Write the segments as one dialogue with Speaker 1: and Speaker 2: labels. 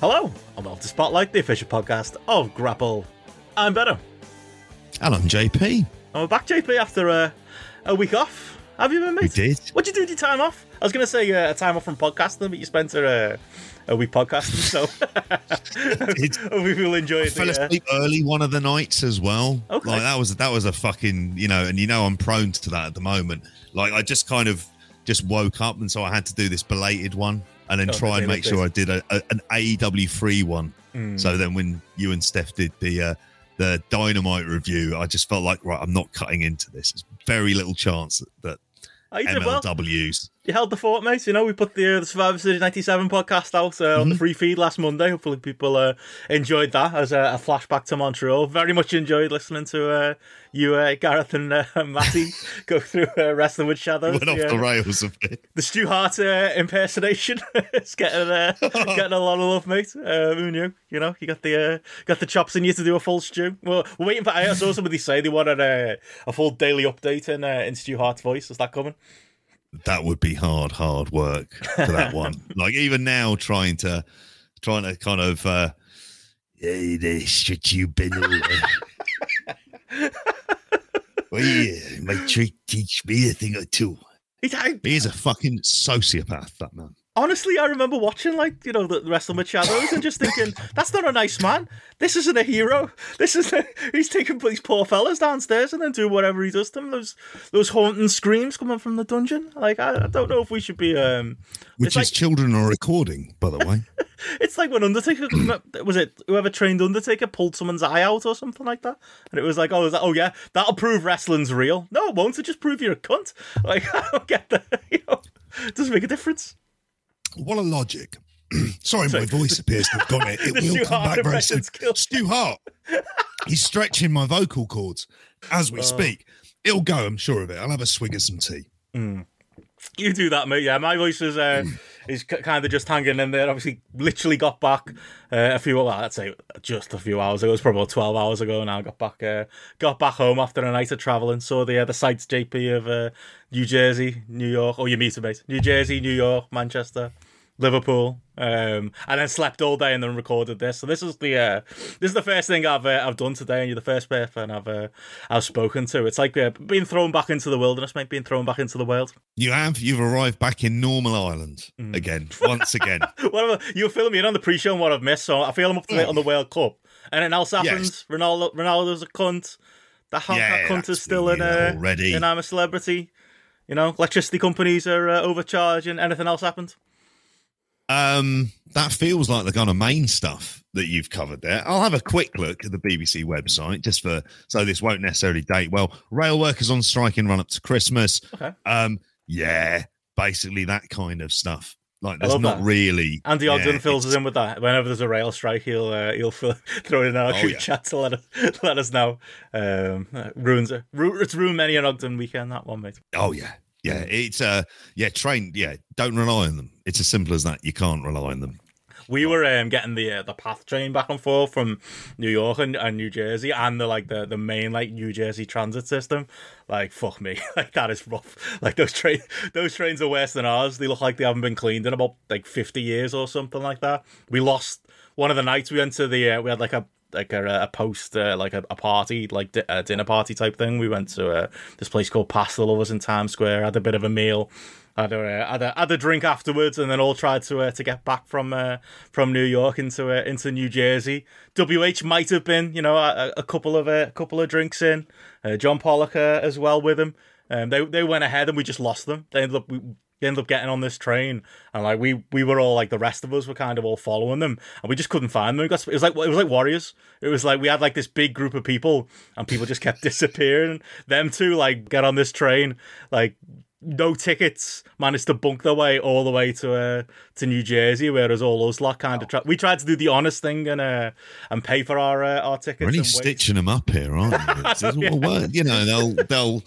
Speaker 1: Hello, and welcome to Spotlight, the official podcast of Grapple. I'm Beto.
Speaker 2: And I'm JP.
Speaker 1: And we're back, JP, after a, a week off. Have you been, mate?
Speaker 2: We did.
Speaker 1: What'd you do with your time off? I was going to say uh, a time off from podcasting, but you spent a, a week podcasting, so hopefully we'll enjoy it.
Speaker 2: fell
Speaker 1: uh,
Speaker 2: asleep early one of the nights as well.
Speaker 1: Okay.
Speaker 2: Like that was that was a fucking you know, and you know I'm prone to that at the moment. Like I just kind of just woke up and so I had to do this belated one and then
Speaker 1: Oh,
Speaker 2: try and make sure I did a, a, an AEW free one.
Speaker 1: Mm.
Speaker 2: So then when you and Steph did the uh, the dynamite review, I just felt like right, I'm not cutting into this. There's very little chance that, that
Speaker 1: Oh.
Speaker 2: MLWs.
Speaker 1: You held the fort, mate. You know, we put the, uh, the Survivor Series 97 podcast out uh, on the free feed last Monday. Hopefully, people uh, enjoyed that as a, a flashback to Montreal. Very much enjoyed listening to uh, you, uh, Gareth, and uh, Matty go through uh, Wrestling with Shadows.
Speaker 2: Went off
Speaker 1: the, uh,
Speaker 2: the rails a bit.
Speaker 1: the Stu Hart uh, impersonation. it's getting uh, getting a lot of love, mate. Uh, who knew? You know, you got the uh, got the chops in you to do a full Stu. Well, we're waiting for. I saw somebody say they wanted a, a full daily update in uh, in Stu Hart's voice. Is that coming?
Speaker 2: That would be hard, hard work for that one. like even now, trying to trying to kind of uh hey, there, shit you been over. well, yeah, my try teach me a thing or two.
Speaker 1: He's, I,
Speaker 2: He is a fucking sociopath, that man.
Speaker 1: Honestly, I remember watching like you know the Wrestling with Shadows and just thinking that's not a nice man. This isn't a hero. This is a, he's taking these poor fellas downstairs and then doing whatever he does to them. Those those haunting screams coming from the dungeon. Like I, I don't know if we should be. um
Speaker 2: Which is
Speaker 1: like-
Speaker 2: children are recording, by the way.
Speaker 1: It's like when Undertaker was it whoever trained Undertaker pulled someone's eye out or something like that, and it was like, oh, is that, oh yeah, that'll prove wrestling's real. No, it won't. It just prove you're a cunt. Like I don't get that. You know, it doesn't make a difference.
Speaker 2: What a logic. Sorry, my voice appears to have gone it. It will
Speaker 1: Stu
Speaker 2: come
Speaker 1: Hart
Speaker 2: back very soon.
Speaker 1: killed.
Speaker 2: Stu Hart. He's stretching my vocal cords as we oh. speak. It'll go, I'm sure of it. I'll have a swig of some tea. Mm.
Speaker 1: You do that, mate. Yeah, my voice is uh, is kind of just hanging in there. Obviously, literally got back uh, a few. Well, I'd say just a few hours ago. It was probably about twelve hours ago. Now got back. Uh, got back home after a night of traveling. Saw the uh, the sights, JP of uh, New Jersey, New York. Oh, you meet him, mate. New Jersey, New York, Manchester. Liverpool, um, and then slept all day and then recorded this. So this is the uh, this is the first thing I've uh, I've done today, and you're the first person I've uh, I've spoken to. It's like uh, being thrown back into the wilderness, mate. Being thrown back into the world.
Speaker 2: You have. You've arrived back in Normal Island
Speaker 1: Mm.
Speaker 2: again, once again.
Speaker 1: You were filming me in on the pre-show and what I've missed, so I feel I'm up to date on the World Cup. And then else happens.
Speaker 2: Yes.
Speaker 1: Ronaldo, Ronaldo's a cunt. The Hong
Speaker 2: Yeah,
Speaker 1: cunt is still in. Uh,
Speaker 2: already.
Speaker 1: And I'm a celebrity. You know, electricity companies are uh, overcharging. Anything else happened?
Speaker 2: Um, that feels like the kind of main stuff that you've covered there. I'll have a quick look at the BBC website just for so this won't necessarily date well. Rail workers on strike in run up to Christmas.
Speaker 1: Okay.
Speaker 2: Um, yeah, basically that kind of stuff. Like there's not
Speaker 1: that.
Speaker 2: really
Speaker 1: Andy
Speaker 2: yeah,
Speaker 1: Ogden fills us in with that. Whenever there's a rail strike, he'll uh, he'll fill, throw it in our
Speaker 2: Oh,
Speaker 1: group
Speaker 2: yeah.
Speaker 1: chat to let us let us know. Um, uh, ruins it. It's ruined many an Ogden weekend. That one, mate.
Speaker 2: Oh yeah. Yeah, it's uh yeah, train yeah, don't rely on them. It's as simple as that. You can't rely on them.
Speaker 1: We were um, getting the uh, the path train back and forth from New York and, and New Jersey, and the like the, the main like New Jersey transit system. Like fuck me, like that is rough. Like those train those trains are worse than ours. They look like they haven't been cleaned in about like fifty years or something like that. We lost one of the nights we went to the uh, we had like a like a, a post uh, like a, a party like di- a dinner party type thing. We went to uh, this place called Pasta Lovers in Times Square. Had a bit of a meal. Had a, uh, had a, had a drink afterwards, and then all tried to uh, to get back from uh, from New York into uh, into New Jersey. WH might have been, you know, a, a couple of a couple of drinks in. Uh, John Pollock uh, as well with him. Um, they they went ahead and we just lost them. They ended up we, ended up getting on this train and like we we were all like the rest of us were kind of all following them and we just couldn't find them. Got, it was like it was like warriors. It was like we had like this big group of people and people just kept disappearing. Them two like get on this train like no tickets managed to bunk their way all the way to uh, to New Jersey, whereas all us lot kind of tra- we tried to do the honest thing and uh, and pay for our uh, our tickets.
Speaker 2: We're only
Speaker 1: and wait.
Speaker 2: stitching them up here, aren't we?
Speaker 1: Yeah.
Speaker 2: you know, they'll they'll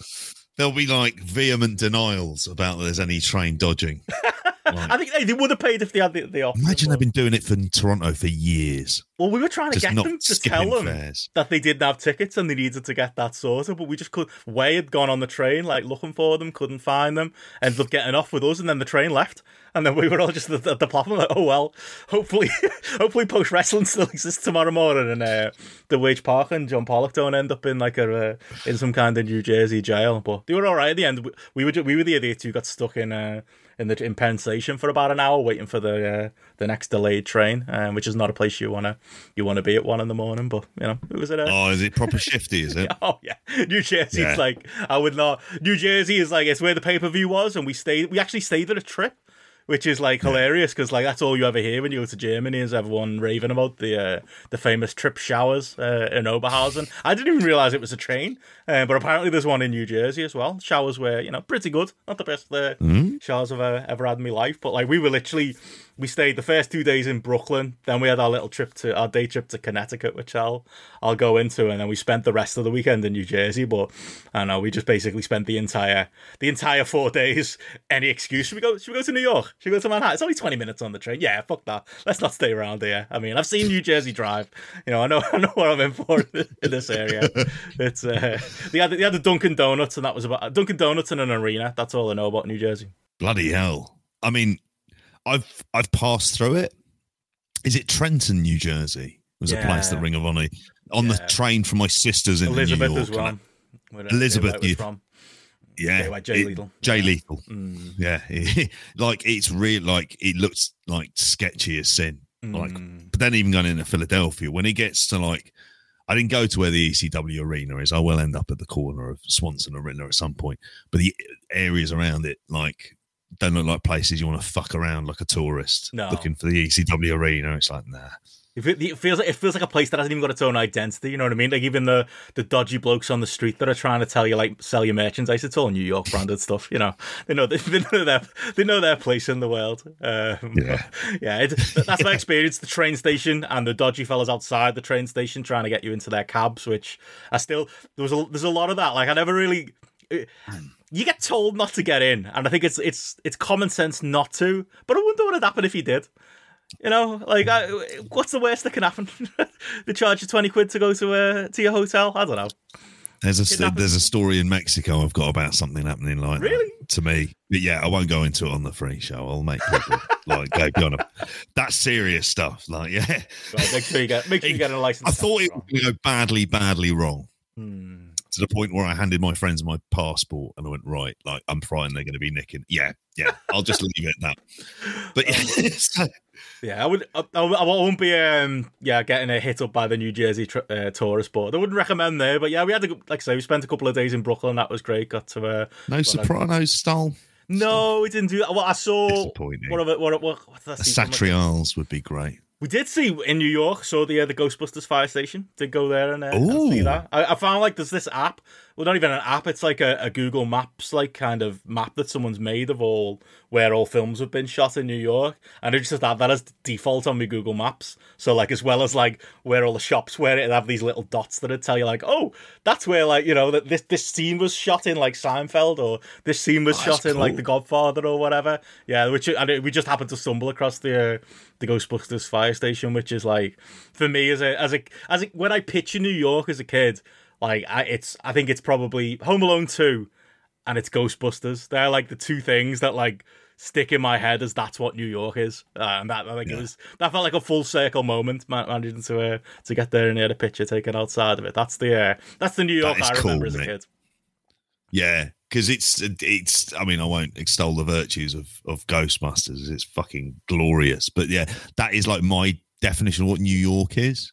Speaker 2: there'll be like vehement denials about there's any train dodging. Like,
Speaker 1: I think hey, they would have paid if they had the, the option.
Speaker 2: imagine they've been doing it for Toronto for years,
Speaker 1: Well, we were trying to get them to tell them
Speaker 2: fares.
Speaker 1: that they didn't have tickets and they needed to get that sorted, but we just could. Wai had gone on the train, like looking for them, couldn't find them, ended up getting off with us, and then the train left, and then we were all just at the, at the platform like, oh well, hopefully, hopefully, post wrestling still exists tomorrow morning, and uh, the Wage Park and John Pollock don't end up in like a uh, in some kind of New Jersey jail, but they were all right at the end. We, we were we were the idiots who got stuck in. Uh, in the in Penn Station for about an hour, waiting for the uh, the next delayed train, um, which is not a place you wanna you wanna be at one in the morning. But you know, it was a
Speaker 2: Oh, is it proper shifty? Is it?
Speaker 1: Oh yeah, New Jersey.
Speaker 2: Yeah.
Speaker 1: Like I would not. New Jersey is like it's where the pay per view was, and we stayed. We actually stayed at a trip, which is like hilarious because like that's all you ever hear when you go to Germany is everyone raving about the uh, the famous Tryp showers uh, in Oberhausen. I didn't even realize it was a train, uh, but apparently there's one in New Jersey as well. Showers were you know pretty good, not the best uh, showers I've ever, ever had in my life, but like we were literally we stayed the first two days in Brooklyn. Then we had our little trip to our day trip to Connecticut, which I'll I'll go into, and then we spent the rest of the weekend in New Jersey. But I don't know we just basically spent the entire the entire four days. Any excuse? Should we go? Should we go to New York? Should we go to Manhattan? It's only twenty minutes on the train. Yeah, fuck that. Let's not stay around here. I mean, I've seen New Jersey Drive. You know, I know I know what I'm in for in this area. It's uh, they had they had the Dunkin' Donuts, and that was about Dunkin' Donuts in an arena. That's all I know about New Jersey.
Speaker 2: Bloody hell! I mean, I've I've passed through it. Is it Trenton, New Jersey? Was a place that Ring of Honor on the train from my sisters in
Speaker 1: Elizabeth
Speaker 2: New York.
Speaker 1: as well. Where,
Speaker 2: Elizabeth,
Speaker 1: was
Speaker 2: you-
Speaker 1: from.
Speaker 2: Yeah,
Speaker 1: Yeah, like Jay
Speaker 2: it-
Speaker 1: Lethal.
Speaker 2: Jay
Speaker 1: Yeah.
Speaker 2: Lethal.
Speaker 1: Mm.
Speaker 2: Yeah, like it's real. Like it looks like sketchy as sin. Like,
Speaker 1: Mm.
Speaker 2: but then even going into Philadelphia, when it gets to like, I didn't go to where the ECW arena is. I will end up at the corner of Swanson Arena at some point. But the areas around it, like, don't look like places you want to fuck around like a tourist
Speaker 1: No.
Speaker 2: looking for the ECW arena. It's like, nah.
Speaker 1: It it feels like it feels like a place that hasn't even got its own identity. You know what I mean? Like even the the dodgy blokes on the street that are trying to tell you like sell your merchandise. It's all New York branded stuff. You know, they know they, they know their they know their place in the world. Um,
Speaker 2: Yeah.
Speaker 1: yeah. It, that's my experience. The train station and the dodgy fellas outside the train station trying to get you into their cabs. Which I still there was a, there's a lot of that. Like I never really. You get told not to get in, and I think it's it's it's common sense not to. But I wonder what would happen if he did. You know, like, I, what's the worst that can happen? they charge you twenty quid to go to a to your hotel. I don't know.
Speaker 2: There's a
Speaker 1: happens.
Speaker 2: there's a story in Mexico I've got about something happening like that
Speaker 1: Really?
Speaker 2: to me. But yeah, I won't go into it on the free show. I'll make people like go beyond it. That's serious stuff. Like, yeah.
Speaker 1: Right, make sure you get make sure you get a license.
Speaker 2: I thought it was going to go badly, badly wrong
Speaker 1: Hmm.
Speaker 2: To the point where I handed my friends my passport and I went, right, like, I'm frightened they're going to be nicking. Yeah, yeah, I'll just leave it at that. But yeah, so-
Speaker 1: Yeah, I would. I, I won't be. Um, yeah, getting a hit up by the New Jersey tr- uh, tourist board. I wouldn't recommend there, but yeah, we had to. Like I say, we spent a couple of days in Brooklyn. That was great. Got to. Uh,
Speaker 2: no Sopranos style.
Speaker 1: no, we didn't do that. Well, I saw.
Speaker 2: Disappointing.
Speaker 1: What of it? What? What? What's that?
Speaker 2: The
Speaker 1: see from it?
Speaker 2: Satriale's would be great.
Speaker 1: We did see in New York, saw the uh, the Ghostbusters fire station. Did go there and, uh, and see that. I, I found like there's this app well, not even an app. It's like a, a Google Maps like kind of map that someone's made of all where all films have been shot in New York, and I just have that as default on my Google Maps. So like as well as like where all the shops where it have these little dots that would tell you like, oh, that's where like you know that this this scene was shot in like Seinfeld or this scene was
Speaker 2: Oh,
Speaker 1: shot in like. The Godfather or whatever. Yeah, which and it, we just happened to stumble across the uh, the Ghostbusters fire station, which is like for me as a as a as a, when I picture New York as a kid, like I, it's I think it's probably Home Alone two, and it's Ghostbusters. They're like the two things that like stick in my head as that's what New York is, uh, and that I think it was that felt like a full circle moment man- managing to uh, to get there and get a picture taken outside of it. That's the uh, that's the New York I
Speaker 2: cool,
Speaker 1: remember as a kid.
Speaker 2: Yeah, because it's it's. I mean, I won't extol the virtues of of Ghostbusters. It's fucking glorious. But yeah, that is like my definition of what New York is.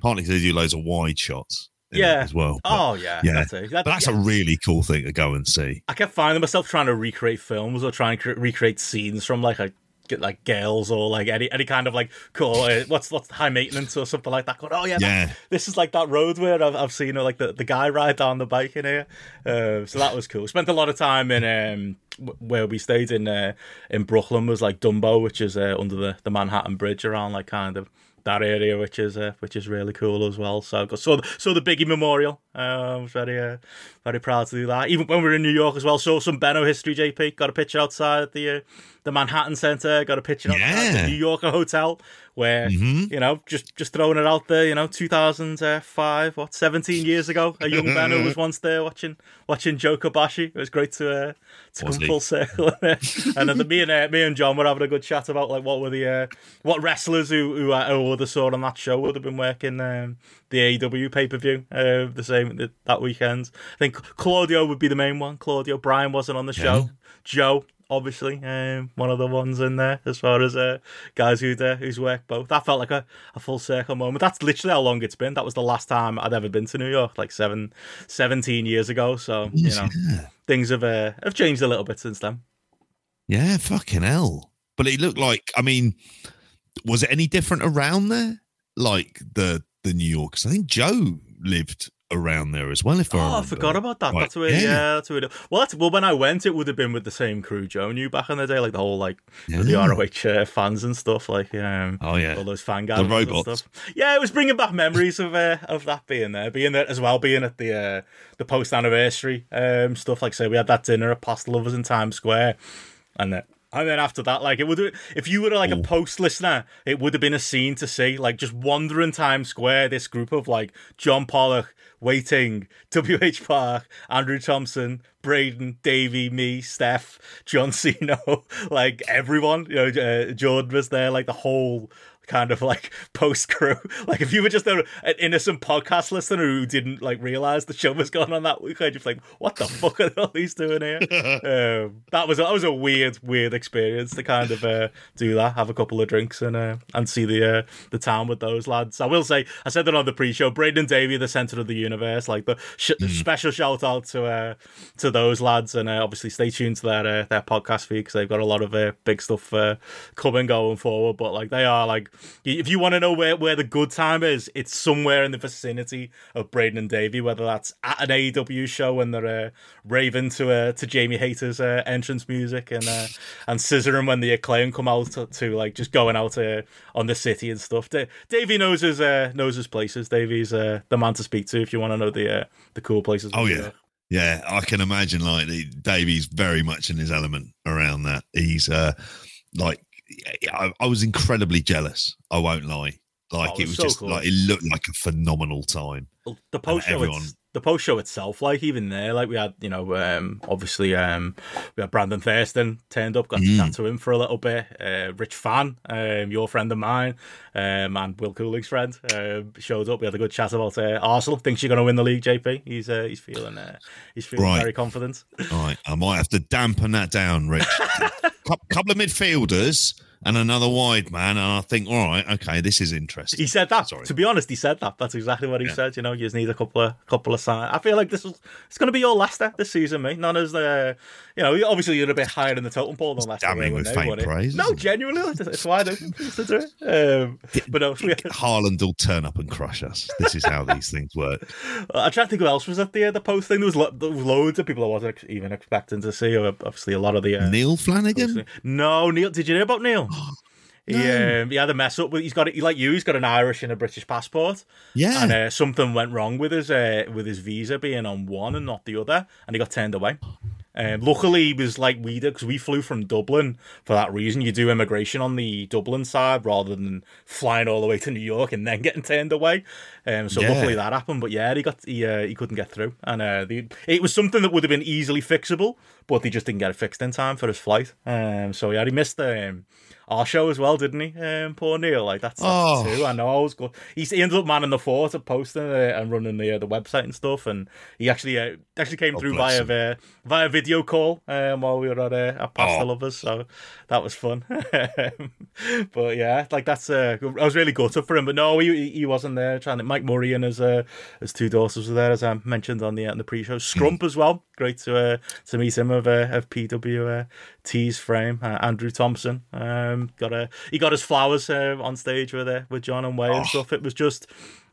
Speaker 2: Partly because they do loads of wide shots.
Speaker 1: Yeah.
Speaker 2: as well. But,
Speaker 1: Oh yeah,
Speaker 2: yeah.
Speaker 1: that's. That-
Speaker 2: that's
Speaker 1: yeah.
Speaker 2: a really cool thing to go and see.
Speaker 1: I kept finding myself trying to recreate films or trying to cre- recreate scenes from like a get like Gales or like any any kind of like cool uh, what's what's high maintenance or something like that. Going, oh yeah, that-
Speaker 2: Yeah.
Speaker 1: this is like that road where I've, I've seen like the, the guy ride down the bike in here. Uh, so that was cool. Spent a lot of time in um where we stayed in uh, in Brooklyn was like Dumbo, which is uh, under the, the Manhattan Bridge around like kind of that area, which is uh, which is really cool as well. So got saw the, Biggie Memorial. Uh, I was very uh, very proud to do that. Even when we were in New York as well, saw some Benno history. JP got a picture outside the uh, the Manhattan Center. Got a picture
Speaker 2: Yeah.
Speaker 1: the New Yorker Hotel, where you know just just throwing it out there. You know, two thousand five, what seventeen years ago, a young man who was once there watching watching Joe Kobashi. It was great to uh, to
Speaker 2: Was
Speaker 1: come
Speaker 2: he?
Speaker 1: full circle. and then the, me and uh, me and John were having a good chat about like what were the uh, what wrestlers who who, uh, who would have saw on that show would have been working um, the AEW pay per view uh, the same th- that weekend. I think Claudio would be the main one. Claudio Bryan wasn't on the show. Joe. Obviously, um, one of the ones in there as far as uh, guys who'd, uh, who's worked both. That felt like a, a full circle moment. That's literally how long it's been. That was the last time I'd ever been to New York, like seven, 17 years ago. So you know, things have uh, have changed a little bit since then.
Speaker 2: Yeah, fucking hell. But it looked like, I mean, was it any different around there? Like the the New York? 'Cause I think Joe lived around there as well. If I
Speaker 1: Oh, I
Speaker 2: remember.
Speaker 1: forgot about that.
Speaker 2: Right,
Speaker 1: That's weird. Yeah. that's weird. Well, that's well. When I went, it would have been with the same crew Joe knew back in the day, like the whole like the
Speaker 2: Yeah.
Speaker 1: ROH uh, fans and stuff, like um,
Speaker 2: Oh, yeah.
Speaker 1: all those fan gatherings and
Speaker 2: robots.
Speaker 1: stuff. Yeah, it was bringing back memories of uh, of that being there, being there as well, being at the uh, the post anniversary um, stuff. Like say, we had that dinner at Pasta Lovers in Times Square, and then. And then after that, like it would, if you were like a post listener, it would have been a scene to see, like just wandering Times Square. This group of like John Pollock, Wai Ting, W.H. Park, Andrew Thompson, Braden, Davey, me, Steph, John Cena, like everyone. You know, uh, Jordan was there, like the whole kind of like post crew. Like if you were just a, an innocent podcast listener who didn't like realize the show was going on that week, I'd just like, what the fuck are all these doing here? um, that was that was a weird, weird experience to kind of uh, do that, have a couple of drinks and uh, and see the uh, the town with those lads. I will say, I said that on the pre-show. Braden and Davey, the center of the universe. Like the sh- special shout out to uh, to those lads, and uh, obviously stay tuned to their uh, their podcast feed because they've got a lot of uh, big stuff uh, coming going forward. But like they are like, if you want to know where where the good time is, it's somewhere in the vicinity of Braden and Davey. Whether that's at an AEW show when they're uh, raving to uh, to Jamie Hayter's uh, entrance music and uh, and scissoring when the acclaim come out to, to like just going out uh, on the city and stuff. Da- Davey knows his uh, knows his places. Davey's uh, the man to speak to if you want to know the uh, the cool places.
Speaker 2: Oh yeah, yeah. I can imagine like Davey's very much in his element around that. He's uh like I, I was incredibly jealous. I won't lie. Like
Speaker 1: Oh,
Speaker 2: it
Speaker 1: it was
Speaker 2: was
Speaker 1: so
Speaker 2: just
Speaker 1: cool.
Speaker 2: like it looked like a phenomenal time.
Speaker 1: the post show
Speaker 2: everyone-
Speaker 1: the post show itself like even there like we had you know um obviously um we had Brandon Thurston turned up got to
Speaker 2: Mm.
Speaker 1: chat to him for a little bit uh Rich Fan um your friend of mine um and Will Cooling's friend um showed up we had a good chat about uh, Arsenal thinks you're going to win the league JP he's uh, he's feeling uh, he's feeling
Speaker 2: Right.
Speaker 1: very confident
Speaker 2: All right, I might have to dampen that down, Rich. Cou- couple of midfielders and another wide man, and I think, all right, okay, this is interesting.
Speaker 1: He said that.
Speaker 2: Sorry.
Speaker 1: To be honest, he said that. That's exactly what he
Speaker 2: Yeah.
Speaker 1: said. You know, you just need a couple of couple of signs. I feel like this is it's going to be your Leicester this season, mate. Not as the you know, obviously you're a bit higher in the totem pole than Leicester.
Speaker 2: damning with
Speaker 1: they
Speaker 2: faint praise,
Speaker 1: No,
Speaker 2: it?
Speaker 1: genuinely, it's- why don't listen it. Um, but no, we,
Speaker 2: Haaland will turn up and crush us. This is how these things work.
Speaker 1: I try to think who else was at the uh, the post thing. There was, lo- there was loads of people I wasn't ex- even expecting to see. Uh, Obviously, a lot of the uh,
Speaker 2: Neil Flanagan?
Speaker 1: No, Neil. Did you hear about Neil? He,
Speaker 2: No.
Speaker 1: um, he had a mess up with. He's got it like you. He's got an Irish and a British passport,
Speaker 2: Yeah.
Speaker 1: and uh, something went wrong with his uh, with his visa being on one and not the other, and he got turned away. Um, luckily, he was like we did because we flew from Dublin for that reason. You do immigration on the Dublin side rather than flying all the way to New York and then getting turned away. Um, so
Speaker 2: Yeah.
Speaker 1: luckily that happened. But yeah, he got he uh, he couldn't get through, and uh, the, it was something that would have been easily fixable, but they just didn't get it fixed in time for his flight. Um, so yeah, he missed um, our show as well, didn't he? Um, poor Neil. Like that's, that's
Speaker 2: Oh.
Speaker 1: two. I know. I was good. He, he ended up manning the fort of posting uh, and running the uh, the website and stuff, and he actually uh, actually came through via uh, via video call um, while we were at uh, at Pasta
Speaker 2: Oh.
Speaker 1: Lovers. So that was fun. but yeah, like that's uh, I was really gutted for him. But no, he he wasn't there. Trying to Mike Murray and his uh, his two daughters were there, as I mentioned on the uh, on the pre-show. Scrump as well. Great to uh, to meet him of uh, of PWT's frame. Uh, Andrew Thompson um, got a he got his flowers uh, on stage with uh, with John and Wai and stuff. It was just.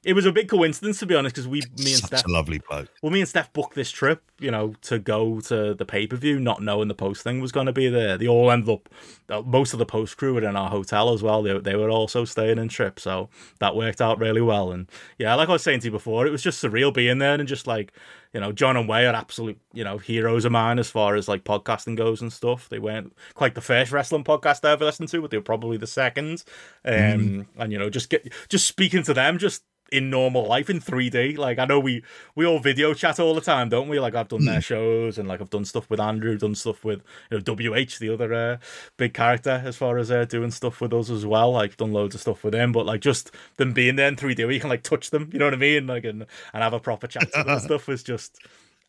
Speaker 1: It was a big coincidence, to be honest, because we, me and
Speaker 2: Such
Speaker 1: Steph,
Speaker 2: a lovely bloke.
Speaker 1: well, me and Steph booked this Tryp, you know, to go to the pay per view, not knowing the post thing was going to be there. They all ended up, uh, most of the post crew were in our hotel as well. They, they were also staying in trip, so that worked out really well. And yeah, like I was saying to you before, it was just surreal being there and just like, you know, John and Wai are absolute, you know, heroes of mine as far as like podcasting goes and stuff. They weren't quite the first wrestling podcast I ever listened to, but they were probably the second. Um, and you know, just get just speaking to them, just in normal life in 3D. Like I know we we all video chat all the time, don't we? Like I've done their shows and like I've done stuff with Andrew, done stuff with you know WH, the other uh, big character, as far as uh, doing stuff with us as well. Like done loads of stuff with him, but like just them being there in 3D, where you can like touch them, you know what I mean? Like and, and have a proper chat to them and stuff was just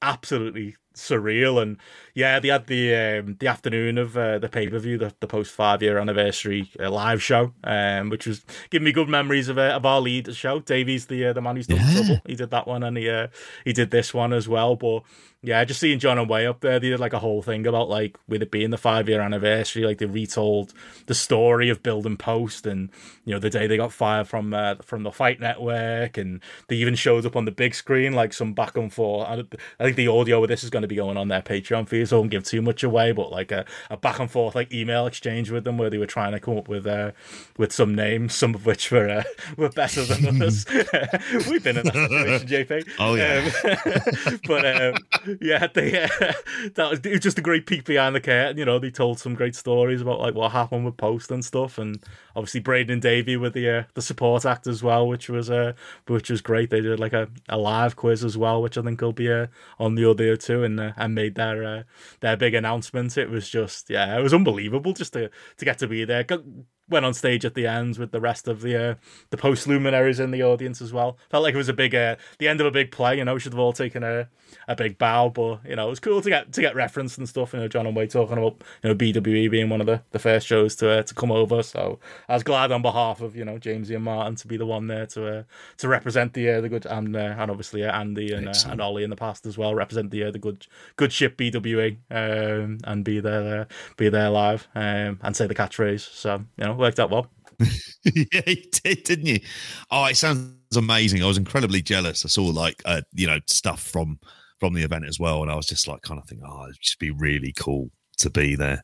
Speaker 1: absolutely surreal. And yeah they had the um, the afternoon of uh, the pay-per-view the, the post five year anniversary uh, live show um, which was giving me good memories of, uh, of our Leeds show. Davies the uh, the man who's done
Speaker 2: Yeah.
Speaker 1: trouble. He did that one and he uh, he did this one as well. But yeah just seeing John and Wai up there they did like a whole thing about like with it being the five year anniversary like they retold the story of building post and you know the day they got fired from uh, from the fight network. And they even showed up on the big screen like some back and forth. I, I think the audio of this is going to be going on their patreon feed so I won't give too much away but like a, a back and forth like email exchange with them where they were trying to come up with uh with some names some of which were uh, were better than others we've been in that situation jp
Speaker 2: Oh, yeah.
Speaker 1: um, but um, yeah, they, uh, that was, it was just a great peek behind the curtain. You know, they told some great stories about like what happened with Post and stuff, and obviously Braden and Davey with the uh, the support act as well, which was uh, which was great. They did like a, a live quiz as well, which I think will be uh, on the audio too, and made their uh, their big announcement. It was just yeah, it was unbelievable just to to get to be there. Went on stage at the end with the rest of the uh, the post luminaries in the audience as well. Felt like it was a big uh, the end of a big play. You know, we should have all taken a, a big bow, but you know, it was cool to get to get referenced and stuff. You know, John and Wai talking about you know BWE being one of the, the first shows to uh, to come over. So I was glad on behalf of you know Jamesy and Martin to be the one there to uh, to represent the uh, the good and uh, and obviously uh, Andy and uh, and Ollie in the past as well represent the uh, the good good ship BWE um, and be there uh, be there live um, and say the catchphrase. So you know, worked out well.
Speaker 2: yeah, you did, didn't you? Oh, it sounds amazing. I was incredibly jealous. I saw like uh, you know stuff from from the event as well, and I was just like kind of thinking, oh, it'd just be really cool to be there.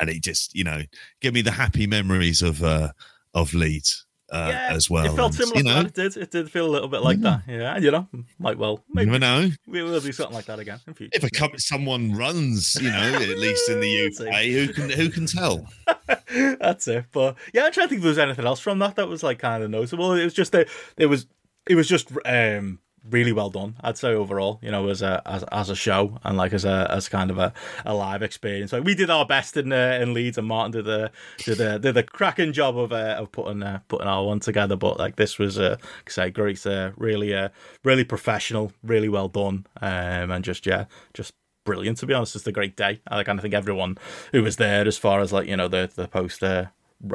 Speaker 2: And it just you know give me the happy memories of uh of Leeds uh, as well.
Speaker 1: It felt
Speaker 2: And,
Speaker 1: similar
Speaker 2: you
Speaker 1: to
Speaker 2: know,
Speaker 1: that. It did. It did feel a little bit like that. Yeah, you know, might well
Speaker 2: you
Speaker 1: maybe
Speaker 2: never know.
Speaker 1: we will do something like that again in future.
Speaker 2: If a com- someone runs, you know, at least in the UK, who can who can tell?
Speaker 1: That's it. But yeah, I'm trying to think if there was anything else from that that was like kind of noticeable. It was just a, it was it was just um really well done. I'd say overall, you know, as a as, as a show and like as a as kind of a, a live experience. Like we did our best in uh, in Leeds, and Martin did a did a did a cracking job of uh, of putting uh, putting our one together. But like this was, uh, like I say, great, uh, really uh, really professional, really well done, um, and just yeah, just brilliant to be honest. It's a great day. I kind of think everyone who was there, as far as like you know the the post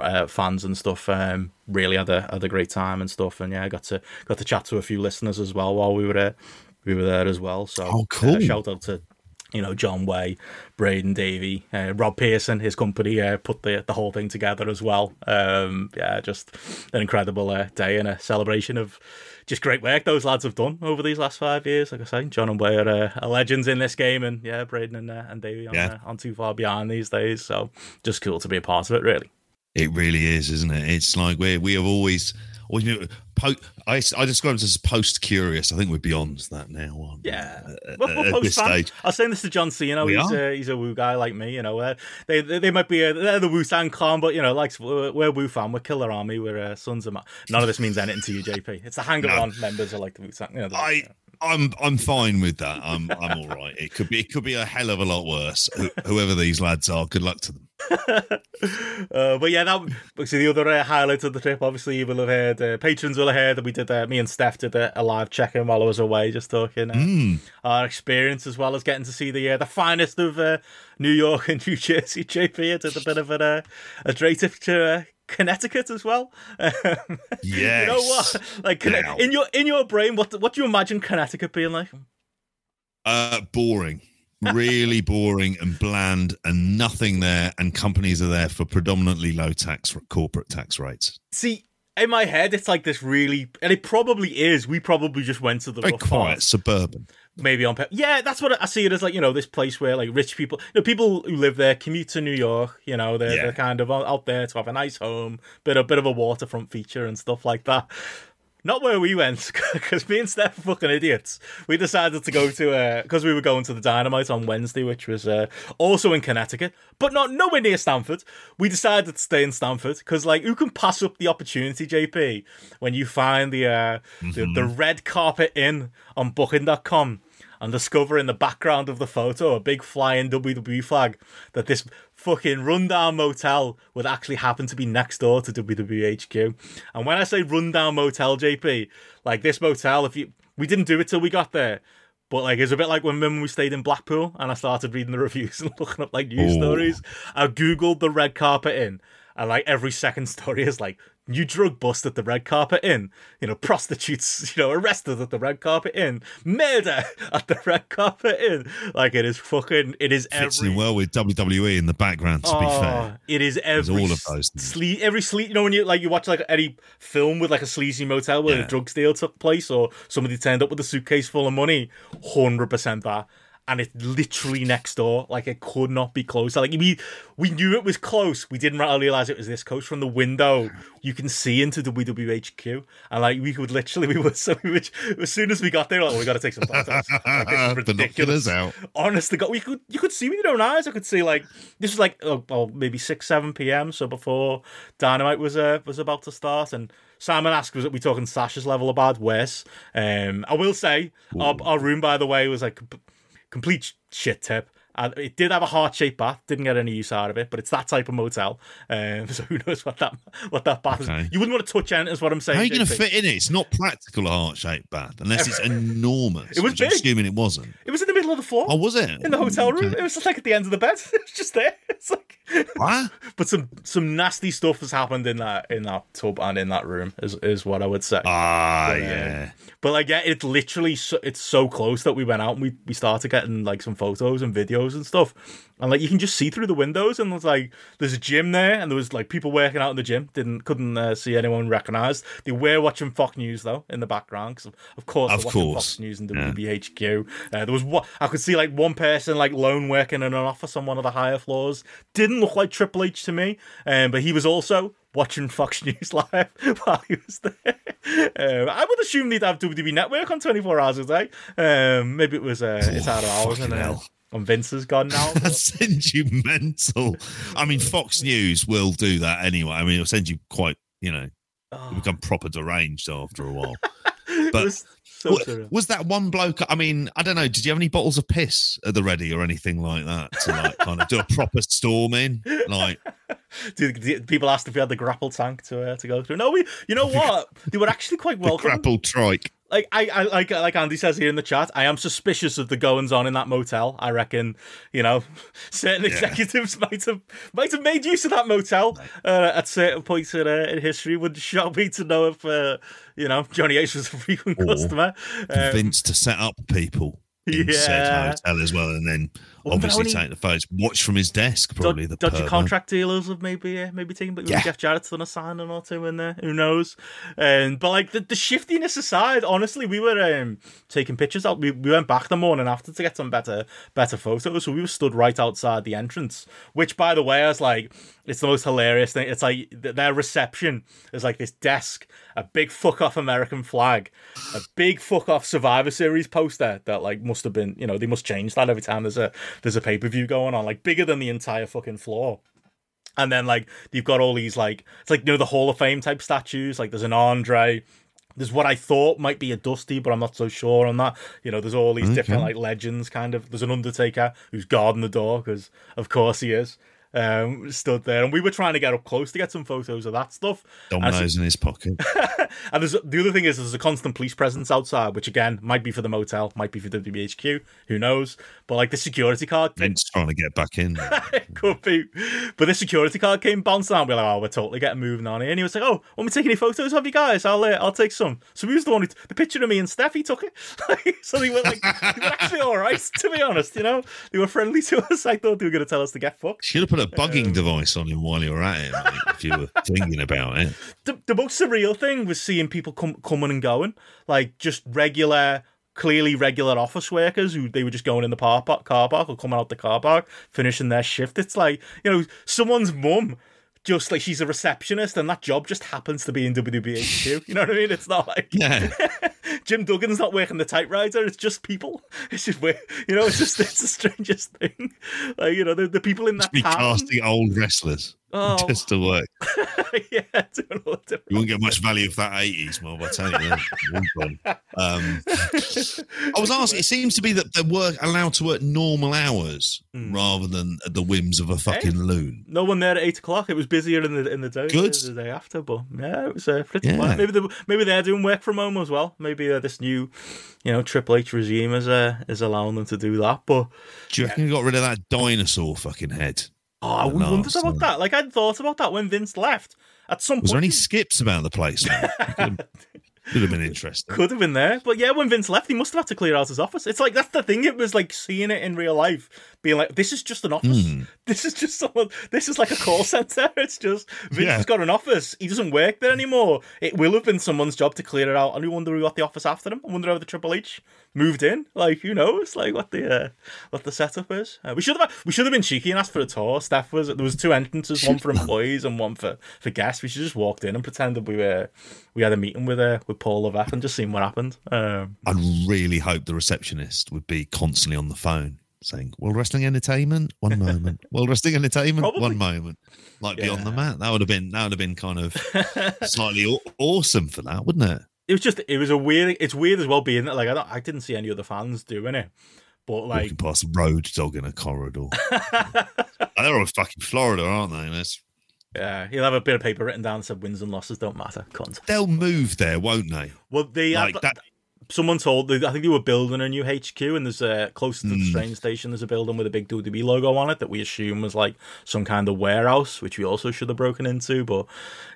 Speaker 1: uh, fans and stuff. Um, really had a had a great time and stuff. And yeah, I got to got to chat to a few listeners as well while we were there. We were there as well. So
Speaker 2: Oh, cool.
Speaker 1: uh, shout out to you know John Wai, Braden Davey, uh, Rob Pearson, his company uh, put the the whole thing together as well. Um, yeah, just an incredible uh, day and a celebration of just great work those lads have done over these last five years. Like I say, John and Wai are, uh, are legends in this game, and yeah, Braden and uh, and Davey on,
Speaker 2: Yeah.
Speaker 1: uh, on too far behind these days. So just cool to be a part of it, really.
Speaker 2: It really is, isn't it? It's like we we have always. always been- po- I, I describe it as post curious. I think we're beyond that now. we?
Speaker 1: Yeah,
Speaker 2: At-
Speaker 1: well,
Speaker 2: at
Speaker 1: we're
Speaker 2: this
Speaker 1: fan.
Speaker 2: stage.
Speaker 1: I was saying this to John Cena.
Speaker 2: We
Speaker 1: He's
Speaker 2: are.
Speaker 1: a, he's a Wu guy like me. You know, uh, they, they they might be a, they're the Wu Tang clan, but you know, like we're, we're Wu fan. We're Killer Army. We're uh, Sons of None of this means anything to you, JP. It's the Hanger
Speaker 2: No.
Speaker 1: On members are like the Wu Tang. You know,
Speaker 2: I I'm I'm fine with that. I'm I'm all right. It could be it could be a hell of a lot worse. Whoever these lads are, good luck to them.
Speaker 1: Uh, but yeah, that actually the other uh, highlight of the trip. Obviously, you will have heard uh, patrons will have heard that we did. Uh, me and Steph did a, a live check-in while I was away, just talking uh,
Speaker 2: Mm.
Speaker 1: our experience as well as getting to see the uh, the finest of uh, New York and New Jersey. JP did a bit of a uh, a straight trip to uh, Connecticut as well.
Speaker 2: Yes.
Speaker 1: you know what? Like
Speaker 2: Now.
Speaker 1: in your in your brain, what what do you imagine Connecticut being like?
Speaker 2: Uh, boring, really boring and bland, and nothing there. And companies are there for predominantly low tax corporate tax rates.
Speaker 1: See. In my head, it's like this really, and it probably is. We probably just went to the
Speaker 2: Very quiet, suburban.
Speaker 1: maybe on purpose. Yeah, that's what I see it as. Like you know, this place where like rich people, you know, people who live there commute to New York. You know, they're,
Speaker 2: Yeah.
Speaker 1: they're kind of out out there to have a nice home, bit a bit of a waterfront feature and stuff like that. Not where we went, because me and Steph are fucking idiots. We decided to go to because we were going to the Dynamite on Wednesday, which was uh, also in Connecticut, but not nowhere near Stamford. We decided to stay in Stamford because, like, who can pass up the opportunity, JP, when you find the uh, the, the red carpet inn on Booking.com and discover in the background of the photo a big flying WWE flag that this fucking rundown motel would actually happen to be next door to WWE HQ. And when I say rundown motel, JP, like this motel, if you we didn't do it till we got there. But like it's a bit like when, when we stayed in Blackpool and I started reading the reviews and looking up like news
Speaker 2: Ooh.
Speaker 1: stories. I googled the red carpet inn and like every second story is like new drug bust at the red carpet inn. You know, prostitutes, you know, arrested at the red carpet inn. Murder at the red carpet inn. Like it is fucking. It is
Speaker 2: Fits
Speaker 1: every.
Speaker 2: in well with WWE in the background. To be
Speaker 1: Oh,
Speaker 2: fair,
Speaker 1: it is every
Speaker 2: all of those
Speaker 1: sle- every sleaze. You know when you like you watch like any film with like a sleazy motel where
Speaker 2: Yeah.
Speaker 1: a drug deal took place or somebody turned up with a suitcase full of money. Hundred percent that. And it's literally next door. Like it could not be closer. Like we we knew it was close. We didn't realize it was this close. From the window, you can see into the WWHQ, and like we could literally we were so we would, as soon as we got there, like, oh, we got to take some photos. Like, this ridiculous
Speaker 2: out.
Speaker 1: honest to God, we could you could see with your own eyes. I could see like this was like oh, well, maybe six seven p.m. So before Dynamite was uh, was about to start, and Simon asked was we talking Sasha's level of bad? Worse. Um, I will say our, our room by the way was like complete shit tip. And it did have a heart shaped bath. Didn't get any use out of it, but it's that type of motel. Um, so who knows what that what that bath
Speaker 2: Okay.
Speaker 1: is? You wouldn't want to touch anything. Is what I'm saying.
Speaker 2: How are you going to fit in it? It's not practical a heart shaped bath unless it's enormous.
Speaker 1: It was
Speaker 2: which I'm
Speaker 1: big.
Speaker 2: assuming it wasn't.
Speaker 1: It was in the middle of the floor.
Speaker 2: Oh, was it?
Speaker 1: in the hotel room.
Speaker 2: Okay.
Speaker 1: It was just like at the end of the bed. It was just there. It's like
Speaker 2: What?
Speaker 1: but some some nasty stuff has happened in that in that tub and in that room is is what I would say.
Speaker 2: Ah,
Speaker 1: But, uh,
Speaker 2: yeah.
Speaker 1: But like yeah, it's literally so, it's so close that we went out and we we started getting like some photos and videos and stuff, and like you can just see through the windows and there's like there's a gym there and there was like people working out in the gym. Didn't couldn't uh, see anyone recognized. They were watching Fox News though in the background 'cause of course
Speaker 2: Of course.
Speaker 1: Fox News and
Speaker 2: Yeah.
Speaker 1: WBHQ. Uh, there was what I could see like one person like lone working in an office on one of the higher floors. Didn't look like Triple H to me, um, but he was also watching Fox News live while he was there. Um, I would assume they'd have WWE Network on 24 hours a day. Um, maybe it was uh, it's out of hours and, uh. And Vince has gone now.
Speaker 2: That sends you mental. I mean, Fox News will do that anyway. I mean, it'll send you quite, you know, you become proper deranged after a while. But
Speaker 1: was so
Speaker 2: wa- was that one bloke? I mean, I don't know. Did you have any bottles of piss at the ready or anything like that to like kind of do a proper storming? Like,
Speaker 1: Do, do people asked if we had the grapple tank to uh, to go through. No, we. You know what? They were actually quite welcome.
Speaker 2: grapple trike.
Speaker 1: Like I, I like like Andy says here in the chat, I am suspicious of the goings on in that motel. I reckon, you know, certain executives might have might have made use of that motel uh, at certain points in, uh, in history. Would shock me to know if uh, you know Johnny Ace was a frequent
Speaker 2: Or
Speaker 1: customer. Um,
Speaker 2: to set up people in
Speaker 1: Yeah.
Speaker 2: said hotel as well, and then obviously take the photos. Watch from his desk, probably the
Speaker 1: dodgy
Speaker 2: pervert.
Speaker 1: contract dealers have maybe uh, maybe taken, but
Speaker 2: Yeah.
Speaker 1: Jeff Jarrett's done a signing or two in there. Who knows? Um, but like the, the shiftiness aside, honestly, we were um, taking pictures out. We, we went back the morning after to get some better better photos. So we were stood right outside the entrance, which by the way, I was like, it's the most hilarious thing. It's like their reception is like this desk, a big fuck off American flag, a big fuck off Survivor Series poster that like must have been, you know, they must change that every time there's a there's a pay per view going on, like bigger than the entire fucking floor. And then like you've got all these like it's like you know the Hall of Fame type statues. Like there's an Andre. There's what I thought might be a Dusty, but I'm not so sure on that. You know, there's all these mm, different like legends, kind of. There's an Undertaker who's guarding the door because, of course, he is. Um, stood there, and we were trying to get up close to get some photos of that stuff.
Speaker 2: Dominoes in his pocket.
Speaker 1: and there's the other thing is there's a constant police presence outside, which again might be for the motel, might be for WBHQ, who knows? But like the security card
Speaker 2: Vince trying to get back in.
Speaker 1: could be. But the security card came bouncing out. We're like, oh, we're totally getting moving on here. And he was like, oh, want me to take any photos of you guys? I'll, uh, I'll take some. So he was the one who, the picture of me and Steph, he took it. so they were like, they were actually all right, to be honest. You know, they were friendly to us. I thought they were going to tell us to get fucked.
Speaker 2: Should have put a bugging
Speaker 1: Um,
Speaker 2: device on him while you were at it, mate, if you were thinking about it.
Speaker 1: the, the most surreal thing was seeing people come coming and going, like just regular, clearly regular office workers who they were just going in the car park, car park or coming out the car park, finishing their shift. It's like you know someone's mum. Just like she's a receptionist, and that job just happens to be in WWHQ. You know what I mean? It's not like
Speaker 2: Yeah.
Speaker 1: Jim Duggan's not working the typewriter. It's just people. It's just weird. You know, it's just it's the strangest thing. Like you know, the, the people in that
Speaker 2: Be
Speaker 1: town.
Speaker 2: casting old wrestlers
Speaker 1: Oh.
Speaker 2: just to work.
Speaker 1: yeah, all
Speaker 2: You won't get much value for that 80s mob, I tell you. Um, I was asking, it seems to be that they're work, allowed to work normal hours
Speaker 1: Hmm.
Speaker 2: rather than at the whims of a fucking loon.
Speaker 1: no one there at eight o'clock. It was busier in the in the day
Speaker 2: Good.
Speaker 1: the day after, but yeah, it was uh, pretty
Speaker 2: Yeah.
Speaker 1: quiet. Maybe they, maybe they're doing work from home as well. Maybe uh, this new, you know, Triple H regime is uh, is allowing them to do that. But
Speaker 2: Do you reckon you got rid of that dinosaur fucking head?
Speaker 1: Oh, I
Speaker 2: No,
Speaker 1: wondered about that. Like I'd thought about that when Vince left. At some
Speaker 2: Was there
Speaker 1: point,
Speaker 2: any skips about the place? could have been interesting.
Speaker 1: could have been there. But yeah, when Vince left, he must have had to clear out his office. It's like that's the thing. It was like seeing it in real life, being like, "This is just an office.
Speaker 2: Hmm.
Speaker 1: This is just someone. This is like a call center. It's just Vince
Speaker 2: Yeah.
Speaker 1: has got an office. He doesn't work there anymore. It will have been someone's job to clear it out. And we wonder who got the office after him. I wonder how the Triple H moved in. Like who knows? Like what the uh, what the setup is. Uh, we should have we should have been cheeky and asked for a tour. Steph was there was two entrances, one for employees and one for for guests. We should just walked in and pretended we were we had a meeting with uh, with Paul Levesque and just seen what happened. Um,
Speaker 2: I'd really hope the receptionist would be constantly on the phone saying, World Wrestling Entertainment, one moment. World Wrestling Entertainment,
Speaker 1: Probably.
Speaker 2: one moment. Like be on the mat. That would have been that would have been kind of slightly aw- awesome for that, wouldn't it?
Speaker 1: it was just it was a weird. It's weird as well being that like I don't, I didn't see any other fans doing it, but like
Speaker 2: Walking past a Road Dogg in a corridor. They're all fucking Florida, aren't they? That's,
Speaker 1: yeah, he'll have a bit of paper written down said wins and losses don't matter. Cunt.
Speaker 2: they'll move there, won't they?
Speaker 1: Well, they
Speaker 2: Like that.
Speaker 1: Someone told I think they were building a new HQ, and there's a closer to the train station. There's a building with a big WWE logo on it that we assume was like some kind of warehouse, which we also should have broken into. But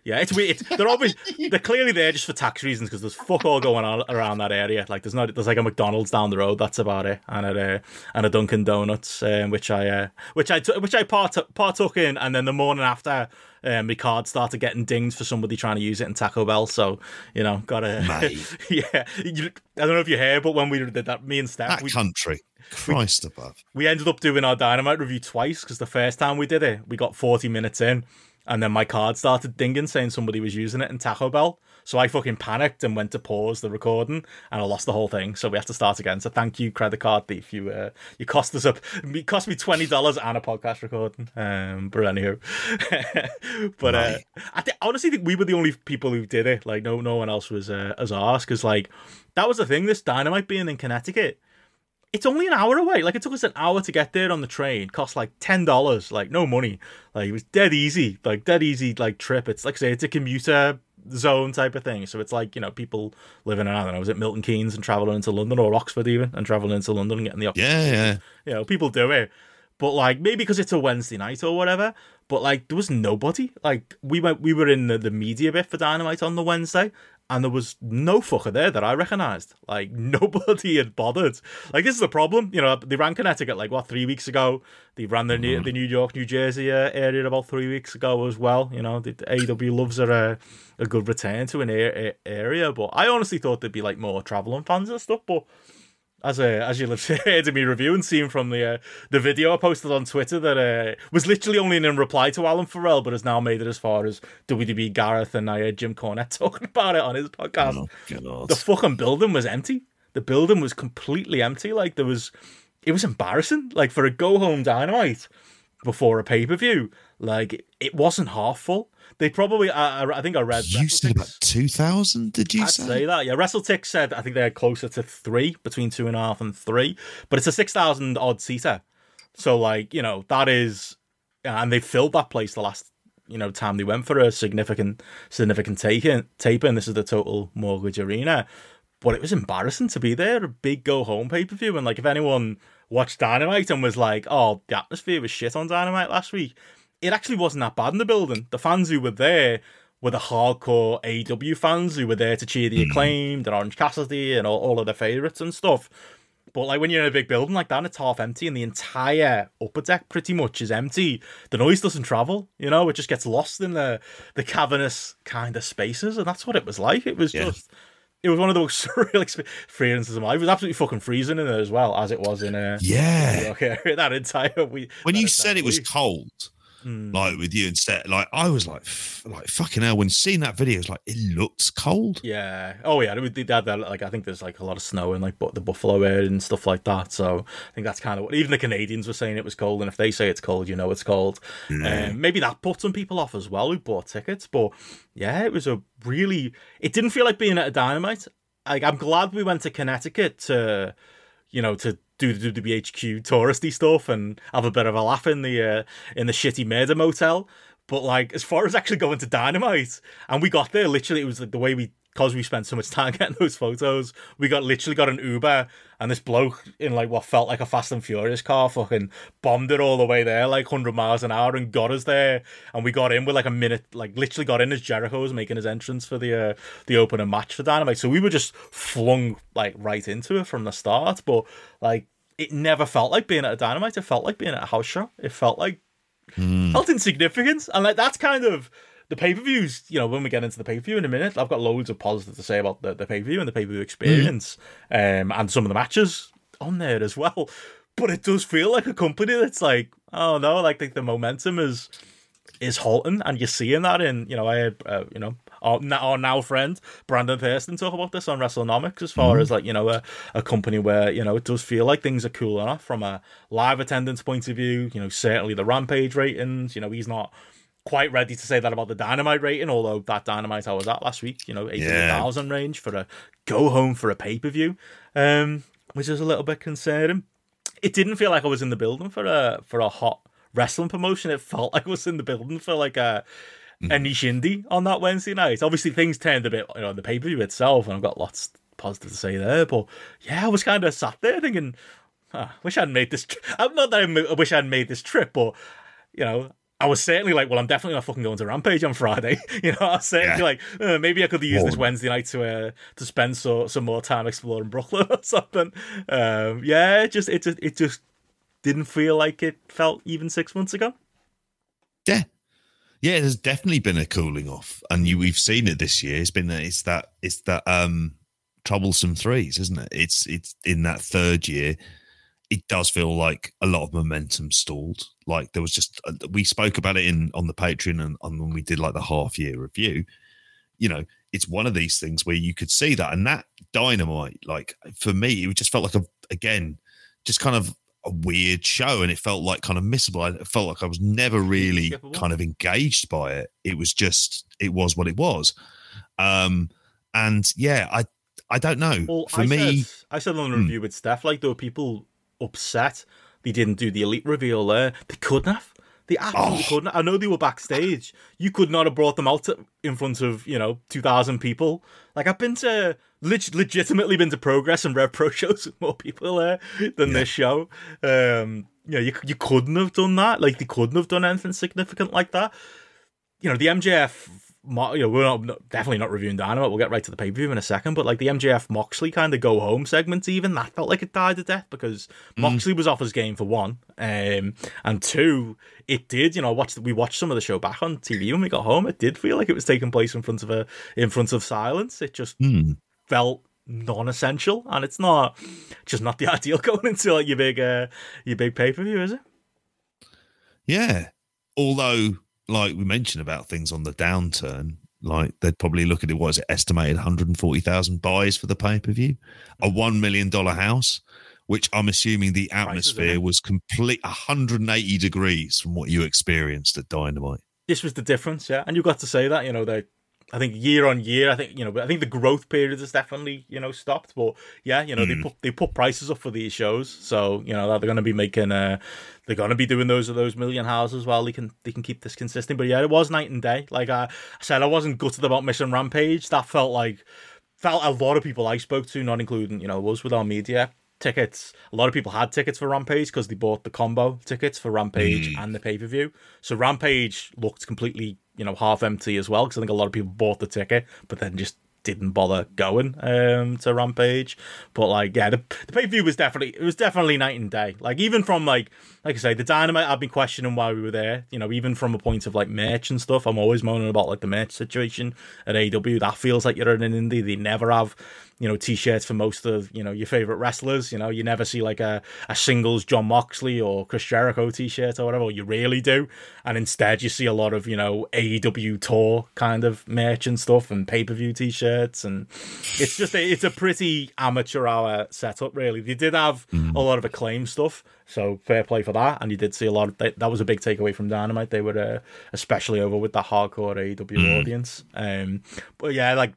Speaker 1: yeah, it's weird. It's, they're obviously they're clearly there just for tax reasons because there's fuck all going on around that area. Like there's not there's like a McDonald's down the road. That's about it, and a uh, and a Dunkin' Donuts, um, which I uh, which I t- which I partook partook in, and then the morning after. Um, my card started getting dinged for somebody trying to use it in Taco Bell, so you know, gotta yeah. You, I don't know if you heard, but when we did that, me and Steph,
Speaker 2: That
Speaker 1: we,
Speaker 2: country. Christ above.
Speaker 1: we ended up doing our dynamite review twice because the first time we did it, we got 40 minutes in, and then my card started dinging saying somebody was using it in Taco Bell. So I fucking panicked and went to pause the recording, and I lost the whole thing. So we had to start again. So thank you, credit card thief. You uh, you cost us up. It cost me twenty dollars and a podcast recording. Um, but anywho, but uh, I th- honestly think we were the only people who did it. Like no no one else was uh, as ours because like that was the thing. This dynamite being in Connecticut it's only an hour away. Like it took us an hour to get there on the train. Cost like ten dollars. Like no money. Like it was dead easy. Like dead easy. Like trip. It's like I say, it's a commuter zone type of thing. So it's like you know people living in I don't know, was it Milton Keynes and traveling into London or Oxford even and traveling into London and getting the
Speaker 2: Yeah, yeah.
Speaker 1: you know people do it. But like maybe because it's a Wednesday night or whatever. But like there was nobody. Like we went, we were in the, the media bit for Dynamite on the Wednesday, and there was no fucker there that I recognised. Like nobody had bothered. Like this is the problem. You know, they ran Connecticut like what three weeks ago. They ran the New the New York, New Jersey uh, area about three weeks ago as well. You know, the, AW loves are a, a good return to an a- a- area. But I honestly thought there'd be like more traveling fans and stuff. But as a as you'll have heard me review and seen from the uh, the video I posted on Twitter that uh, was literally only in reply to Alan Farrell, but has now made it as far as WDB Gareth and I heard Jim Cornette talking about it on his podcast.
Speaker 2: Oh,
Speaker 1: The fucking building was empty. The building was completely empty. Like there was, it was embarrassing. Like for a go home dynamite before a pay per view, like it wasn't half full. They probably, I, I- I think I read.
Speaker 2: you said about 2,000, did you
Speaker 1: I'd
Speaker 2: say?
Speaker 1: say that. Yeah, WrestleTix said I think they're closer to three, between two and a half and three, but it's a six thousand odd seater. So like you know that is, uh, and they filled that place the last you know time they went for a significant significant taking taping. This is the total mortgage arena, but it was embarrassing to be there. A big go home pay per view, and like if anyone watched Dynamite and was like, "Oh, the atmosphere was shit on Dynamite last week," it actually wasn't that bad in the building. The fans who were there were the hardcore AEW fans who were there to cheer the acclaimed and Orange Cassidy and all, all of their favourites and stuff. But like when you're in a big building like that, and it's half empty, and the entire upper deck pretty much is empty. The noise doesn't travel, you know. It just gets lost in the the cavernous kind of spaces, and that's what it was like. It was
Speaker 2: Yeah.
Speaker 1: just, it was one of the most surreal experiences of my life. It was absolutely fucking freezing in there as well as it was in uh,
Speaker 2: Yeah.
Speaker 1: okay, that entire week.
Speaker 2: when you said it was cold,
Speaker 1: Hmm.
Speaker 2: like with you and Seth, like I was like, f- like fucking hell. When seeing that video, it's like it looks cold.
Speaker 1: Yeah. Oh yeah. They did that. Like I think there's like a lot of snow in like bu- the Buffalo area and stuff like that. So I think that's kind of what even the Canadians were saying it was cold. And if they say it's cold, you know it's cold. Um, maybe that put some people off as well who bought tickets. But yeah, it was a really. It didn't feel like being at a Dynamite. Like I'm glad we went to Connecticut to, you know, to do the WHQ touristy stuff and have a bit of a laugh in the uh, in the shitty murder motel. But like, as far as actually going to Dynamite, and we got there literally, it was like the way we because we spent so much time getting those photos. We got literally got an Uber, and this bloke in like what felt like a Fast and Furious car fucking bombed it all the way there, like hundred miles an hour, and got us there. And we got in with like a minute, like literally got in as Jericho was making his entrance for the uh, the opening match for Dynamite. So we were just flung like right into it from the start. But like, it never felt like being at a Dynamite. It felt like being at a house show. It felt like felt insignificant. And like that's kind of the pay per views, you know, when we get into the pay per view in a minute, I've got loads of positive to say about the, the pay per view and the pay per view experience, um, and some of the matches on there as well. But it does feel like a company that's like, oh no, like the, the momentum is is halting, and you're seeing that in, you know, I uh, you know, our, our now friend Brandon Thurston talk about this on WrestleNomics as far as like, you know, a, a company where, you know, it does feel like things are cooling off from a live attendance point of view, you know, certainly the Rampage ratings, you know, he's not quite ready to say that about the Dynamite rating, although that Dynamite I was at last week, you know, 800,000 range for a go home for a pay per view, um, which is a little bit concerning. It didn't feel like I was in the building for a for a hot wrestling promotion. It felt like I was in the building for like a a niche indie on that Wednesday night. Obviously, things turned a bit, you know, the pay per view itself, and I've got lots positive to say there. But yeah, I was kind of sat there thinking, "Huh, wish I'd made this. Tri- I'm not that I m- I wish I'd made this trip, but you know, I was certainly like, well, I'm definitely not fucking going to Rampage on Friday. you know, I was certainly
Speaker 2: Yeah.
Speaker 1: like, uh, maybe I could use this Wednesday night to uh, to spend so some more time exploring Brooklyn or something. Um, yeah, it just it just it just didn't feel like it felt even six months ago.
Speaker 2: Yeah. Yeah, there's definitely been a cooling off, and you we've seen it this year. It's been it's that it's that um troublesome threes, isn't it? It's it's in that third year. It does feel like a lot of momentum stalled. Like there was just uh, we spoke about it in on the Patreon and, and when we did like the half year review. You know, it's one of these things where you could see that, and that dynamite, like for me, it just felt like a again, just kind of a weird show and it felt like kind of missable. I felt like I was never really kind of engaged by it. It was just it was what it was. Um and yeah, I I don't know.
Speaker 1: Well,
Speaker 2: For
Speaker 1: I
Speaker 2: me,
Speaker 1: said, I said on the
Speaker 2: Hmm.
Speaker 1: review with Steph, like there were people upset they didn't do the elite reveal there. They couldn't have. They absolutely
Speaker 2: Oh.
Speaker 1: couldn't. I know they were backstage. You could not have brought them out to, in front of you know two thousand people. Like I've been to leg- legitimately been to Progress and Rev Pro shows with more people there than this show. Um, you know, you you couldn't have done that. Like they couldn't have done anything significant like that. You know, the MJF. You know, we're not, definitely not reviewing Dynamite. We'll get right to the pay per view in a second. But like the MJF Moxley kind of go home segment, even that felt like it died to death because Moxley was off his game for one, um, and two, it did. You know, watched we watched some of the show back on TV when we got home. It did feel like it was taking place in front of a in front of silence. It just
Speaker 2: Hmm.
Speaker 1: felt non-essential, and it's not just not the ideal going into like your big uh, your big pay per view, is it?
Speaker 2: Yeah. Although, like we mentioned about things on the downturn, like they'd probably look at it, what is it, estimated 140,000 buys for the pay per view, a $1 million house, which I'm assuming the atmosphere was complete 180 degrees from what you experienced at Dynamite.
Speaker 1: this was the difference, yeah. And you got to say that, you know, they I think year on year, I think you know, I think the growth period has definitely you know stopped. But yeah, you know, they put they put prices up for these shows, so you know they're going to be making uh they're going to be doing those of those million houses while they can they can keep this consistent. But yeah, it was night and day. Like I, said, I wasn't gutted about missing Rampage. That felt like felt a lot of people I spoke to, not including you know was with our media tickets. A lot of people had tickets for Rampage because they bought the combo tickets for Rampage and the pay per view. So Rampage looked completely you know half empty as well because I think a lot of people bought the ticket but then just didn't bother going um to Rampage. But like yeah, the, the pay per view was definitely it was definitely night and day. Like even from like like I say, the dynamite I've been questioning why we were there. You know, even from a point of like merch and stuff, I'm always moaning about like the merch situation at AEW. That feels like you're in an indie. They never have you know t-shirts for most of you know your favorite wrestlers. You know you never see like a, a singles jon moxley or chris jericho t-shirt or whatever. Or you really do. And instead you see a lot of you know aew tour kind of merch and stuff and pay-per-view t-shirts. And it's just a, it's a pretty amateur hour setup really. They did have mm. a lot of acclaim stuff. So fair play for that and you did see a lot of that, that was a big takeaway from dynamite. They were uh, especially over with the hardcore aew audience. Um but yeah like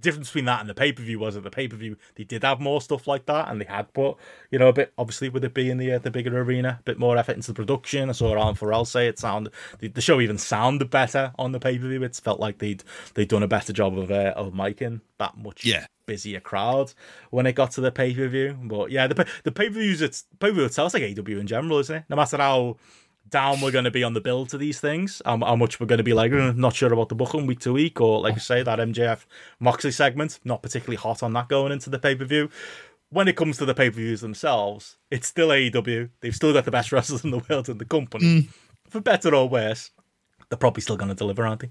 Speaker 1: difference between that and the pay per view was that the pay per view they did have more stuff like that, and they had put you know a bit obviously with it being the uh, the bigger arena, a bit more effort into the production. I saw Alan Farrell say it sounded the, the show even sounded better on the pay per view. It felt like they'd they'd done a better job of uh, of miking that much
Speaker 2: Yeah.
Speaker 1: busier crowd when it got to the pay per view. But yeah, the the pay per views it's pay per view itself like AEW in general, isn't it? No matter how down we're going to be on the build to these things, um, how much we're going to be like, "Uh, not sure about the booking week to week, or like I say, that MJF Moxley segment, not particularly hot on that going into the pay per view. When it comes to the pay per views themselves, it's still AEW. They've still got the best wrestlers in the world in the company. For better or worse, they're probably still going to deliver, aren't they?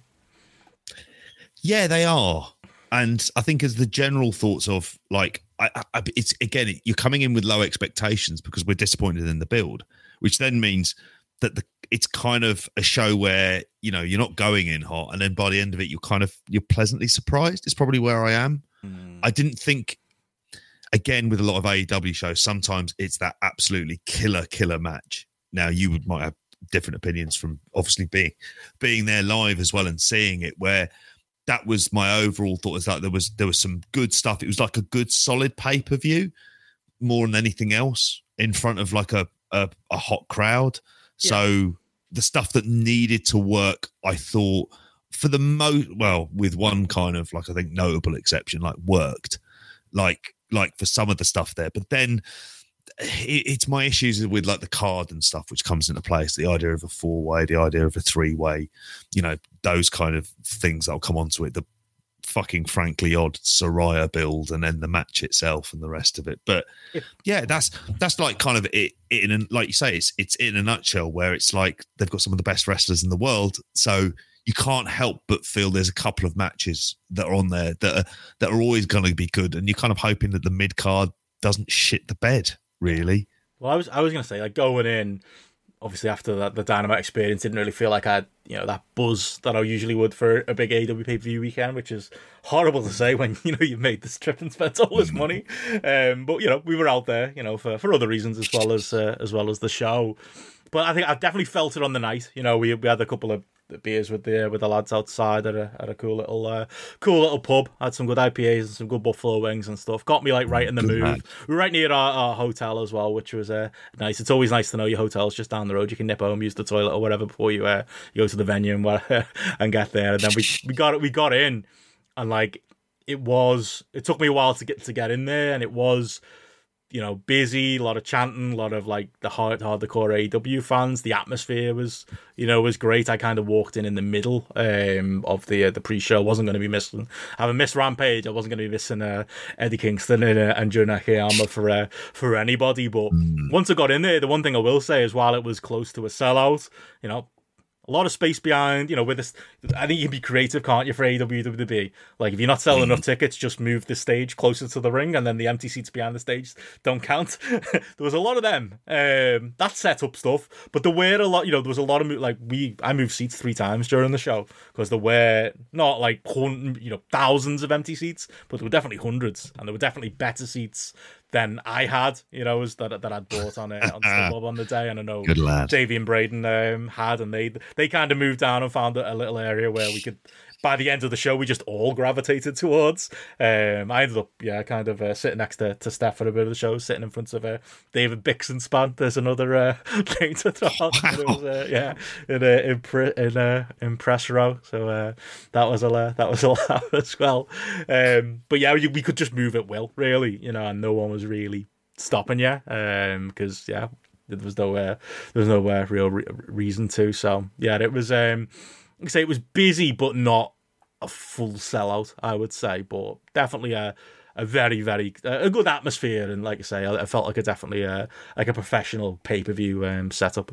Speaker 2: Yeah, they are. And I think as the general thoughts of like, I, I, it's again, you're coming in with low expectations because we're disappointed in the build, which then means that the it's kind of a show where you know you're not going in hot, and then by the end of it, you're kind of you're pleasantly surprised. It's probably where I am. Mm. I didn't think. Again, with a lot of AEW shows, sometimes it's that absolutely killer, killer match. Now, you would might have different opinions from obviously being being there live as well and seeing it, where that was my overall thought. Is like there was there was some good stuff. It was like a good solid pay per view, more than anything else, in front of like a a, a hot crowd. So the stuff that needed to work, I thought, for the most well, with one kind of like I think notable exception, like worked, like like for some of the stuff there. But then it, it's my issues with like the card and stuff which comes into place. The idea of a four way the idea of a three way you know those kind of things I'll come onto it. The fucking frankly odd Saraya build and then the match itself and the rest of it. But yeah. that's that's like kind of it, it in a, like you say it's it's in a nutshell where it's like they've got some of the best wrestlers in the world. So you can't help but feel there's a couple of matches that are on there that are that are always going to be good. And you're kind of hoping that the mid card doesn't shit the bed really.
Speaker 1: Well, I was I was gonna say like going in, obviously after that the Dynamite experience, didn't really feel like I had you know that buzz that I usually would for a big AEW pay per view weekend, which is horrible to say when you know you've made this trip and spent all this money. Um, but you know we were out there, you know for, for other reasons as well as uh, as well as the show. But I think I definitely felt it on the night. You know we we had a couple of the beers with the with the lads outside at a at a cool little uh, cool little pub. Had some good IPAs and some good buffalo wings and stuff. Got me like right in the
Speaker 2: Good
Speaker 1: mood. We were right near our, our hotel as well, which was uh, nice. It's always nice to know your hotel's just down the road. You can nip home, use the toilet or whatever before you uh, you go to the venue and whatever, and get there. And then we we got it. We got in, and like it was. It took me a while to get to get in there, and it was you know, busy, a lot of chanting, a lot of like the hard hardcore AEW fans. The atmosphere was, you know, was great. I kind of walked in in the middle um, of the uh, the pre-show. wasn't going to be missing. Having missed Rampage, I wasn't going to be missing uh, Eddie Kingston and, uh, and Jun Akiyama for uh, for anybody. But once I got in there, the one thing I will say is, while it was close to a sellout, you know. A lot of space behind, you know, with this. I think you can be creative, can't you, for AWWB? Like, if you're not selling enough tickets, just move the stage closer to the ring, and then the empty seats behind the stage don't count. there was a lot of them. Um, that set up stuff, but there were a lot. You know, there was a lot of like we. I moved seats three times during the show because there were not like you know thousands of empty seats, but there were definitely hundreds, and there were definitely better seats than I had. You know, was that that I'd bought on it on StubHub on the day, and I know. Davey and Braden um, had, and they they kind of moved down and found a little area where we could. By the end of the show, we just all gravitated towards. Um, I ended up, yeah, kind of uh, sitting next to, to Steph for a bit of the show, sitting in front of uh, David Bixenspan. There's another uh, thing to throw. But was, uh, yeah, in uh, in, pre- in, uh, in press row. So uh, that was a that was a laugh as well. Um, but yeah, we, we could just move at will, really, you know, and no one was really stopping you because yeah there was no uh, there was no uh, real re- reason to so yeah it was um I say it was busy but not a full sellout I would say but definitely a a very very a good atmosphere and like I say I, I felt like a definitely a like a professional pay per view um, setup.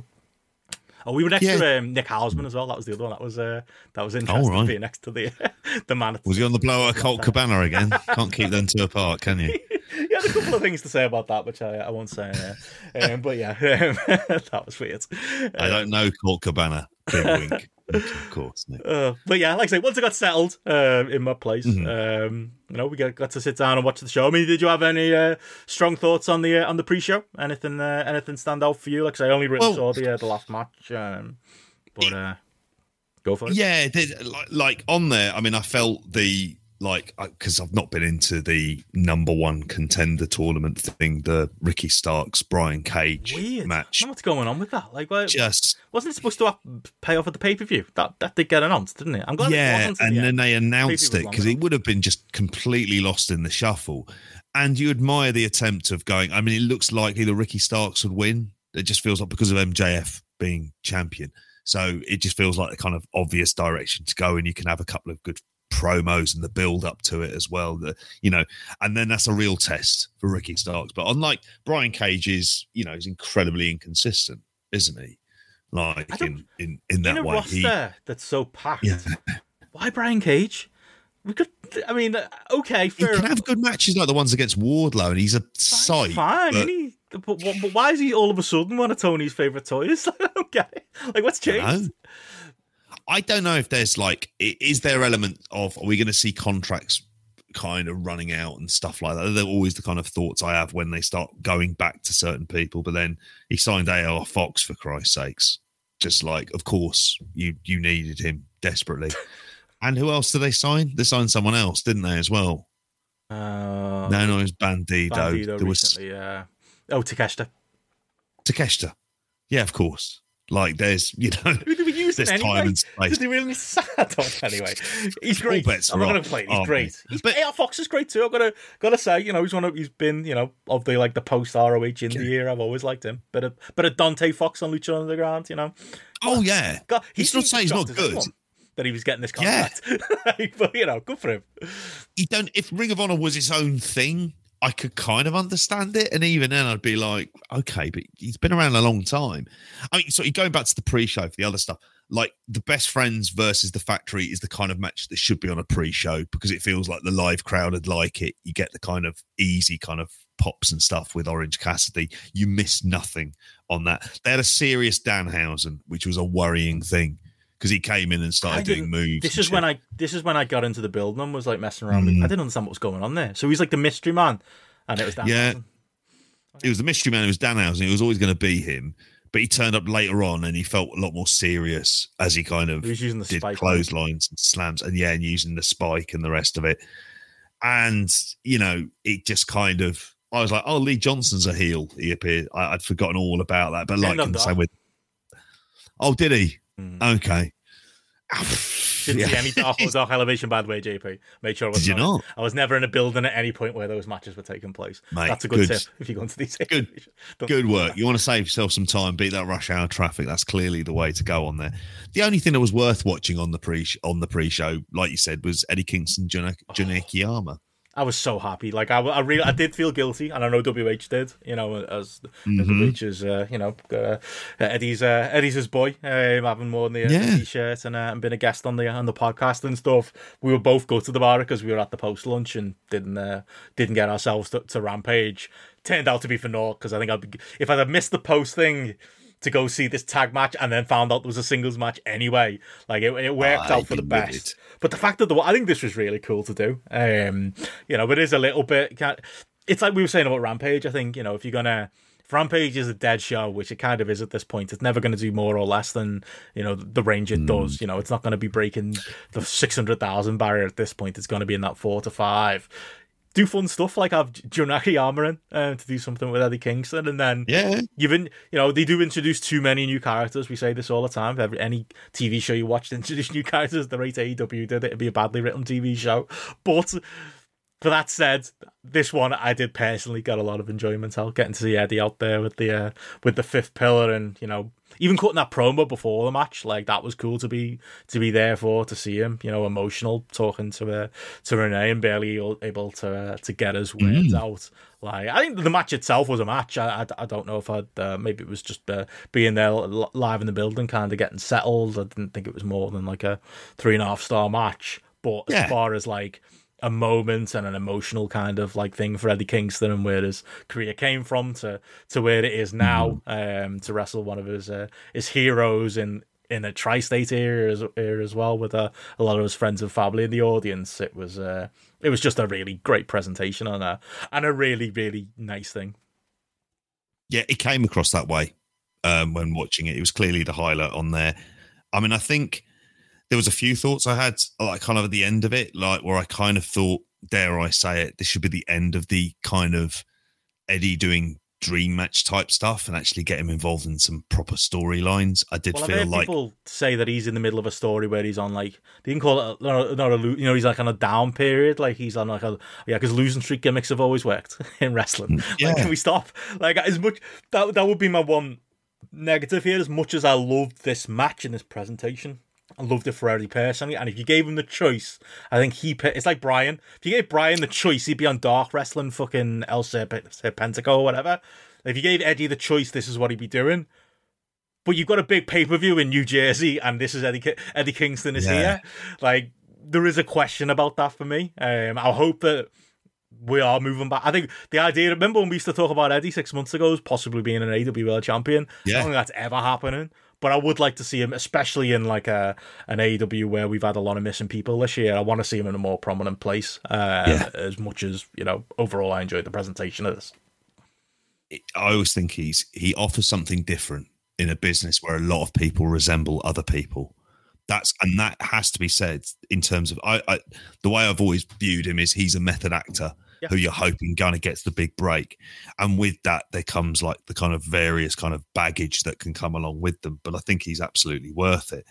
Speaker 1: Oh, we were next
Speaker 2: Yeah.
Speaker 1: to um, Nick Hausman as well. That was the other one. That was uh, that was interesting.
Speaker 2: right.
Speaker 1: Being next to the the man.
Speaker 2: Was he on the blower Colt Cabana again? Can't keep them two apart, can you?
Speaker 1: he had a couple of things to say about that, which I, I won't say. Uh, um, but yeah, um, that was weird.
Speaker 2: I don't know Colt Cabana. Big wink. Of course.
Speaker 1: Uh, but yeah, like I say, once I got settled um, in my place,
Speaker 2: Mm-hmm.
Speaker 1: um, you know, we got, got to sit down and watch the show. I mean, did you have any uh, strong thoughts on the uh, on the pre-show? Anything uh, anything stand out for you? Like I only really
Speaker 2: Well-
Speaker 1: saw the uh, the last match, um, but uh, go for it.
Speaker 2: Yeah, like, like on there. I mean, I felt the like because I've not been into the number one contender tournament thing, the Ricky Starks Brian Cage
Speaker 1: Weird.
Speaker 2: Match.
Speaker 1: what's going on with that. Like, why,
Speaker 2: Just
Speaker 1: wasn't it supposed to pay off at the pay per view? That that did get announced, didn't it? I'm glad it
Speaker 2: yeah,
Speaker 1: wasn't.
Speaker 2: and
Speaker 1: the
Speaker 2: then
Speaker 1: end.
Speaker 2: they announced
Speaker 1: it
Speaker 2: it because it would have been just completely lost in the shuffle. And you admire the attempt of going. I mean, it looks likely that Ricky Starks would win. It just feels like because of MJF being champion. So it just feels like the kind of obvious direction to go, and you can have a couple of good promos and the build up to it as well. The you know, and then that's a real test for Ricky Starks. But unlike Brian Cage is, you know, he's incredibly inconsistent, isn't he? Like in in in that
Speaker 1: in a
Speaker 2: way,
Speaker 1: roster
Speaker 2: he,
Speaker 1: that's so packed.
Speaker 2: yeah.
Speaker 1: Why Brian Cage? We could. I mean, uh, okay,
Speaker 2: He can have good matches like the ones against Wardlow, and he's a sight.
Speaker 1: Fine,
Speaker 2: but-
Speaker 1: isn't he? But, but, why is he all of a sudden one of Tony's favorite toys? okay, don't get it. Like, what's changed?
Speaker 2: I don't know if there's like, is there element of are we going to see contracts kind of running out and stuff like that? They're always the kind of thoughts I have when they start going back to certain people. But then he signed AR Fox for Christ's sakes. Just like, of course, you you needed him desperately. and who else did they sign? They signed someone else, didn't they, as well?
Speaker 1: Uh,
Speaker 2: no, no, it was Bandido.
Speaker 1: Bandido
Speaker 2: there was
Speaker 1: recently. Uh, oh, Takeshita.
Speaker 2: Takeshita. Yeah, of course. Like there's, you know,
Speaker 1: Who did we use
Speaker 2: there's
Speaker 1: him
Speaker 2: time and space.
Speaker 1: Did he really sad? anyway, he's great. I'm not going to play. He's
Speaker 2: aren't
Speaker 1: great. He's,
Speaker 2: But-
Speaker 1: AR Fox is great too. I've got to got to say, you know, he's one of he's been, you know, of the like the post ROH indie era. I've always liked him. But a bit of Dante Fox on Lucha Underground. You know,
Speaker 2: Oh yeah.
Speaker 1: God, he
Speaker 2: It's not saying he's not good.
Speaker 1: That he was getting this
Speaker 2: Yeah.
Speaker 1: contract, but you know, good for him.
Speaker 2: You don't if Ring of Honor was its own thing, I could kind of understand it. And even then I'd be like, okay, but he's been around a long time. I mean, so going back to the pre-show for the other stuff, like the best friends versus the factory is the kind of match that should be on a pre-show because it feels like the live crowd would like it. You get the kind of easy kind of pops and stuff with Orange Cassidy. You miss nothing on that. They had a serious Danhausen, which was a worrying thing because he came in and started doing moves.
Speaker 1: This is when. I this is when I got into the building and was like messing around. with
Speaker 2: Mm.
Speaker 1: I didn't understand what was going on there. So he's like the mystery man, and it was that.
Speaker 2: Yeah. it was the mystery man. It was Danhausen. It was always going to be him. but he turned up later on and he felt a lot more serious as he kind of
Speaker 1: He was using the
Speaker 2: did
Speaker 1: spike.
Speaker 2: clotheslines and slams and yeah, and using the spike and the rest of it. And you know, it just kind of I was like, oh, Lee Johnson's a heel. He appeared. I, I'd forgotten all about that, but like in the same with. Oh, did he?
Speaker 1: Mm.
Speaker 2: Okay.
Speaker 1: Didn't
Speaker 2: Yeah.
Speaker 1: see any dark, dark elevation by the way, JP. Made sure I was
Speaker 2: Did you not?
Speaker 1: I was never in a building at any point where those matches were taking place.
Speaker 2: Mate,
Speaker 1: That's a good,
Speaker 2: good.
Speaker 1: tip if you go into these.
Speaker 2: Good- Good work. You want to save yourself some time, beat that rush hour traffic. That's clearly the way to go on there. The only thing that was worth watching on the pre on the pre show, like you said, was Eddie Kingston, Jun- oh. Jun Akiyama.
Speaker 1: I was so happy. Like I, I really, I did feel guilty, and I know WH did. You know, as
Speaker 2: Mhm.
Speaker 1: WH is, uh, you know, uh, Eddie's, uh, Eddie's his boy, um, having worn the, uh, the
Speaker 2: Yeah.
Speaker 1: t-shirt and, uh, and been a guest on the on the podcast and stuff. We would both go to the bar because we were at the post lunch and didn't uh, didn't get ourselves to, to Rampage. Turned out to be for naught because I think I'd be, if I'd have missed the post thing. To go see this tag match and then found out there was a singles match anyway. Like it, it worked
Speaker 2: I'd
Speaker 1: out for the best. But the fact that the I think this was really cool to do. Um, you know, it is a little bit. It's like we were saying about Rampage. I think you know if you're gonna. If Rampage is a dead show, which it kind of is at this point. It's never going to do more or less than you know the range it does. You know, it's not going to be breaking the six hundred thousand barrier at this point. It's going to be in that four to five. Do fun stuff like have Junaki Armorin uh, to do something with Eddie Kingston, and then
Speaker 2: Yeah,
Speaker 1: You've you know, they do introduce too many new characters. We say this all the time. Every any TV show you watch, introduce new characters. The rate AEW did it, it'd be a badly written TV show. But for that said, this one I did personally get a lot of enjoyment out getting to see Eddie out there with the uh, with the fifth pillar, and you know, even cutting that promo before the match, like that was cool to be to be there for to see him. You know, emotional talking to uh, to Renee and barely able to uh, to get his words out. Like I think the match itself was a match. I I, I don't know if I'd uh, maybe it was just uh, being there live in the building, kind of getting settled. I didn't think it was more than like a three and a half star match. But
Speaker 2: Yeah.
Speaker 1: as far as like a moment and an emotional kind of like thing for Eddie Kingston and where his career came from to to where it is now um to wrestle one of his uh, his heroes in in a tri-state area as, area as well with uh, a lot of his friends and family in the audience it was uh it was just a really great presentation and a and a really really nice thing
Speaker 2: yeah, it came across that way um, when watching it. It was clearly the highlight on there. I mean, I think there was a few thoughts I had, like kind of at the end of it, like where I kind of thought, dare I say it, this should be the end of the kind of Eddie doing dream match type stuff and actually get him involved in some proper storylines. I did
Speaker 1: well,
Speaker 2: feel like
Speaker 1: people say that he's in the middle of a story where he's on like they can call it a, not, a you know he's like on a down period like he's on like a yeah because losing streak gimmicks have always worked in wrestling.
Speaker 2: Mm, yeah.
Speaker 1: Like, can we stop? Like as much that that would be my one negative here. As much as I loved this match and this presentation. I loved it for Eddie personally, and if you gave him the choice, I think he. It's like Brian. If you gave Brian the choice, he'd be on Dark Wrestling, fucking El Serp- Serpentico or whatever. If you gave Eddie the choice, this is what he'd be doing. But you've got a big pay per view in New Jersey, and this is Eddie Ki- Eddie Kingston is
Speaker 2: Yeah.
Speaker 1: here. Like there is a question about that for me. Um, I hope that we are moving back. I think the idea. Remember when we used to talk about Eddie six months ago as possibly being an AEW World Champion? I
Speaker 2: Yeah.
Speaker 1: don't think that's ever happening. But I would like to see him, especially in like a an AEW where we've had a lot of missing people this year. I want to see him in a more prominent place. Uh,
Speaker 2: Yeah.
Speaker 1: As much as you know, overall, I enjoyed the presentation of this.
Speaker 2: I always think he's he offers something different in a business where a lot of people resemble other people. That's and that has to be said in terms of I, I the way I've always viewed him is he's a method actor
Speaker 1: Yeah.
Speaker 2: who you're hoping kind of gets the big break, and with that there comes like the kind of various kind of baggage that can come along with them. But I think he's absolutely worth it.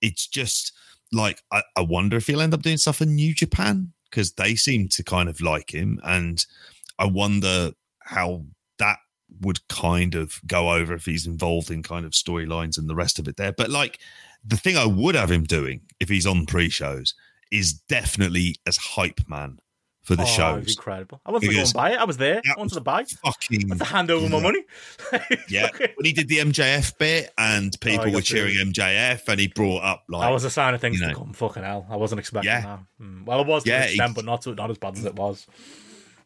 Speaker 2: It's just like I, I wonder if he'll end up doing stuff in New Japan because they seem to kind of like him, and I wonder how that would kind of go over if he's involved in kind of storylines and the rest of it there. But like the thing I would have him doing if he's on pre-shows is definitely as hype man for the
Speaker 1: oh, It was
Speaker 2: shows.
Speaker 1: incredible. I wasn't going to buy it. I was there. I wanted to buy.
Speaker 2: Fucking
Speaker 1: to hand over my money.
Speaker 2: Yeah, when he did the MJF bit and people
Speaker 1: Oh,
Speaker 2: were cheering MJF, and he brought up like
Speaker 1: That was a sign of things
Speaker 2: you
Speaker 1: to
Speaker 2: know.
Speaker 1: come. Fucking hell. I wasn't expecting
Speaker 2: Yeah.
Speaker 1: that. Mm. Well, it was to
Speaker 2: Yeah,
Speaker 1: an extent, but not, to, not as bad as it was.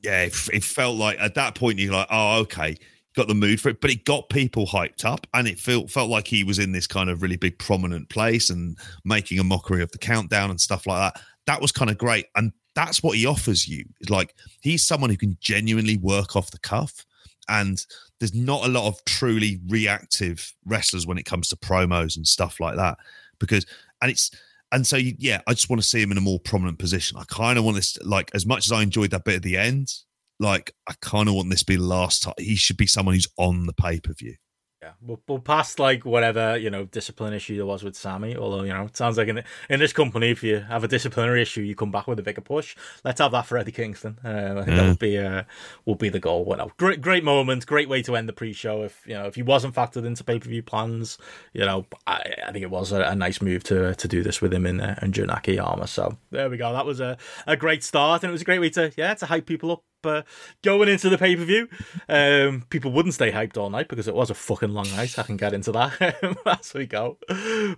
Speaker 2: yeah, it, it felt like at that point you're like, oh, okay, got the mood for it, but it got people hyped up, and it felt felt like he was in this kind of really big prominent place and making a mockery of the countdown and stuff like that. That was kind of great, and that's what he offers you. It's like he's someone who can genuinely work off the cuff, and there's not a lot of truly reactive wrestlers when it comes to promos and stuff like that because and it's and so yeah i just want to see him in a more prominent position. I kind of want this like as much as i enjoyed that bit at the end like i kind of want this to be the last time he should be someone who's on the pay-per-view
Speaker 1: Yeah, we'll, we'll past like whatever you know discipline issue there was with Sammy. Although you know it sounds like in in this company, if you have a disciplinary issue, you come back with a bigger push. Let's have that for Eddie Kingston. Uh, I think that would be uh, will be the goal. Well, no, great great moment, great way to end the pre-show. If you know if he wasn't factored into pay per view plans, you know I, I think it was a, a nice move to to do this with him in uh, in Jun Akiyama. So there we go. That was a, a great start, and it was a great way to yeah to hype people up uh, going into the pay per view. Um, people wouldn't stay hyped all night because it was a fucking long night. I can get into that as we go.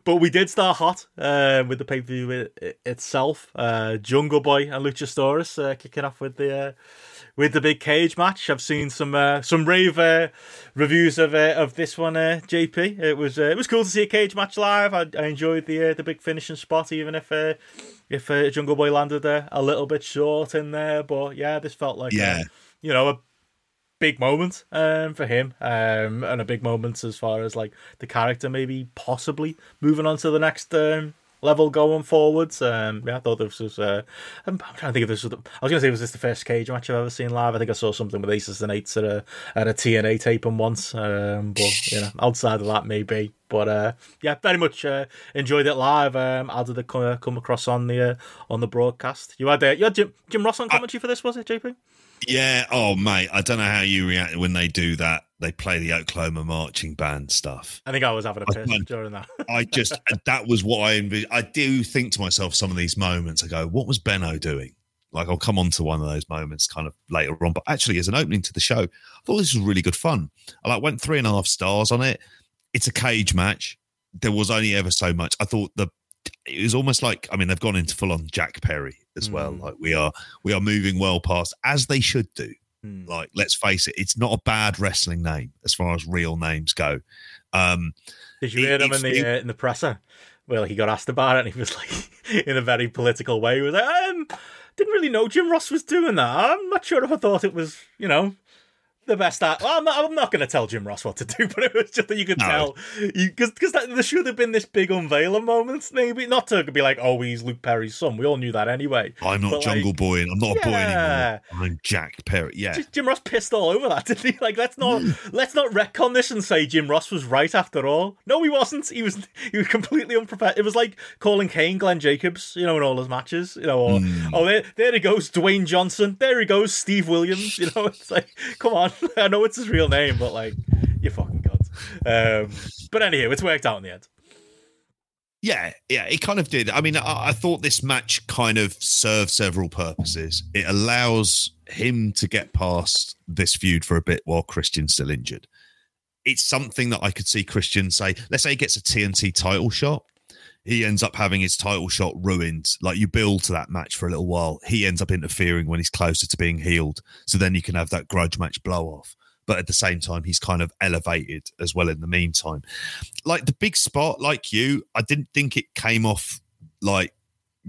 Speaker 1: But we did start hot uh, with the pay per view it, itself. Uh, Jungle Boy and Luchasaurus uh, kicking off with the. With the big cage match, I've seen some uh, some rave uh, reviews of uh, of this one, uh, JP. It was uh, it was cool to see a cage match live. I, I enjoyed the uh, the big finishing spot, even if uh, if uh, Jungle Boy landed uh, a little bit short in there. But yeah, this felt like
Speaker 2: Yeah.
Speaker 1: a, you know a big moment um, for him, um, and a big moment as far as like the character maybe possibly moving on to the next um, level going forwards. Um, yeah, I thought this was. Uh, I'm, I'm trying to think if this was. The, I was going to say was this the first cage match I've ever seen live. I think I saw something with Aces and Eights at a at a TNA taping once. Um, but you know, outside of that, maybe. But uh, yeah, very much uh, enjoyed it live. Um, how did it come, come across on the uh, on the broadcast? You had uh, you had Jim, Jim Ross on commentary for this, was it, JP?
Speaker 2: Yeah. Oh, mate. I don't know how you react when they do that. They play the Oklahoma marching band stuff.
Speaker 1: I think I was having a piss
Speaker 2: can't-
Speaker 1: during that.
Speaker 2: I just that was what I envi- I do think to myself some of these moments. I go, what was Benno doing? Like I'll come on to one of those moments kind of later on. But actually, as an opening to the show, I thought this was really good fun. I like went three and a half stars on it. It's a cage match. There was only ever so much. I thought the it was almost like I mean they've gone into full on Jack Perry as well.
Speaker 1: Mm.
Speaker 2: Like we are we are moving well past as they should do.
Speaker 1: Hmm.
Speaker 2: Like let's face it, it's not a bad wrestling name as far as real names go. Um,
Speaker 1: Did you
Speaker 2: It-
Speaker 1: hear him in the uh, in the presser? Well, he got asked about it, and he was like, in a very political way, he was like, um, "Didn't really know Jim Ross was doing that. I'm not sure if I thought it was, you know." The best at well, I'm not. I'm not going to tell Jim Ross what to do, but it was just that you could
Speaker 2: No.
Speaker 1: tell, because because there should have been this big unveiling moment, maybe not to be like, oh, he's Luke Perry's son. We all knew that anyway.
Speaker 2: I'm not
Speaker 1: But,
Speaker 2: Jungle
Speaker 1: like,
Speaker 2: Boy, and I'm not a boy
Speaker 1: Yeah.
Speaker 2: anymore. I'm Jack Perry. Yeah,
Speaker 1: Jim Ross pissed all over that, didn't he? Like, let's not let's not retcon this and say Jim Ross was right after all. No, he wasn't. He was he was completely unprepared. It was like calling Kane Glenn Jacobs, you know, in all his matches, you know. Or, hmm. Oh, there, there he goes, Dwayne Johnson. There he goes, Steve Williams. You know, it's like, come on. I know it's his real name, but like, you fucking god. Um, but anyhow, it's worked out in the end.
Speaker 2: yeah, yeah. It kind of did. I mean, I, I thought this match kind of served several purposes. It allows him to get past this feud for a bit while Christian's still injured. It's something that I could see Christian say. Let's say he gets a TNT title shot. He ends up having his title shot ruined. Like you build to that match for a little while. He ends up interfering when he's closer to being healed. So then you can have that grudge match blow off. But at the same time, he's kind of elevated as well in the meantime. Like the big spot, like you, I didn't think it came off like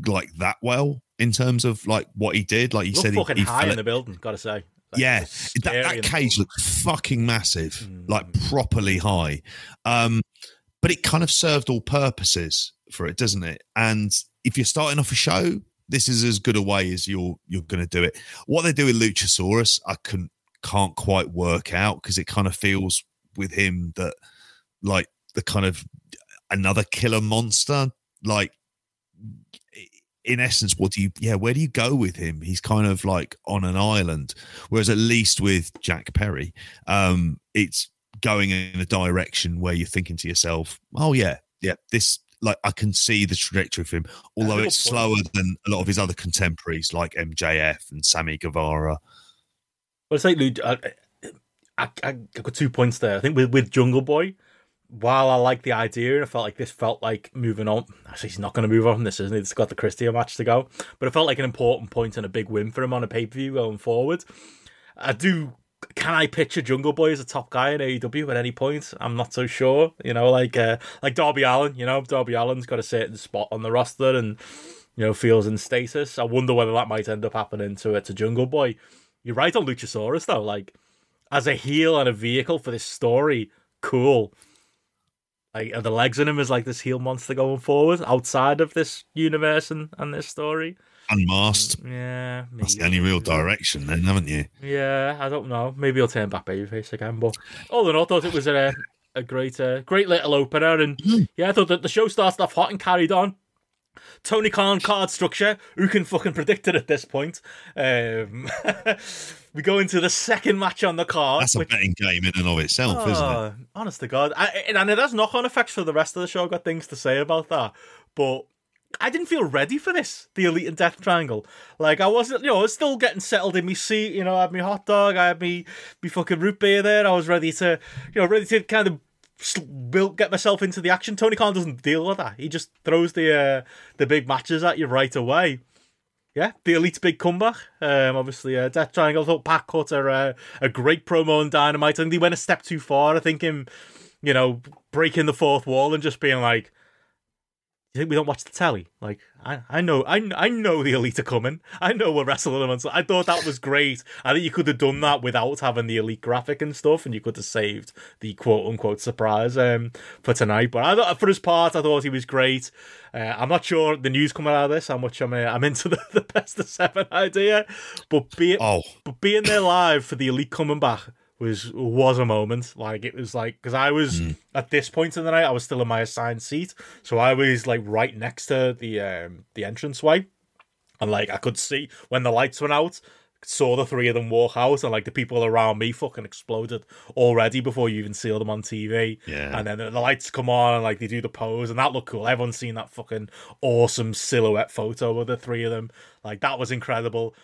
Speaker 2: like that well in terms of like what he did. Like
Speaker 1: Looked
Speaker 2: said, he,
Speaker 1: fucking
Speaker 2: he
Speaker 1: high
Speaker 2: fell
Speaker 1: in the building, gotta say. Like,
Speaker 2: yeah, that, that cage looked fucking massive,
Speaker 1: Mm.
Speaker 2: like properly high. Um, but it kind of served all purposes for it, doesn't it? And if you're starting off a show, this is as good a way as you're you're going to do it. What they do with Luchasaurus, I can can't quite work out because it kind of feels with him that like the kind of another killer monster, like in essence, what do you, yeah, where do you go with him? He's kind of like on an island. Whereas at least with Jack Perry, um, it's going in a direction where you're thinking to yourself, oh, yeah, yeah, this, like, I can see the trajectory of him, although it's
Speaker 1: point.
Speaker 2: slower than a lot of his other contemporaries like MJF and Sammy Guevara.
Speaker 1: Well, it's like Luke. Uh, I, I, I got two points there. I think with, with Jungle Boy, while I like the idea, I felt like this felt like moving on. Actually, he's not going to move on from this, isn't he? It's got the Christian match to go, but it felt like an important point and a big win for him on a pay per view going forward. I do. Can I picture Jungle Boy as a top guy in AEW at any point? I'm not so sure. You know, like uh, like Darby Allin. You know, Darby Allin's got a certain spot on the roster and you know feels in status. I wonder whether that might end up happening to it to Jungle Boy. You're right on Luchasaurus though. Like as a heel and a vehicle for this story, cool. Like are the legs in him is like this heel monster going forward outside of this universe and, and this story.
Speaker 2: Unmasked.
Speaker 1: Yeah,
Speaker 2: That's the only real direction, then, haven't you?
Speaker 1: Yeah, I don't know. Maybe he'll turn back babyface again. But all in all, I thought it was a a great, uh, great little opener, and yeah, I thought that the show started off hot and carried on. Tony Khan card structure. Who can fucking predict it at this point? Um, we go into the second match on the card.
Speaker 2: That's a betting game in and of itself, isn't it?
Speaker 1: Oh, Honest to God, I, and it has knock-on effects for the rest of the show. I've got things to say about that, but I didn't feel ready for this. The Elite and Death Triangle. Like I wasn't, you know, I was still getting settled in my seat. You know, I had my hot dog, I had me, me fucking root beer there. I was ready to, you know, ready to kind of build, get myself into the action. Tony Khan doesn't deal with that. He just throws the uh, the big matches at you right away. Yeah, the Elite's big comeback. Um, obviously, uh, Death Triangle. I thought Pat cut a, uh, a great promo on Dynamite. I think they went a step too far. I think him, you know, breaking the fourth wall and just being like, "You think we don't watch the telly?" Like, I, I know, I, I know the Elite are coming. I know we're wrestling them. And so I thought that was great. I think you could have done that without having the Elite graphic and stuff, and you could have saved the quote unquote surprise um, for tonight. But I thought, for his part, I thought he was great. Uh, I'm not sure the news coming out of this how much I'm uh, I'm into the, the best of seven idea, but be
Speaker 2: Oh,
Speaker 1: but being there live for the elite coming back was was a moment. Like it was like because I was at this point in the night, I was still in my assigned seat, so I was like right next to the um the entranceway, and like I could see when the lights went out. Saw the three of them walk out, and like the people around me fucking exploded already before you even see them on TV.
Speaker 2: Yeah.
Speaker 1: And then the, the lights come on, and like they do the pose, and that looked cool. Everyone's seen that fucking awesome silhouette photo of the three of them. Like that was incredible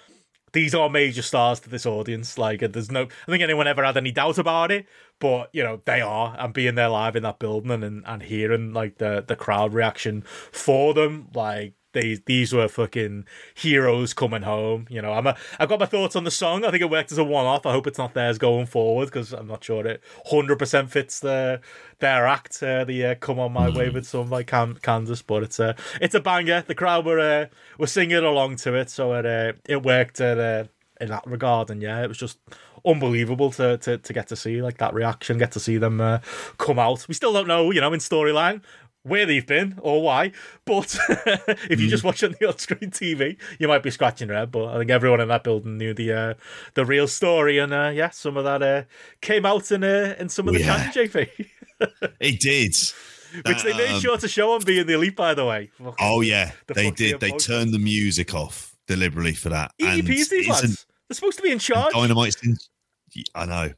Speaker 1: these are major stars to this audience. Like, there's no, I think anyone ever had any doubt about it, but you know they are, and being there live in that building and and, hearing like the the crowd reaction for them, like. These these were fucking heroes coming home. You know, I'm a, I've got my thoughts on the song. I think it worked as a one off. I hope it's not theirs going forward because I'm not sure it 100 percent fits their their act. Uh, the uh, "Come on My Way" with some like Kansas, but it's a it's a banger. The crowd were uh, were singing along to it, so it uh, it worked at, uh, in that regard. And yeah, it was just unbelievable to, to to get to see like that reaction, get to see them uh, come out. We still don't know, you know, in storyline where they've been or why. But if you just watch on the on-screen TV, you might be scratching your head. But I think everyone in that building knew the uh, the real story, and uh, yeah, some of that uh, came out in uh, in some of the
Speaker 2: Yeah.
Speaker 1: chat, JP,
Speaker 2: it did.
Speaker 1: which they made
Speaker 2: Um,
Speaker 1: sure to show on being the elite, by the way. Fucking
Speaker 2: Oh yeah,
Speaker 1: The
Speaker 2: they did. They turned the music off deliberately for that. And
Speaker 1: these lads. They're supposed to be in charge.
Speaker 2: Dynamite's in, I know,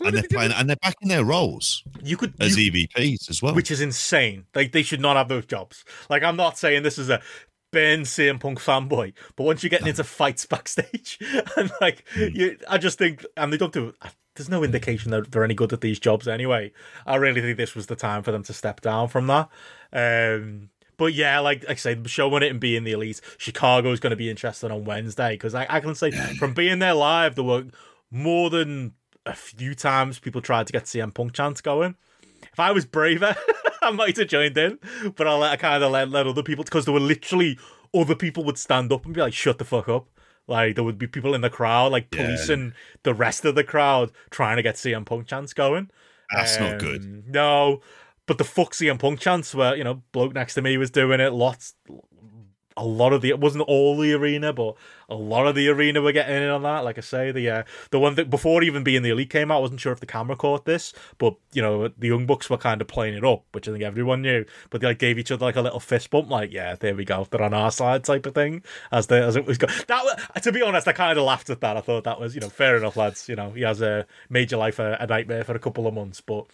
Speaker 2: and they're playing, and they're back in their roles
Speaker 1: You could
Speaker 2: as
Speaker 1: you-
Speaker 2: EVPs as well.
Speaker 1: which is insane. Like they should not have those jobs. Like I'm not saying this is a Ben CM Punk fanboy, but once you're getting into fights backstage, and like you, I just think, and they don't do. There's no indication that they're any good at these jobs anyway. I really think this was the time for them to step down from that. Um, but yeah, like, like I say, showing it and being the elite, Chicago's going to be interesting on Wednesday because I, I can say from being there live, there were more than a few times people tried to get CM Punk chants going. If I was braver, I might have joined in, but I let I kind of let, let other people because there were literally other people would stand up and be like, "Shut the fuck up!" Like there would be people in the crowd, like
Speaker 2: Yeah.
Speaker 1: policing the rest of the crowd, trying to get CM Punk chants going.
Speaker 2: That's not
Speaker 1: Um,
Speaker 2: good.
Speaker 1: No, but the fuck CM Punk chants were, you know, bloke next to me was doing it. Lots, a lot of the it wasn't all the arena, but a lot of the arena were getting in on that. Like I say, the uh, the one that before even being the elite came out, I wasn't sure if the camera caught this, but you know, the young bucks were kind of playing it up, which I think everyone knew. But they like gave each other like a little fist bump, like yeah, there we go, they're on our side type of thing. As the as it was go that to be honest, I kind of laughed at that. I thought that was you know fair enough, lads. You know, he has a made your life a, a nightmare for a couple of months, but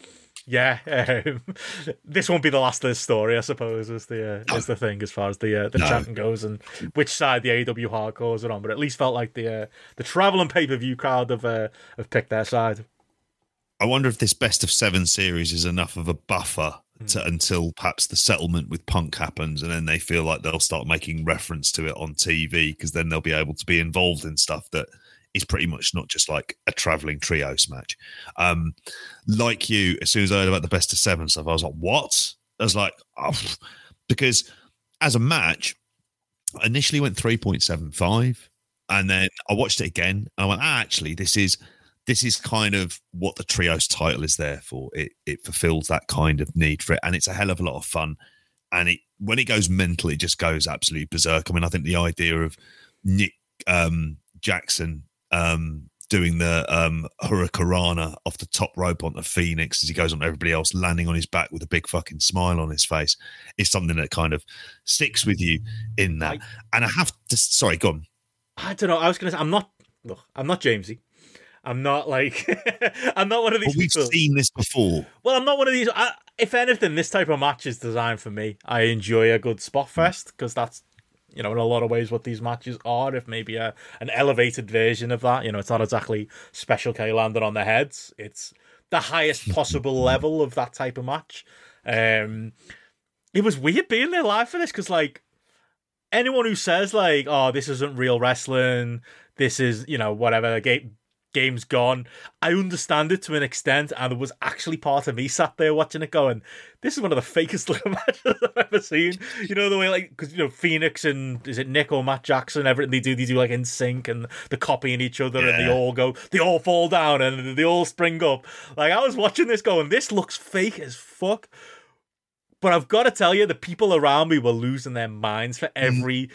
Speaker 1: yeah, um, this won't be the last of this story, I suppose, is the uh, is the thing as far as the uh, the
Speaker 2: No.
Speaker 1: chanting goes and which side the AEW hardcores are on. But at least felt like the uh, the traveling pay per view crowd have uh, have picked their side.
Speaker 2: I wonder if this best of seven series is enough of a buffer to,
Speaker 1: Hmm.
Speaker 2: until perhaps the settlement with Punk happens, and then they feel like they'll start making reference to it on TV because then they'll be able to be involved in stuff that is pretty much not just like a traveling trios match. Um, like you, as soon as I heard about the best of seven stuff, I was like, "What?" I was like, oh, because as a match, I initially went three point seven five, and then I watched it again, and I went, ah, "Actually, this is." this is kind of what the trios title is there for. It it fulfills that kind of need for it, and it's a hell of a lot of fun. And it when it goes mental, it just goes absolutely berserk. I mean, I think the idea of Nick um, Jackson um, doing the um, Hurricanrana off the top rope onto Phoenix as he goes on everybody else, landing on his back with a big fucking smile on his face, is something that kind of sticks with you in that. and I have to, sorry, go on.
Speaker 1: I don't know. I was gonna say I'm not. Look, I'm not Jamesy. I'm not like. I'm not one of these
Speaker 2: But we've
Speaker 1: people.
Speaker 2: seen this before.
Speaker 1: Well, I'm not one of these. I, if anything, this type of match is designed for me. I enjoy a good spot fest because that's, you know, in a lot of ways what these matches are. If maybe a an elevated version of that, you know, it's not exactly Special K landed on the heads. It's the highest possible level of that type of match. Um, it was weird being there live for this because, like, anyone who says like, "Oh, this isn't real wrestling," this is you know whatever game's gone. I understand it to an extent, and there was actually part of me sat there watching it going, "This is one of the fakest looking matches I've ever seen." You know the way like because you know Phoenix and is it Nick or Matt Jackson? Everything they do, they do like in sync and they're copying each other, and they all go, they all fall down, and they all spring up. Like I was watching this going, "This looks fake as fuck." But I've got to tell you, the people around me were losing their minds for mm-hmm. every.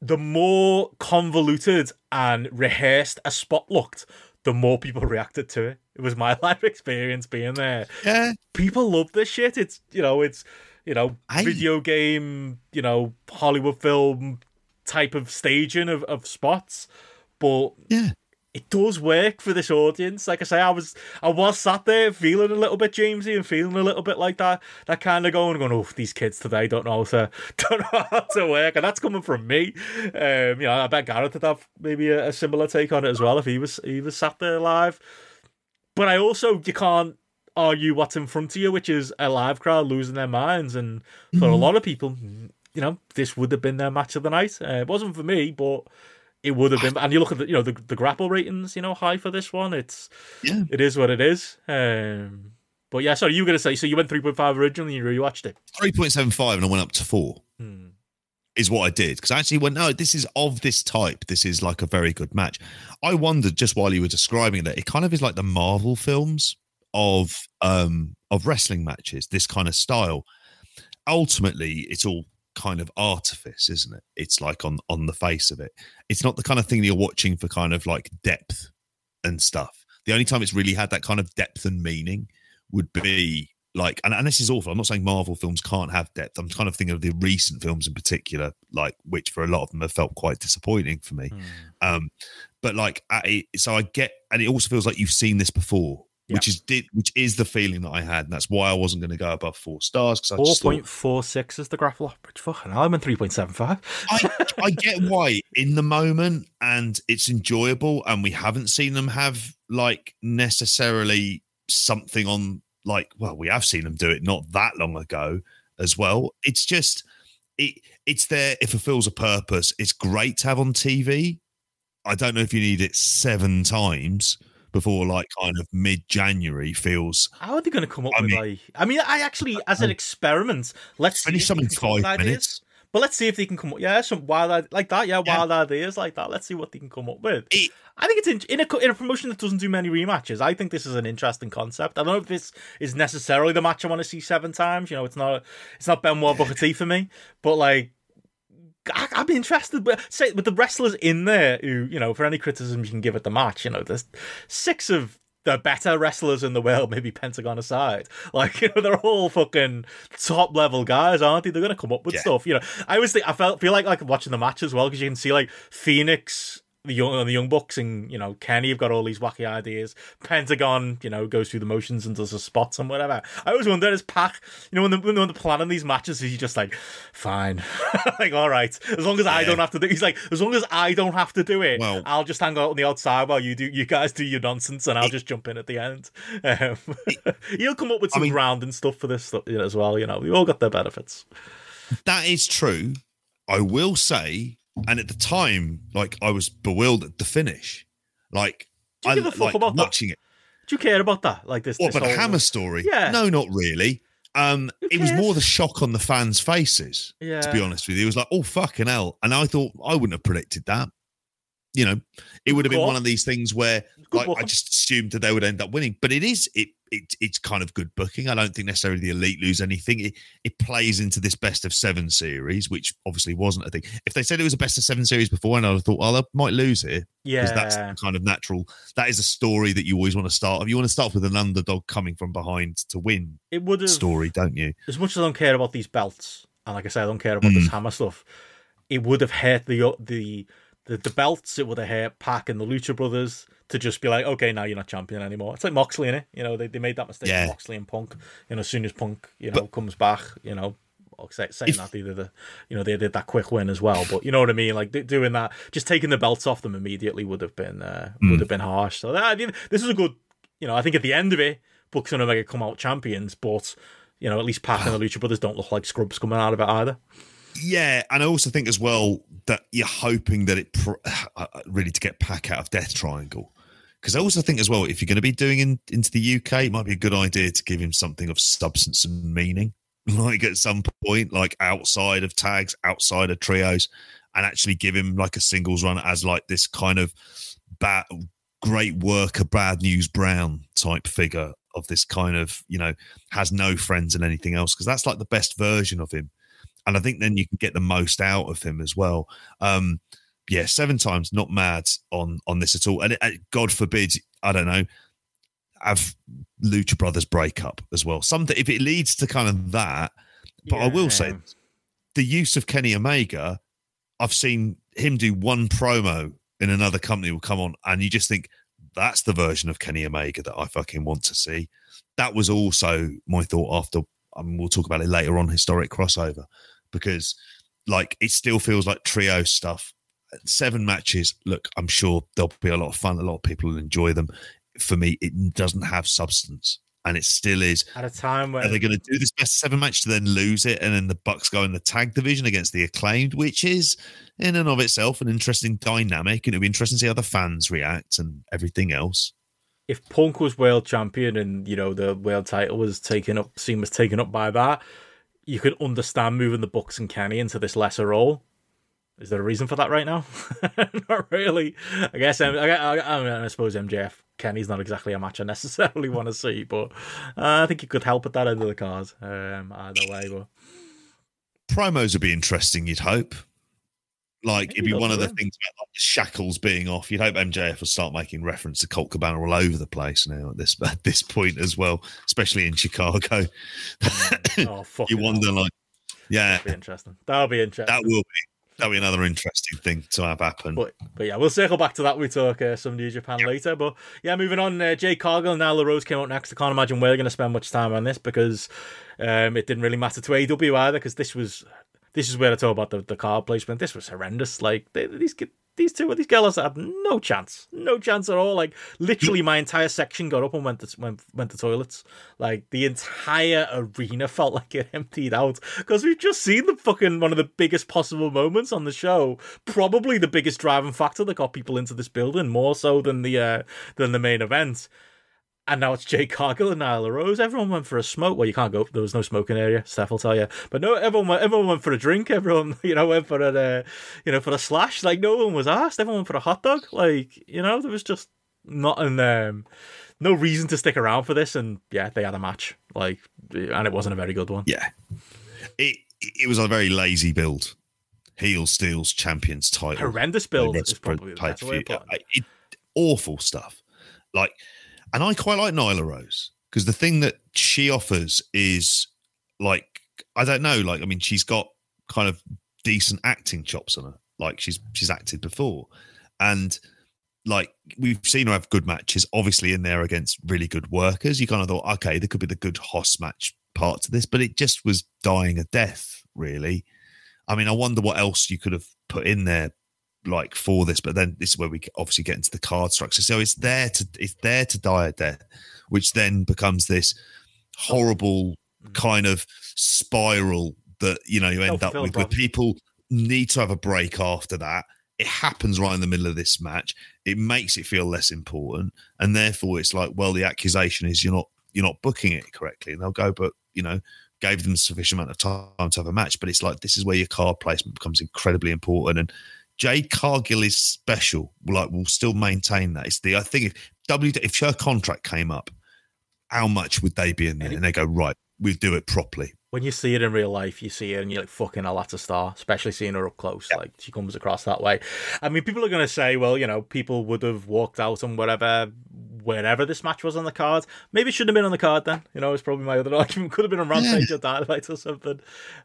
Speaker 1: The more convoluted and rehearsed a spot looked, the more people reacted to it. It was my life experience being there.
Speaker 2: Yeah.
Speaker 1: People love this shit. It's you know, it's you know,
Speaker 2: I-
Speaker 1: video game, you know, Hollywood film type of staging of, of spots. But
Speaker 2: Yeah.
Speaker 1: It does work for this audience. Like I say, I was I was sat there feeling a little bit Jamesy and feeling a little bit like that that kind of going going, oh, these kids today don't know how to don't know how to work, and that's coming from me. Um, you know, I bet Gareth would have maybe a, a similar take on it as well if he was he was sat there live. But I also you can't argue what's in front of you, which is a live crowd losing their minds, and for a lot of people, you know, this would have been their match of the night. Uh, it wasn't for me, but it would have been. And you look at the, you know, the, the grapple ratings, you know, high for this one. It's,
Speaker 2: Yeah.
Speaker 1: it is what it is. Um, but yeah, sorry, you were gonna say. So you went three point five originally, and you rewatched it.
Speaker 2: 3.75 and I went up to four.
Speaker 1: Hmm.
Speaker 2: is what I did because I actually went, no, this is of this type. This is like a very good match. I wondered just while you were describing that it kind of is like the Marvel films of um of wrestling matches, this kind of style. Ultimately, it's all kind of artifice, isn't it? It's like on on the face of it. It's not the kind of thing you're watching for kind of like depth and stuff. The only time it's really had that kind of depth and meaning would be like, and, and this is awful. I'm not saying Marvel films can't have depth. I'm kind of thinking of the recent films in particular, like which for a lot of them have felt quite disappointing for me. Um, but like, I, so I get, and it also feels like you've seen this before, which is did, which is the feeling that I had, and that's why I wasn't going to go above four stars because
Speaker 1: Four point four six is the grapple average. Fucking I'm in three point seven five.
Speaker 2: I, I get why in the moment and it's enjoyable and we haven't seen them have like necessarily something on like well we have seen them do it not that long ago as well it's just it it's there it fulfills a purpose it's great to have on tv i don't know if you need it seven times before like kind of mid-january feels
Speaker 1: How are they going to come up
Speaker 2: I
Speaker 1: with
Speaker 2: mean-
Speaker 1: like? I mean, I actually, as an experiment, let's
Speaker 2: Finish something
Speaker 1: come
Speaker 2: five
Speaker 1: ideas.
Speaker 2: minutes.
Speaker 1: But let's see if they can come up. Yeah, some wild like that. Yeah,
Speaker 2: Yeah.
Speaker 1: wild ideas like that. Let's see what they can come up with.
Speaker 2: It-
Speaker 1: I think it's in, in a in a promotion that doesn't do many rematches. I think this is an interesting concept. I don't know if this is necessarily the match I want to see seven times. You know, it's not it's not Benoit Booker T for me. But like, I, I'd be interested. But say with the wrestlers in there, who you know, for any criticism you can give at the match, you know, there's six of the better wrestlers in the world, maybe Pentagon aside. Like, you know, they're all fucking top level guys, aren't they? They're gonna come up with
Speaker 2: Yeah.
Speaker 1: stuff. You know, I always think I felt feel like like watching the match as well because you can see like Fenix. The young, the young bucks, and you know Kenny have got all these wacky ideas. Pentagon, you know, goes through the motions and does the spots and whatever. I always wonder, is Pac, you know, when, the, when they're planning these matches, is he just like, fine, like all right, as long as I don't have to do. He's like, as long as I don't have to do it,
Speaker 2: Well-
Speaker 1: I'll just hang out on the outside while you do, you guys do your nonsense, and I'll just jump in at the end. Um, he'll come up with some
Speaker 2: I mean-
Speaker 1: grounding stuff for this stuff, you know, as well. You know, we all got their benefits.
Speaker 2: That is true. I will say, and at the time, like I was bewildered at the finish. Like
Speaker 1: Do you
Speaker 2: I
Speaker 1: give a fuck
Speaker 2: like
Speaker 1: about that?
Speaker 2: watching it.
Speaker 1: Do you care about that? Like this?
Speaker 2: What
Speaker 1: this whole-
Speaker 2: hammer story?
Speaker 1: Yeah.
Speaker 2: No, not really. Um it was more the shock on the fans' faces,
Speaker 1: Yeah.
Speaker 2: to be honest with you. It was like, oh fucking hell. And I thought I wouldn't have predicted that. you know, it would have been one of these things where like, I just assumed that they would end up winning. But it is it, it it's kind of good booking. I don't think necessarily the elite lose anything. It it plays into this best of seven series, which obviously wasn't a thing. If they said it was a best of seven series before, and have thought, well, they might lose it because that's kind of natural. That is a story that you always want to start. If you want to start with an underdog coming from behind to win
Speaker 1: It would have
Speaker 2: story, don't you?
Speaker 1: as much as I don't care about these belts, and like I said, I don't care about this mm. hammer stuff. It would have hurt the the the, the belts. It would have hurt Pac and the Lucha Brothers to just be like, okay, now you're not champion anymore. It's like Moxley in it. You know, they, they made that mistake.
Speaker 2: Yeah.
Speaker 1: Moxley and Punk. You know, as soon as Punk, you know, comes back, you know. Saying
Speaker 2: If-
Speaker 1: that they did the, you know, they did that quick win as well, but you know what I mean. Like doing that, just taking the belts off them immediately would have been uh, would have been harsh. So that, I mean, this is a good, you know, I think at the end of it, Bucks and Omega come out champions, but you know, at least Pac and the Lucha Brothers don't look like scrubs coming out of it either.
Speaker 2: Yeah, and I also think as well that you're hoping that it pr- uh, really to get Pac out of Death Triangle. Because I also think as well, if you're going to be doing in, into the UK, it might be a good idea to give him something of substance and meaning, like at some point, like outside of tags, outside of trios, and actually give him like a singles run as like this kind of bad, great worker, bad news Brown type figure of this kind of you know has no friends and anything else. Because that's like the best version of him and I think then you can get the most out of him as well. Um, yeah, seven times, not mad on on this at all. And it, uh, God forbid, I don't know, have Lucha Brothers break up as well. Something if it leads to kind of that. But I will say, the use of Kenny Omega, I've seen him do one promo in another company will come on, and you just think that's the version of Kenny Omega that I fucking want to see. That was also my thought after. I mean, we'll talk about it later on. Historic crossover because, like, it still feels like trio stuff. Seven matches. Look, I'm sure there'll be a lot of fun. A lot of people will enjoy them. For me, it doesn't have substance, and it still is.
Speaker 1: at a time when
Speaker 2: Are they going to do this best seven match to then lose it, and then the Bucks go in the tag division against the acclaimed, which is in and of itself an interesting dynamic, and it'll be interesting to see how the fans react and everything else.
Speaker 1: if Punk was world champion and you know the world title was taken up, seen was taken up by that, you could understand moving the Bucks and Kenny into this lesser role. Is there a reason for that right now? not really. I guess I, I, I, mean, I suppose MJF Kenny's not exactly a match I necessarily want to see, but uh, I think it could help at that end of the card. Um, either way, but
Speaker 2: Promos would be interesting, you'd hope. Like it'd be one of the things about like the shackles being off. You'd hope MJF will start making reference to Colt Cabana all over the place now at this at this point as well, especially in Chicago.
Speaker 1: oh fuck,
Speaker 2: you wonder, like, yeah,
Speaker 1: That'll be interesting. That'll be interesting.
Speaker 2: that will be that'll be another interesting thing to have happen.
Speaker 1: But but yeah, we'll circle back to that. We talk uh, some New Japan later. But yeah, moving on. Uh, Jade Cargill and Nyla Rose came out next. I can't imagine we're going to spend much time on this because um, it didn't really matter to AEW either. Because this was this is where I talk about the, the card placement. This was horrendous. Like they, these these two these girls had no chance, no chance at all. Like literally, my entire section got up and went to went, went to toilets. Like the entire arena felt like it emptied out because we've just seen the fucking one of the biggest possible moments on the show. Probably the biggest driving factor that got people into this building, more so than the uh, than the main event. And now it's Jade Cargill and Nyla Rose. Everyone went for a smoke. Well, you can't go. There was no smoking area. Steph will tell you. But no, everyone went. Everyone went for a drink. Everyone, you know, went for a, uh, you know, for a slash. Like no one was asked. Everyone went for a hot dog. Like you know, there was just not an um, no reason to stick around for this. And yeah, they had a match. Like, and it wasn't a very good one.
Speaker 2: Yeah. It it was a very lazy build. Heel steals champions title.
Speaker 1: Horrendous build is probably the best way. It-
Speaker 2: awful stuff. Like, and I quite like Nyla Rose because the thing that she offers is like I don't know. Like, I mean, she's got kind of decent acting chops on her. Like, she's she's acted before, and like we've seen her have good matches. Obviously, in there against really good workers, you kind of thought, okay, there could be the good Hoss match part to this, but it just was dying a death. Really, I mean, I wonder what else you could have put in there like for this, but then this is where we obviously get into the card structure. So it's there to it's there to die a death, which then becomes this horrible mm. kind of spiral that you know you end up with. Where people need to have a break after that. It happens right in the middle of this match. It makes it feel less important, and therefore it's like, well, the accusation is you're not you're not booking it correctly, and they'll go, but you know, gave them sufficient amount of time to have a match. But it's like this is where your card placement becomes incredibly important, and Jade Cargill is special. Like we'll still maintain that. It's the I think if W if her contract came up, how much would they be in there? And they go right, we'll do it properly.
Speaker 1: when you see it in real life, you see it and you're like, fucking a star, especially seeing her up close. Like, she comes across that way. I mean, people are going to say, well, you know, people would have walked out on whatever, wherever this match was on the card. Maybe it shouldn't have been on the card then. You know, it's probably my other argument. Could have been on Rampage or Dynamite or something.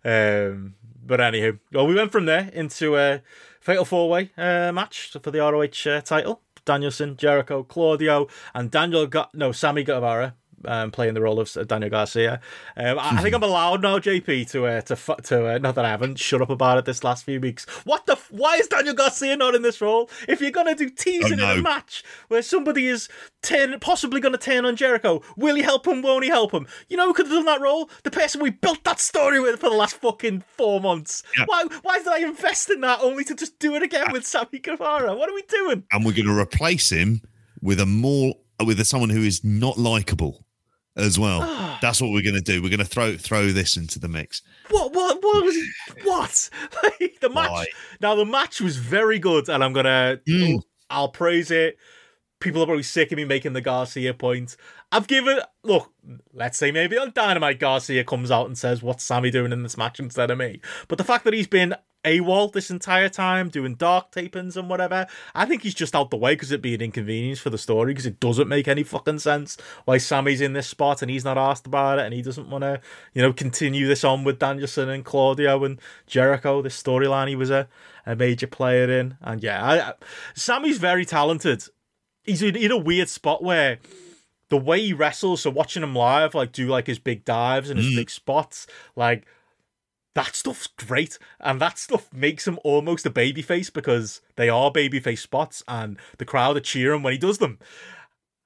Speaker 1: Um, but anywho, well, we went from there into a Fatal Four Way uh, match for the ROH uh, title. Danielson, Jericho, Claudio, and Daniel got no Sammy Guevara um, playing the role of uh, Daniel Garcia. Um, I, I think I'm allowed now, JP, to uh, to to uh, not that I haven't shut up about it this last few weeks. What the? F- why is Daniel Garcia not in this role? If you're gonna do teasing
Speaker 2: Oh,
Speaker 1: in a match where somebody is turn, possibly gonna turn on Jericho, will he help him? Won't he help him? You know who could have done that role? The person we built that story with for the last fucking four months.
Speaker 2: Yeah.
Speaker 1: Why? Why did I invest in that only to just do it again with Sammy Guevara? What are we doing?
Speaker 2: And we're going to replace him with a more with someone who is not likable as well. That's what we're going to do. We're going to throw throw this into the mix.
Speaker 1: What? What? What was? What? Like, the match.
Speaker 2: Why?
Speaker 1: Now the match was very good, and I'm gonna.
Speaker 2: Mm.
Speaker 1: I'll praise it. People are probably sick of me making the Garcia point. I've given. Look, let's say maybe on Dynamite, Garcia comes out and says, "What's Sammy doing in this match instead of me?" But the fact that he's been AWOL this entire time, doing dark tapings and whatever, I think he's just out the way because it'd be an inconvenience for the story because it doesn't make any fucking sense why Sammy's in this spot and he's not asked about it and he doesn't want to, you know, continue this on with Danielson and Claudio and Jericho, this storyline he was a, a major player in. And yeah, I, I, Sammy's very talented. He's in, in a weird spot where the way he wrestles, so watching him live, like do like his big dives and his big spots, like that stuff's great, and that stuff makes him almost a babyface because they are babyface spots, and the crowd are cheering when he does them.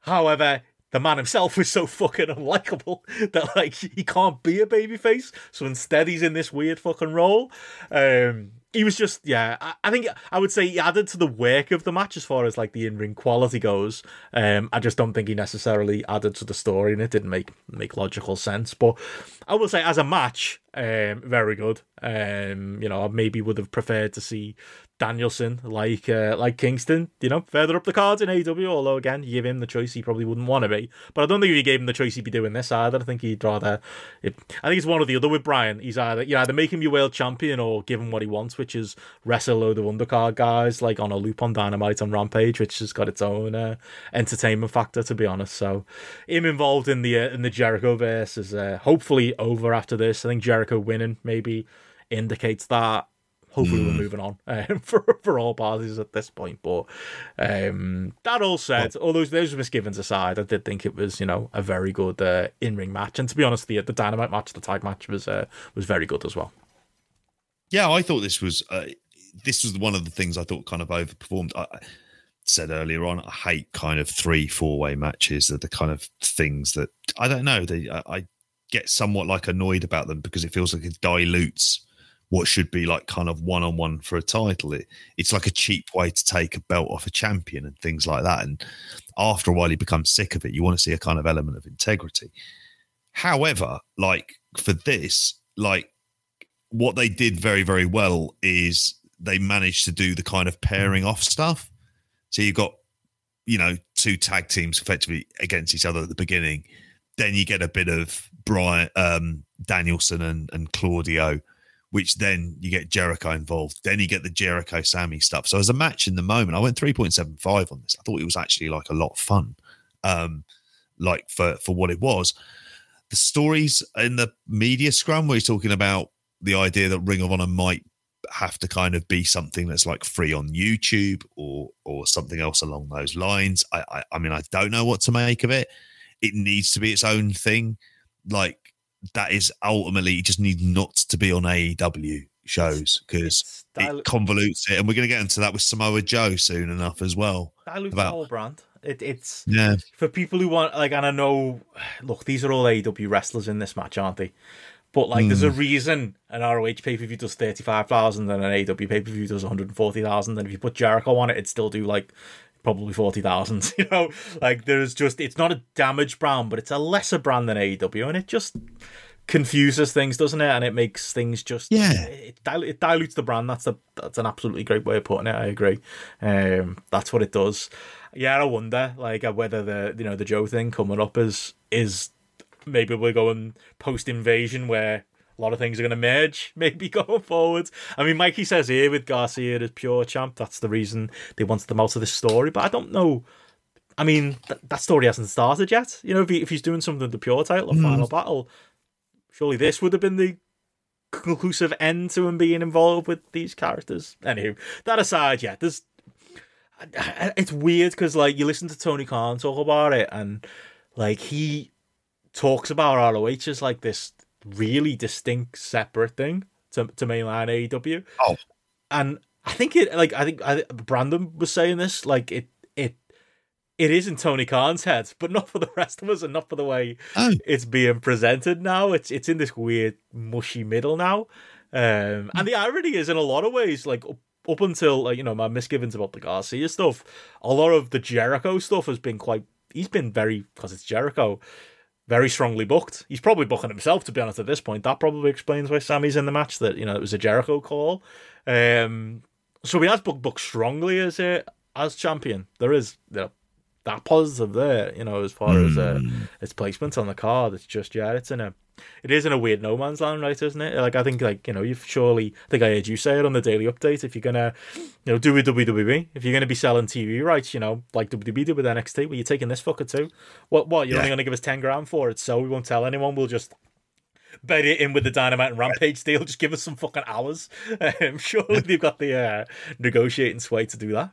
Speaker 1: However, the man himself is so fucking unlikable that like he can't be a babyface, so instead he's in this weird fucking role. Um, he was just yeah. I, I think I would say he added to the work of the match as far as like the in ring quality goes. Um, I just don't think he necessarily added to the story, and it didn't make make logical sense. But I will say, as a match, um, very good. Um, you know, I maybe would have preferred to see Danielson like uh, like Kingston, you know, further up the cards in AEW. Although again, you give him the choice, he probably wouldn't want to be. But I don't think if you gave him the choice, he'd be doing this either. I think he'd rather. It, I think it's one or the other with Bryan. He's either you either make him your world champion or give him what he wants, which is wrestle a load of undercard guys like on a loop on Dynamite on Rampage, which has got its own uh, entertainment factor, to be honest. So him involved in the uh, in the Jericho verse is uh, hopefully over after this. I think Jericho winning maybe indicates that hopefully we're moving on um, for for all parties at this point. But um, that all said, all those those misgivings aside, I did think it was you know a very good uh, in ring match. And to be honest, the the dynamite match, the tag match was uh, was very good as well.
Speaker 2: Yeah, I thought this was uh, this was one of the things I thought kind of overperformed. I I said earlier on, I hate kind of three four way matches. That the kind of things that I don't know. They I, I get somewhat like annoyed about them because it feels like it dilutes what should be like kind of one on one for a title. It, it's like a cheap way to take a belt off a champion and things like that. And after a while, you become sick of it. You want to see a kind of element of integrity. However, like for this, like what they did very, very well is they managed to do the kind of pairing off stuff. So you've got, you know, two tag teams effectively against each other at the beginning. Then you get a bit of Bryan um, Danielson and, and Claudio, which then you get Jericho involved. Then you get the Jericho Sammy stuff. So as a match in the moment, I went 3.75 on this. I thought it was actually like a lot of fun. Um, like for for what it was. The stories in the media scrum where he's talking about the idea that Ring of Honor might have to kind of be something that's like free on YouTube or or something else along those lines. I I, I mean I don't know what to make of it. It needs to be its own thing. Like that is ultimately it just needs not to be on AEW shows because it convolutes it, and we're going to get into that with Samoa Joe soon enough as well.
Speaker 1: dilutes the whole brand. It, it's
Speaker 2: Yeah,
Speaker 1: for people who want like, and I know, look, these are all AEW wrestlers in this match, aren't they? But like, there's a hmm. reason an ROH pay per view does thirty five thousand and an AEW pay per view does one hundred forty thousand, and if you put Jericho on it, it'd still do like probably forty thousand. You know, like there's just it's not a damaged brand, but it's a lesser brand than AEW, and it just confuses things, doesn't it? And it makes things just
Speaker 2: Yeah.
Speaker 1: It, dil- it dilutes the brand. That's a that's an absolutely great way of putting it. I agree. Um, that's what it does. Yeah, I wonder like uh, whether the you know the Joe thing coming up is is maybe we're going post invasion where a lot of things are going to merge maybe going forward. I mean, Mikey says here with Garcia as pure champ, that's the reason they wanted them out of this story. But I don't know. I mean, th- that story hasn't started yet. You know, if, he, if he's doing something with the pure title or final mm. battle, surely this would have been the conclusive end to him being involved with these characters. Anywho, that aside, yeah, there's. It's weird because like you listen to Tony Khan talk about it, and like he talks about ROH as like this really distinct, separate thing to to mainline AEW.
Speaker 2: Oh.
Speaker 1: and I think it like I think I, Brandon was saying this like it it it is in Tony Khan's head, but not for the rest of us, and not for the way
Speaker 2: Oh.
Speaker 1: it's being presented now. It's it's in this weird mushy middle now, um, and the irony is in a lot of ways like. Up, up until like you know my misgivings about the Garcia stuff, a lot of the Jericho stuff has been quite. He's been very because it's Jericho very strongly booked. He's probably booking himself, to be honest, at this point. That probably explains why Sammy's in the match, that, you know, it was a Jericho call. Um, so he has booked, booked strongly as a, as champion. There is you know, that positive there, you know, as far as uh, its placement on the card. It's just, yeah, it's in a, it is in a weird no man's land, right, isn't it? Like, I think, like, you know, you've surely, I think I heard you say it on the daily update. If you're going to, you know, do with WWE, if you're going to be selling TV rights, you know, like WWE did with NXT, well, you're taking this fucker too. What, what, you're
Speaker 2: Yeah.
Speaker 1: only going to give us 10 grand for it, so we won't tell anyone. We'll just bet it in with the Dynamite and Rampage deal. Just give us some fucking hours. Um, surely they've got the uh, negotiating sway to do that.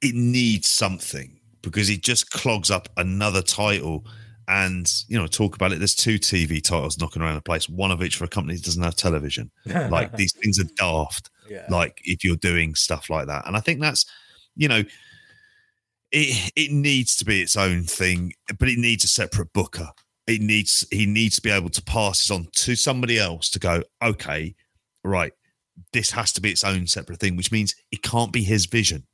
Speaker 2: it needs something because it just clogs up another title. And you know, talk about it. There's two TV titles knocking around the place. One of which for a company that doesn't have television. Like these things are daft.
Speaker 1: Yeah.
Speaker 2: Like if you're doing stuff like that, and I think that's, you know, it it needs to be its own thing, but it needs a separate booker. It needs he needs to be able to pass this on to somebody else to go. Okay, right. This has to be its own separate thing, which means it can't be his vision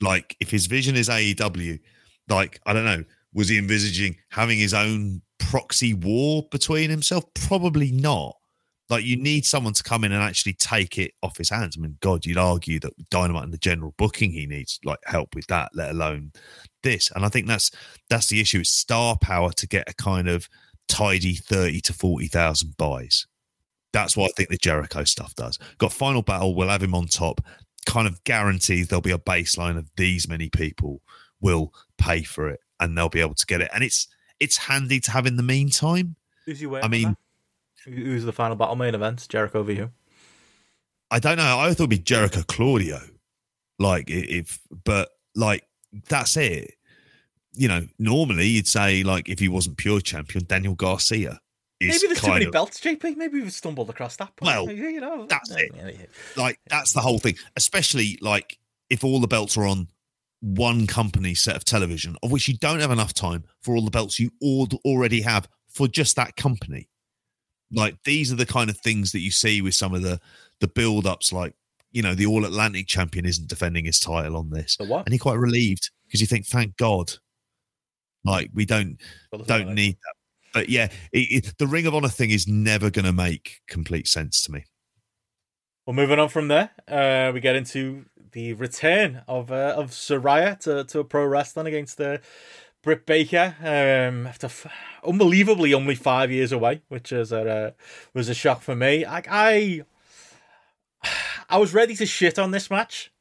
Speaker 2: like if his vision is AEW, like I don't know, was he envisaging having his own proxy war between himself? Probably not. Like you need someone to come in and actually take it off his hands. I mean, God, you'd argue that Dynamite and the general booking, he needs like help with that, let alone this. And I think that's that's the issue. It's star power to get a kind of tidy thirty to forty thousand buys. That's what I think the Jericho stuff does. Got final battle, we'll have him on top. Kind of guarantees there'll be a baseline of these many people will pay for it and they'll be able to get it. And it's it's handy to have in the meantime.
Speaker 1: Who's you
Speaker 2: I mean-
Speaker 1: who's the final battle main event? Jericho v who?
Speaker 2: I don't know. I thought it'd be Jericho Claudio. Like if but like that's it. You know, normally you'd say like if he wasn't pure champion, Daniel Garcia is
Speaker 1: Maybe there's too many
Speaker 2: of
Speaker 1: belts, JP. Maybe we've stumbled across that. Point.
Speaker 2: Well,
Speaker 1: you know,
Speaker 2: that's it. Like that's the whole thing especially like if all the belts are on one company set of television of which you don't have enough time for all the belts you all already have for just that company. Like these are the kind of things that you see with some of the the build ups like you know the all atlantic champion isn't defending his title on this. And you're quite relieved because you think thank god. Like we don't don't need that. But yeah it, it, the ring of honor thing is never going to make complete sense to me.
Speaker 1: Well, moving on from there, uh, we get into the return of uh, of Saraya to, to a pro wrestling against uh, Britt Baker um, after f- unbelievably only five years away, which is a uh, was a shock for me. I I was ready to shit on this match.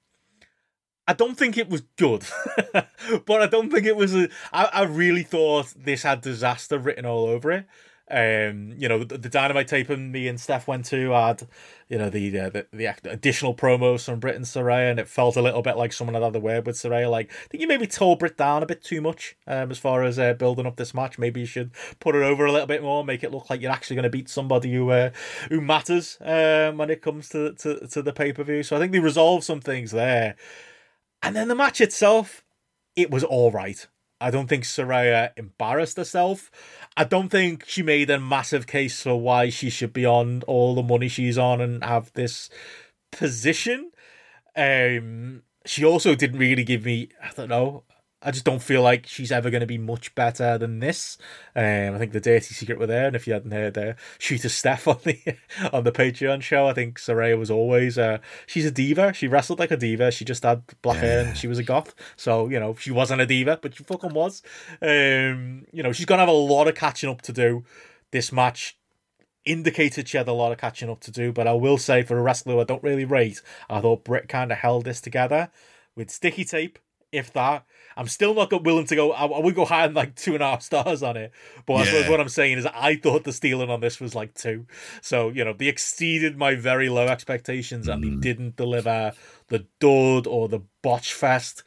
Speaker 1: I don't think it was good, but I don't think it was. A, I, I really thought this had disaster written all over it. Um, you know, the, the dynamite taping me and Steph went to had, you know, the uh, the, the additional promos from Britt and Saraya, and it felt a little bit like someone had had the word with Saraya. Like, I think you maybe told Britt down a bit too much um, as far as uh, building up this match. Maybe you should put it over a little bit more, make it look like you're actually going to beat somebody who uh, who matters um, when it comes to to, to the pay per view. So I think they resolved some things there. And then the match itself, it was all right. I don't think Saraya embarrassed herself. I don't think she made a massive case for why she should be on all the money she's on and have this position. Um, she also didn't really give me, I don't know, I just don't feel like she's ever going to be much better than this. Um, I think the dirty secret were there, and if you hadn't heard uh, Shooter Steph on the on the Patreon show, I think Saraya was always uh, she's a diva. She wrestled like a diva. She just had black hair and she was a goth. So you know she wasn't a diva, but she fucking was. Um, you know she's gonna have a lot of catching up to do. This match indicated she had a lot of catching up to do, but I will say for a wrestler who I don't really rate, I thought Britt kind of held this together with sticky tape, if that. I'm still not willing to go. I, I would go higher than like two and a half stars on it. But I suppose
Speaker 2: Yeah.
Speaker 1: what I'm saying is, I thought the stealing on this was like two. So you know, they exceeded my very low expectations, and they didn't deliver the dud or the botch fest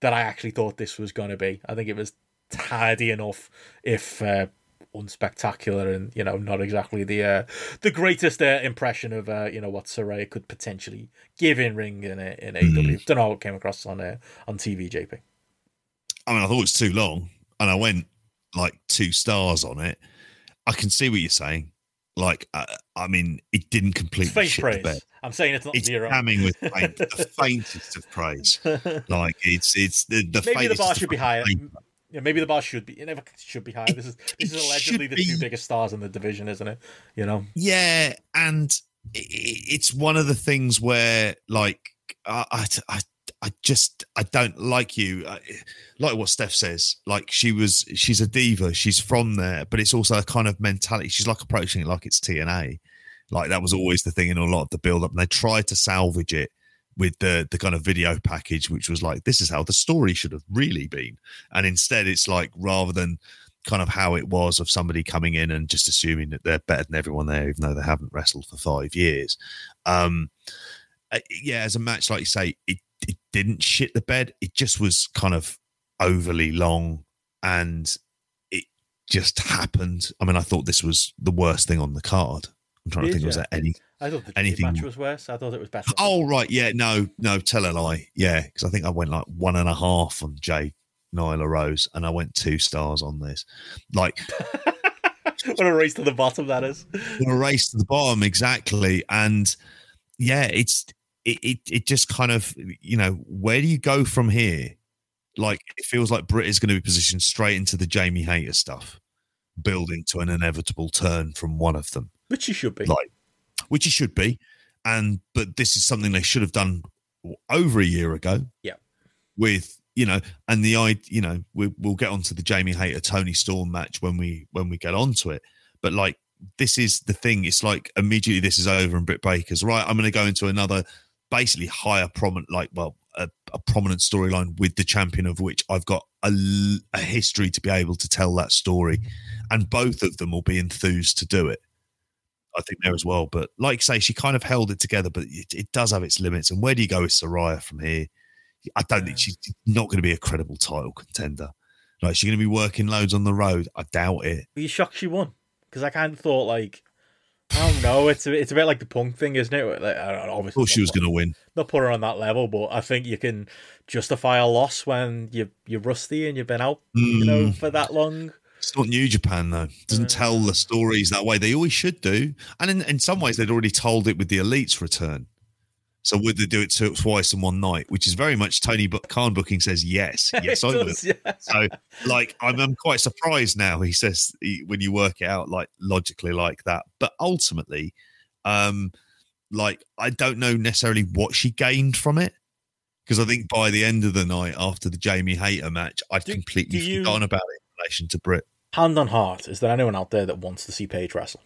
Speaker 1: that I actually thought this was going to be. I think it was tidy enough, if uh, unspectacular, and you know, not exactly the uh, the greatest uh, impression of uh, you know what Saraya could potentially give in ring in a, in AEW. Don't know how it came across on uh, on TV, JP.
Speaker 2: I mean, I thought it was too long, and I went like two stars on it. I can see what you're saying. Like, uh, I mean, it didn't completely
Speaker 1: faint
Speaker 2: shit the
Speaker 1: praise.
Speaker 2: bed.
Speaker 1: I'm saying it's not
Speaker 2: It's
Speaker 1: zero.
Speaker 2: damning with faint, the faintest of praise. Like, it's it's the, the
Speaker 1: Maybe the bar should be higher.
Speaker 2: paper.
Speaker 1: Yeah, maybe the bar should be. It never should be higher. This is this
Speaker 2: it
Speaker 1: is allegedly the two biggest stars in the division, isn't it? You know.
Speaker 2: Yeah, and i- i- it's one of the things where, like, I, I, I, I just I don't like you. I, like what Steph says. Like she was, she's a diva. She's from there, but it's also a kind of mentality. She's like approaching it like it's TNA. Like that was always the thing in a lot of the build up, and they tried to salvage it with the the kind of video package, which was like this is how the story should have really been, and instead it's like rather than kind of how it was of somebody coming in and just assuming that they're better than everyone there, even though they haven't wrestled for five years. Um, uh, yeah, as a match, like you say, it it didn't shit the bed. It just was kind of overly long, and it just happened. I mean, I thought this was the worst thing on the card. I'm trying to think, was there any?
Speaker 1: I thought the
Speaker 2: Anything-
Speaker 1: Anything... match was worse. I thought it was better.
Speaker 2: Oh right, yeah, no, no, tell a lie, yeah, because I think I went like one and a half on Jade Nyla Rose, and I went two stars on this. Like
Speaker 1: what a race to the bottom that is.
Speaker 2: What a race to the bottom exactly and yeah it's it, it it just kind of you know where do you go from here? Like it feels like Britt is going to be positioned straight into the Jamie Hayter stuff building to an inevitable turn from one of them.
Speaker 1: Which you should be.
Speaker 2: like which it should be. And but this is something they should have done over a year ago.
Speaker 1: Yeah.
Speaker 2: with you know and the i you know we, we'll get onto the jamie hayter toni storm match when we when we get onto it. But like this is the thing. It's like immediately this is over and britt baker's right. I'm going to go into another basically higher prominent like well a, a prominent storyline with the champion of which i've got a, a history to be able to tell that story and both of them will be enthused to do it I think there as well. But like say, she kind of held it together, but it, it does have its limits. And where do you go with Saraya from here? I don't think she's not going to be a credible title contender. Like she's going to be working loads on the road. I doubt it.
Speaker 1: Were you shocked she won? Because I kind of thought like, I don't know. It's a, it's a bit like the punk thing, isn't it? Like, I don't know, obviously,
Speaker 2: she was going to win.
Speaker 1: not put her on that level, but I think you can justify a loss when you you're rusty and you've been out, you know,
Speaker 2: Mm.
Speaker 1: for that long.
Speaker 2: It's not New Japan though. It doesn't tell the stories that way. They always should do. And in, in some ways, they'd already told it with the Elite's return. So would they do it twice in one night? Which is very much Tony Khan booking says yes, yes, I will.
Speaker 1: does, yeah.
Speaker 2: So, like, I'm, I'm quite surprised now. He says he, when you work it out, like logically, like that. But ultimately, um, like, I don't know necessarily what she gained from it because I think by the end of the night, after the Jamie Hayter match, I'd
Speaker 1: Do-
Speaker 2: completely
Speaker 1: do you-
Speaker 2: forgotten about it in relation to Britt.
Speaker 1: Hand on heart, is there anyone out there that wants to see Paige wrestle?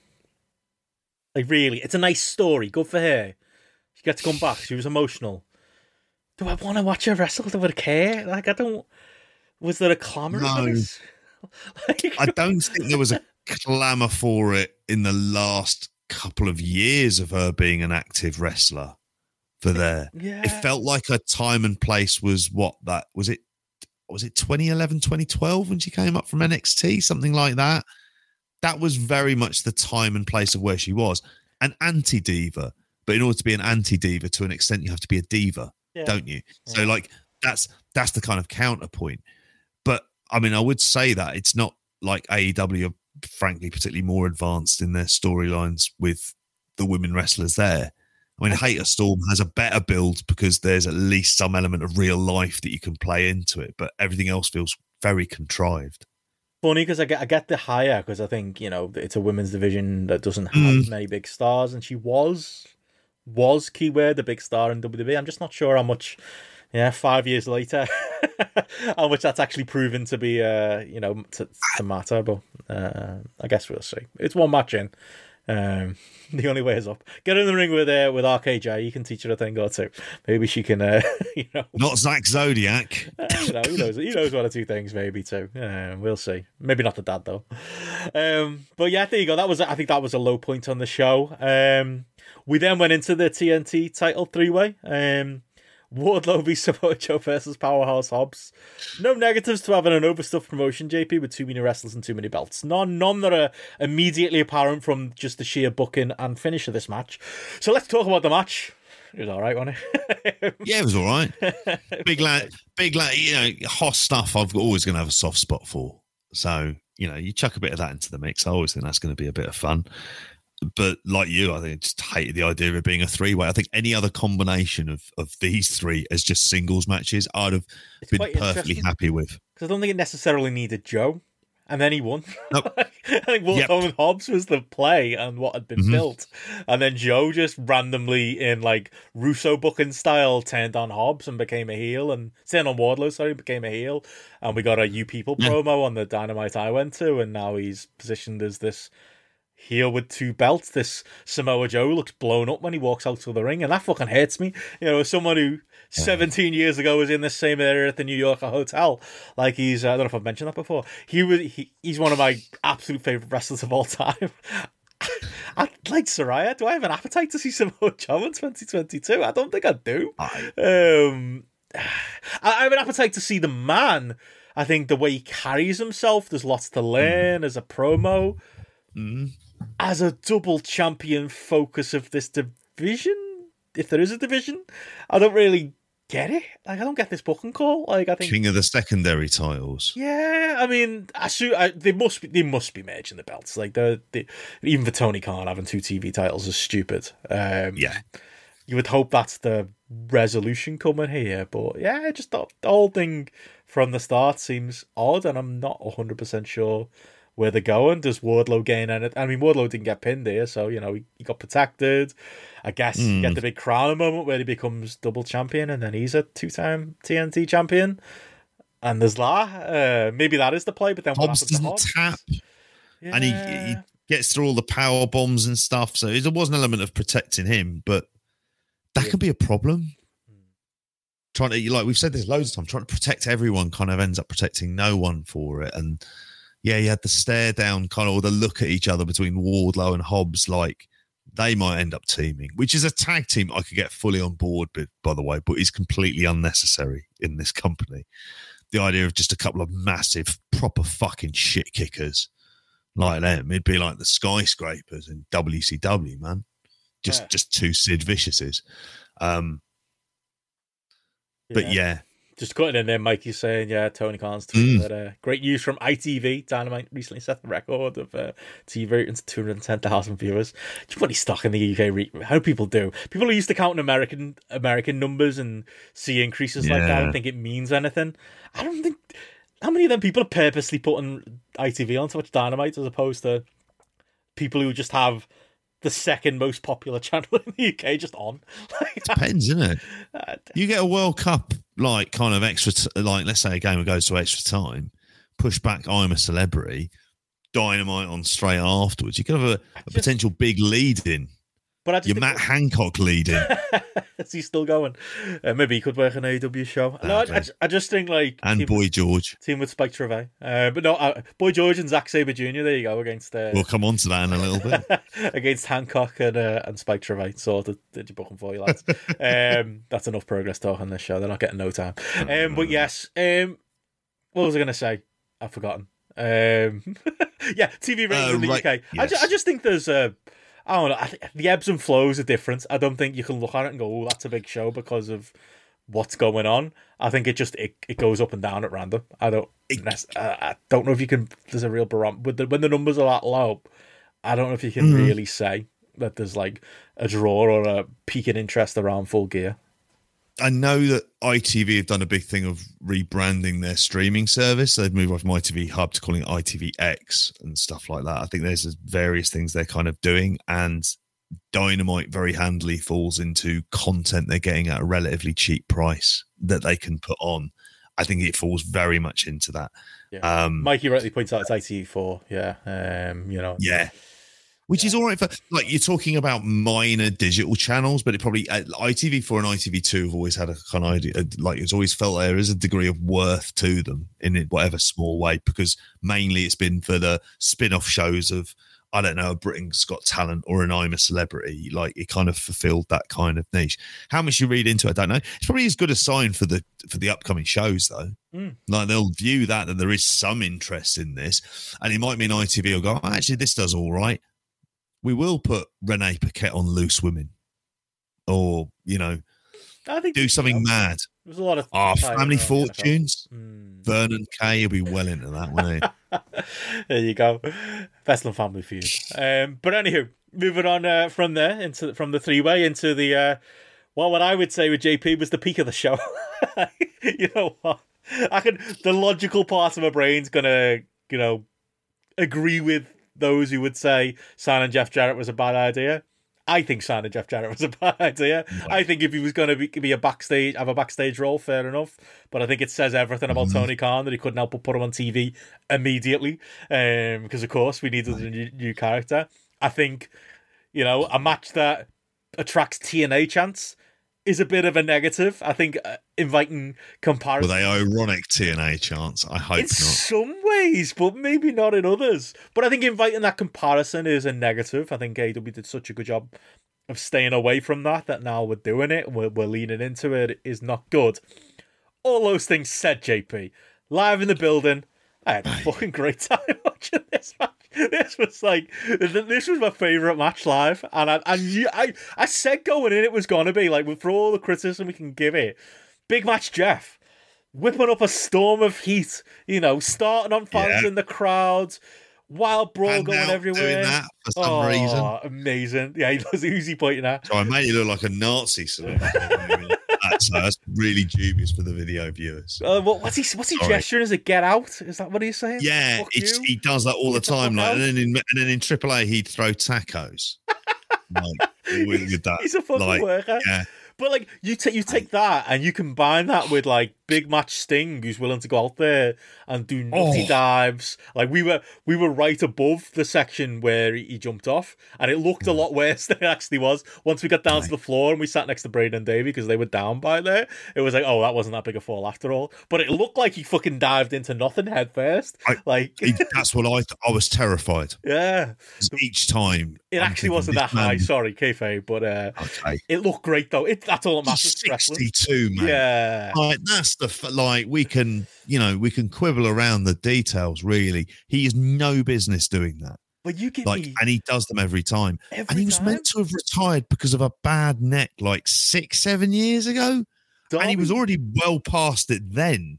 Speaker 1: Like really, it's a nice story. Good for her. She gets to come back. She was emotional. Do I want to watch her wrestle? Do I care? Like I don't. Was there a clamour for
Speaker 2: No.
Speaker 1: this? like,
Speaker 2: I don't think there was a clamour for it in the last couple of years of her being an active wrestler for there.
Speaker 1: yeah.
Speaker 2: It felt like her time and place was what that was it was it 2011 2012 when she came up from NXT something like that. That was very much the time and place of where she was. An anti diva, but in order to be an anti diva to an extent you have to be a diva
Speaker 1: yeah.
Speaker 2: don't you? So like that's that's the kind of counterpoint. But I mean, I would say that it's not like AEW are frankly particularly more advanced in their storylines with the women wrestlers there. I mean, Hayter Storm has a better build because there's at least some element of real life that you can play into it, but everything else feels very contrived.
Speaker 1: funny because I get I get the hire because I think you know it's a women's division that doesn't have mm. many big stars, and she was was keyword the big star in WWE. I'm just not sure how much. Yeah, five years later, how much that's actually proven to be, uh, you know, to, to matter. But uh, I guess we'll see. It's one match in. Um, the only way is up. Get in the ring with uh, with RKJ. You can teach her a thing or two. Maybe she can, uh, you know,
Speaker 2: Not Zak Zodiac.
Speaker 1: you know, he knows he knows one or two things, maybe too. Um, we'll see. Maybe not the dad though. Um, but yeah, there you go. That was I think that was a low point on the show. Um, we then went into the TNT title three way. Um, Wardlow v Samoa Joe versus Powerhouse Hobbs. No negatives to having an overstuffed promotion, JP, with too many wrestlers and too many belts. None, none that are immediately apparent from just the sheer booking and finish of this match. So let's talk about the match. It was all right, wasn't it?
Speaker 2: Yeah, it was all right. Big lad, big lad, you know, hot stuff I've always going to have a soft spot for. So, you know, you chuck a bit of that into the mix. I always think that's going to be a bit of fun. But like you, I think I just hated the idea of it being a three way. I think any other combination of, of these three as just singles matches, I'd have
Speaker 1: It's
Speaker 2: been perfectly happy with.
Speaker 1: Because I don't think it necessarily needed Joe. And then he won.
Speaker 2: Nope.
Speaker 1: I think Wardlow
Speaker 2: Yep. Mm-hmm.
Speaker 1: and Hobbs was the play and what had been built. And then Joe just randomly, in like Russo booking style, turned on Hobbs and became a heel. And turned on Wardlow, sorry, became a heel. And we got a You People
Speaker 2: Yeah.
Speaker 1: promo on the Dynamite I went to. And now he's positioned as this heel with two belts. This Samoa Joe looks blown up when he walks out to the ring, and that fucking hurts me. You know, as someone who 17 years ago was in the same area at the New Yorker hotel, like he's I don't know if I've mentioned that before. He was he, he's one of my absolute favorite wrestlers of all time. I like Saraya. Do I have an appetite to see Samoa Joe in 2022? I don't think I do.
Speaker 2: I,
Speaker 1: Um, I I have an appetite to see the man. I think the way he carries himself, there's lots to learn as a promo.
Speaker 2: mm,
Speaker 1: As a double champion focus of this division, if there is a division, I don't really get it. Like, I don't get this booking call. Like, I think,
Speaker 2: king of the secondary titles.
Speaker 1: yeah, I mean, I, su- I they must be, they must be merging the belts. Like, the, the even for Tony Khan having two TV titles is stupid. Um,
Speaker 2: Yeah.
Speaker 1: you would hope that's the resolution coming here. But yeah, just the, the whole thing from the start seems odd, and I'm not 100% sure where they're going. Does Wardlow gain anything? I mean, Wardlow didn't get pinned here, so, you know, he, he got protected. I guess you get the big crown moment where he becomes double champion, and then he's a two time TNT champion. And there's that. Uh, maybe that is the play, but then what
Speaker 2: Hobbs
Speaker 1: happens to
Speaker 2: doesn't
Speaker 1: Hobbs?
Speaker 2: tap. and he, he gets through all the power bombs and stuff. So there was an element of protecting him, but that
Speaker 1: Yeah.
Speaker 2: can be a problem. Trying to, like we've said this loads of times, trying to protect everyone kind of ends up protecting no one for it. And yeah, you had the stare down kind of, or the look at each other between Wardlow and Hobbs, like they might end up teaming, which is a tag team I could get fully on board with, by the way, but is completely unnecessary in this company. The idea of just a couple of massive, proper fucking shit kickers like them. It'd be like the skyscrapers in WCW, man. Just
Speaker 1: Yeah.
Speaker 2: just two Sid Viciouses. Um, but yeah,
Speaker 1: Just cutting in there, Mikey's saying, yeah, Tony Khan's tweeting
Speaker 2: Mm.
Speaker 1: that uh, great news from ITV. Dynamite recently set the record of uh, TV ratings 210,000 viewers. Do you put any stock in the UK? Re- How do people do? People are used to counting American American numbers and see increases like that. I don't think it means anything. I don't think. How many of them people are purposely putting ITV on to watch Dynamite as opposed to people who just have the second most popular channel in the UK just on? Like,
Speaker 2: depends, isn't it?
Speaker 1: uh,
Speaker 2: You get a World Cup like kind of extra, t- like let's say a game goes to extra time, push back. I'm a celebrity. Dynamite on straight afterwards. You could have a, a potential big lead in.
Speaker 1: But I just
Speaker 2: Your Matt Hancock leading.
Speaker 1: Is he still going? Uh, maybe he could work an AEW show. No, I, I, I just think like
Speaker 2: and
Speaker 1: team,
Speaker 2: Boy George.
Speaker 1: team with Spike Trivet. Uh, but no, uh, Boy George and Zack Sabre Jr. There you go against uh,
Speaker 2: We'll come on to that in a little bit.
Speaker 1: against Hancock and uh, and Spike Trivet. Sorted. Did you book them for you lads? um, that's enough progress talk on this show. They're not getting no time. Um, but yes. Um, what was I going to say? I've forgotten. Um, yeah, TV ratings
Speaker 2: Uh,
Speaker 1: in the
Speaker 2: right,
Speaker 1: UK. I, ju- I just think there's a. I don't know. I think the ebbs and flows are different. I don't think you can look at it and go, "Oh, that's a big show" because of what's going on. I think it just it, it goes up and down at random. I don't. I, I don't know if you can. There's a real barometer with the, when the numbers are that low. I don't know if you can
Speaker 2: Mhm.
Speaker 1: really say. that there's like a draw or a peak in interest around Full Gear.
Speaker 2: I know that ITV have done a big thing of rebranding their streaming service. They've moved off from ITV Hub to calling it ITVX and stuff like that. I think there's various things they're kind of doing, and Dynamite very handily falls into content they're getting at a relatively cheap price that they can put on. I think it falls very much into that.
Speaker 1: Yeah.
Speaker 2: Um,
Speaker 1: Mikey rightly points out it's ITV4. Yeah. Um, you know.
Speaker 2: yeah. Which is all right for like you're talking about minor digital channels, but it probably uh, ITV4 and ITV2 have always had a kind of idea, uh, like it's always felt there is a degree of worth to them in whatever small way, because mainly it's been for the spin off shows of, I don't know, a Britain's Got Talent or an I'm a Celebrity. Like it kind of fulfilled that kind of niche. How much you read into it, I don't know. It's probably as good a sign for the for the upcoming shows though.
Speaker 1: Mm.
Speaker 2: Like they'll view that that there is some interest in this, and it might mean ITV will go, oh, actually, this does all right. We will put Renee Paquette on Loose Women, or you know,
Speaker 1: I think
Speaker 2: do something mad.
Speaker 1: There's a lot of
Speaker 2: Oh, Family
Speaker 1: around the NFL.
Speaker 2: Fortunes.
Speaker 1: Mm.
Speaker 2: Vernon Kay will be well into that, won't he?
Speaker 1: there you go. Best of Family Feud. Um, but anywho, moving on uh, from there into from the three way into the uh, well, what I would say with JP was the peak of the show. you know what? I can the logical part of my brain's gonna you know agree with those who would say signing Jeff Jarrett was a bad idea. I think signing Jeff Jarrett was a bad idea. I think if he was going to be, be a backstage, have a backstage role, fair enough. But I think it says everything about Tony Khan that he couldn't help but put him on TV immediately, um, because of course we needed a new, new character. I think, you know, a match that attracts TNA chance is a bit of a negative. I think uh, inviting
Speaker 2: Were
Speaker 1: comparison
Speaker 2: they ironic TNA chants? I hope not.
Speaker 1: in
Speaker 2: not.
Speaker 1: some ways, but maybe not in others. But I think inviting that comparison is a negative. I think AEW did such a good job of staying away from that that now we're doing it, we're, we're leaning into it, is not good. All those things said, JP, live in the building, I had a fucking great time watching this match. This was like this was my favorite match live, and I I knew, I, I said going in it was gonna be like for all the criticism we can give it, big match Jeff whipping up a storm of heat, you know, starting on fans
Speaker 2: Yeah.
Speaker 1: in the crowd, wild brawl
Speaker 2: And
Speaker 1: going everywhere.
Speaker 2: Doing that for some
Speaker 1: oh,
Speaker 2: reason.
Speaker 1: amazing! Yeah, he does. He pointing at?
Speaker 2: So I made you look like a Nazi. Sort of. that's, that's really dubious for the video viewers.
Speaker 1: Uh, what, what's he? What's he
Speaker 2: Sorry.
Speaker 1: gesturing as a get out? Is that what he's saying?
Speaker 2: Yeah, it's, he does that all the
Speaker 1: Get the fuck
Speaker 2: time. Like,
Speaker 1: out.
Speaker 2: and then in and then in AAA he'd throw tacos. like, with that.
Speaker 1: He's a fucking
Speaker 2: like,
Speaker 1: worker.
Speaker 2: yeah.
Speaker 1: But like you take you take that and you combine that with like big match Sting, who's willing to go out there and do nutty
Speaker 2: Oh.
Speaker 1: dives. Like we were we were right above the section where he jumped off, and it looked a
Speaker 2: Hmm.
Speaker 1: lot worse than it actually was. Once we got down to the floor and we sat next to Braden and Davey because they were down by there, it was like, oh, that wasn't that big a fall after all. But it looked like he fucking dived into nothing head first.
Speaker 2: I-
Speaker 1: like
Speaker 2: that's what I I was terrified
Speaker 1: Yeah,
Speaker 2: each time.
Speaker 1: it
Speaker 2: I'm
Speaker 1: actually wasn't that high.
Speaker 2: man-
Speaker 1: Sorry, kayfabe, but uh,
Speaker 2: Okay,
Speaker 1: it looked great though. It that's all that matters.
Speaker 2: he's
Speaker 1: for wrestling.
Speaker 2: sixty-two, man.
Speaker 1: Yeah.
Speaker 2: Like that's the like we can you know we can quibble around the details. Really, he is no business doing that.
Speaker 1: But you can
Speaker 2: Like,
Speaker 1: me
Speaker 2: and he does them every time.
Speaker 1: every
Speaker 2: and he was
Speaker 1: time.
Speaker 2: meant to have retired because of a bad neck like six, seven years ago, and he was already well past it then.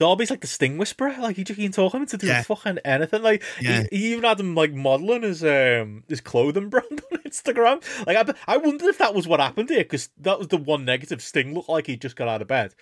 Speaker 1: Darby's like the Sting Whisperer. Like you just can talk him into doing
Speaker 2: Yeah.
Speaker 1: fucking anything. Like
Speaker 2: Yeah.
Speaker 1: he, he even had him like modeling his um his clothing brand on Instagram. Like I I wondered if that was what happened here because that was the one negative. Sting looked like he just got out of bed.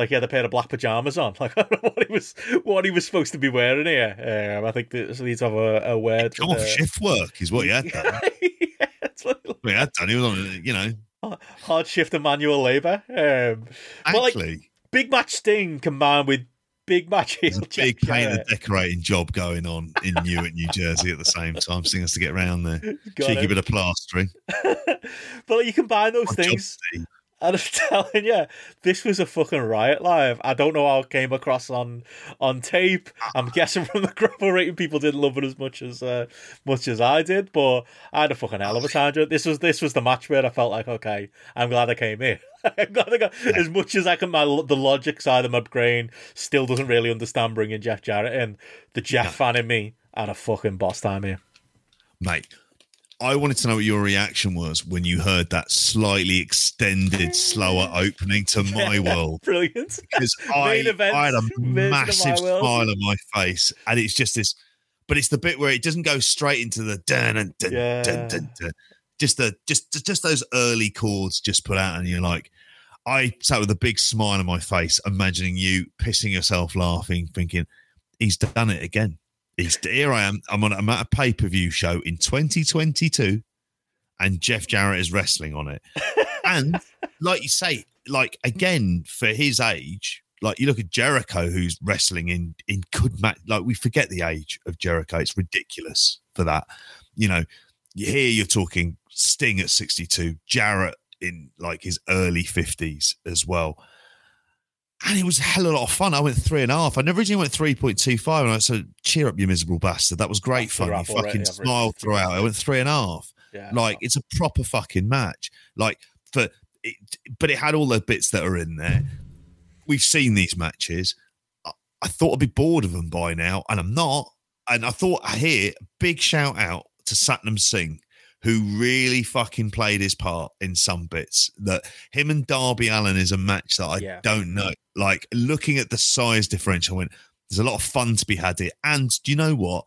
Speaker 1: Like he had a pair of black pajamas on. Like I don't know what he was what he was supposed to be wearing here. Um, I think this needs to have a, a word.
Speaker 2: Off
Speaker 1: uh,
Speaker 2: shift work is what he had done.
Speaker 1: yeah, like
Speaker 2: What he had done. He was on, you know,
Speaker 1: hard shift and manual labor. Um, but like
Speaker 2: actually,
Speaker 1: big match Sting combined with big match heel
Speaker 2: big painter decorating job going on in Newark, New Jersey at the same time. Seeing us to get around there.
Speaker 1: Got
Speaker 2: Cheeky
Speaker 1: it.
Speaker 2: bit of plastering.
Speaker 1: but like, you combine those
Speaker 2: My
Speaker 1: things,
Speaker 2: Steve.
Speaker 1: And I'm telling you, this was a fucking riot live. I don't know how it came across on on tape. I'm guessing from the Grapple rating, people didn't love it as much as uh, much as I did, but I had a fucking hell of a time. This was this was the match where I felt like, okay, I'm glad I came here. I'm glad I got as much as I can. My the logic side of my brain still doesn't really understand bringing Jeff Jarrett in. The Jeff fan in me had a fucking boss time here.
Speaker 2: mate. I wanted to know what your reaction was when you heard that slightly extended, slower opening to my world.
Speaker 1: Brilliant.
Speaker 2: Because I,
Speaker 1: Main event
Speaker 2: I had a
Speaker 1: version of My
Speaker 2: massive smile on my face, and it's just this. But it's the bit where it doesn't go straight into the dun dun dun
Speaker 1: Yeah.
Speaker 2: dun dun. dun. just the just just those early chords just put out, and you're like, I sat with a big smile on my face, imagining you pissing yourself laughing, thinking, he's done it again. He's here. I am. I'm on. I'm at a pay per view show in 2022, and Jeff Jarrett is wrestling on it. and like you say, like again for his age, like you look at Jericho, who's wrestling in in good match. Like we forget the age of Jericho. It's ridiculous for that. You know, here you're talking Sting at 62, Jarrett in like his early 50s as well. And it was a hell of a lot of fun. I went three and a half. I never originally went 3.25. And I said, cheer up, you miserable bastard. That was great fun. You fucking smiled throughout. I went three and a half.
Speaker 1: Yeah.
Speaker 2: Like, it's a proper fucking match. Like, for it, but it had all the bits that are in there. We've seen these matches. I, I thought I'd be bored of them by now, and I'm not. And I thought here, big shout out to Satnam Singh who really fucking played his part in some bits. That him and Darby Allin is a match that I
Speaker 1: Yeah.
Speaker 2: don't know. Like looking at the size differential, I went, there's a lot of fun to be had here. And do you know what?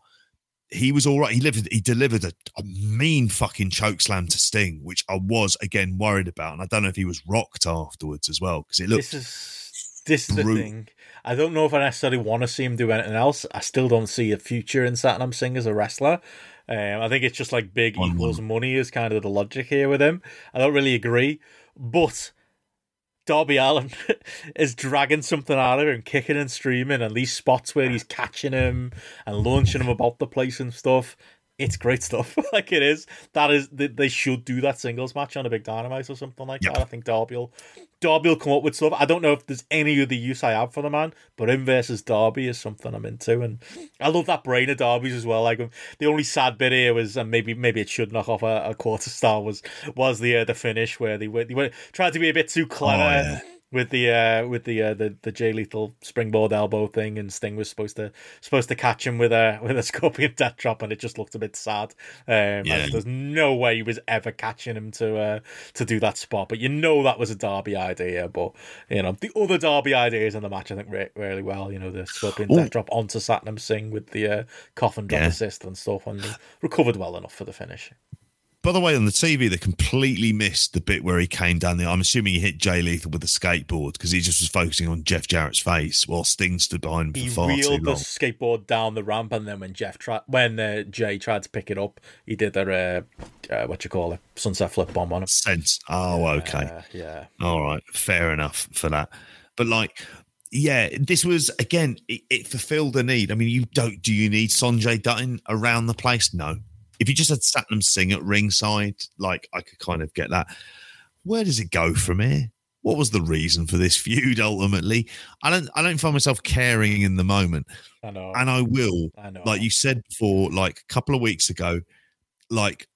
Speaker 2: He was all right. He delivered. He delivered a, a mean fucking choke slam to Sting, which I was again worried about. And I don't know if he was rocked afterwards as well because it looked.
Speaker 1: This is this is the thing. I don't know if I necessarily want to see him do anything else. I still don't see a future in Satnam Singh as a wrestler. Um, I think it's just like big
Speaker 2: On
Speaker 1: equals money is kind of the logic here with him. I don't really agree, but Darby Allin is dragging something out of him, kicking and streaming, and these spots where he's catching him and launching him about the place and stuff. It's great stuff. like it is. That is. They, should do that singles match on a big dynamite or something like
Speaker 2: Yeah.
Speaker 1: that. I think Darby will. Darby will come up with stuff. I don't know if there's any other use I have for the man, but him versus Darby is something I'm into, and I love that brain of Darby's as well. Like um, the only sad bit here was, and maybe maybe it should knock off a, a quarter star was was the uh, the finish where they were they were tried to be a bit too clever
Speaker 2: Oh, yeah.
Speaker 1: With the uh with the uh, the the Jay Lethal springboard elbow thing, and Sting was supposed to supposed to catch him with a with a scorpion death drop, and it just looked a bit sad. Um,
Speaker 2: Yeah.
Speaker 1: there's no way he was ever catching him to uh to do that spot, but you know that was a Darby idea. But you know the other Darby ideas in the match, I think re- really well. You know the scorpion
Speaker 2: Ooh.
Speaker 1: death drop onto Satnam Singh with the uh, coffin drop
Speaker 2: Yeah.
Speaker 1: assist and stuff, and recovered well enough for the finish.
Speaker 2: By the way, on the TV, they completely missed the bit where he came down there. I'm assuming he hit Jay Lethal with a skateboard because he just was focusing on Jeff Jarrett's face while Sting stood behind him
Speaker 1: he
Speaker 2: for far too
Speaker 1: wheeled the skateboard down the ramp, and then when Jeff tried, when uh, Jay tried to pick it up, he did a uh, uh, what you call it, sunset flip bomb on him.
Speaker 2: Sense. Oh, okay.
Speaker 1: Yeah,
Speaker 2: All right, fair enough for that. But like, yeah, this was again, it, it fulfilled a need. I mean, you don't do you need Sonjay Dutt around the place? No. If you just had Satnam Singh at ringside, like I could kind of get that. Where does it go from here? What was the reason for this feud ultimately? I don't I don't find myself caring in the moment.
Speaker 1: I know.
Speaker 2: And I will
Speaker 1: I know.
Speaker 2: like you said before, like a couple of weeks ago, like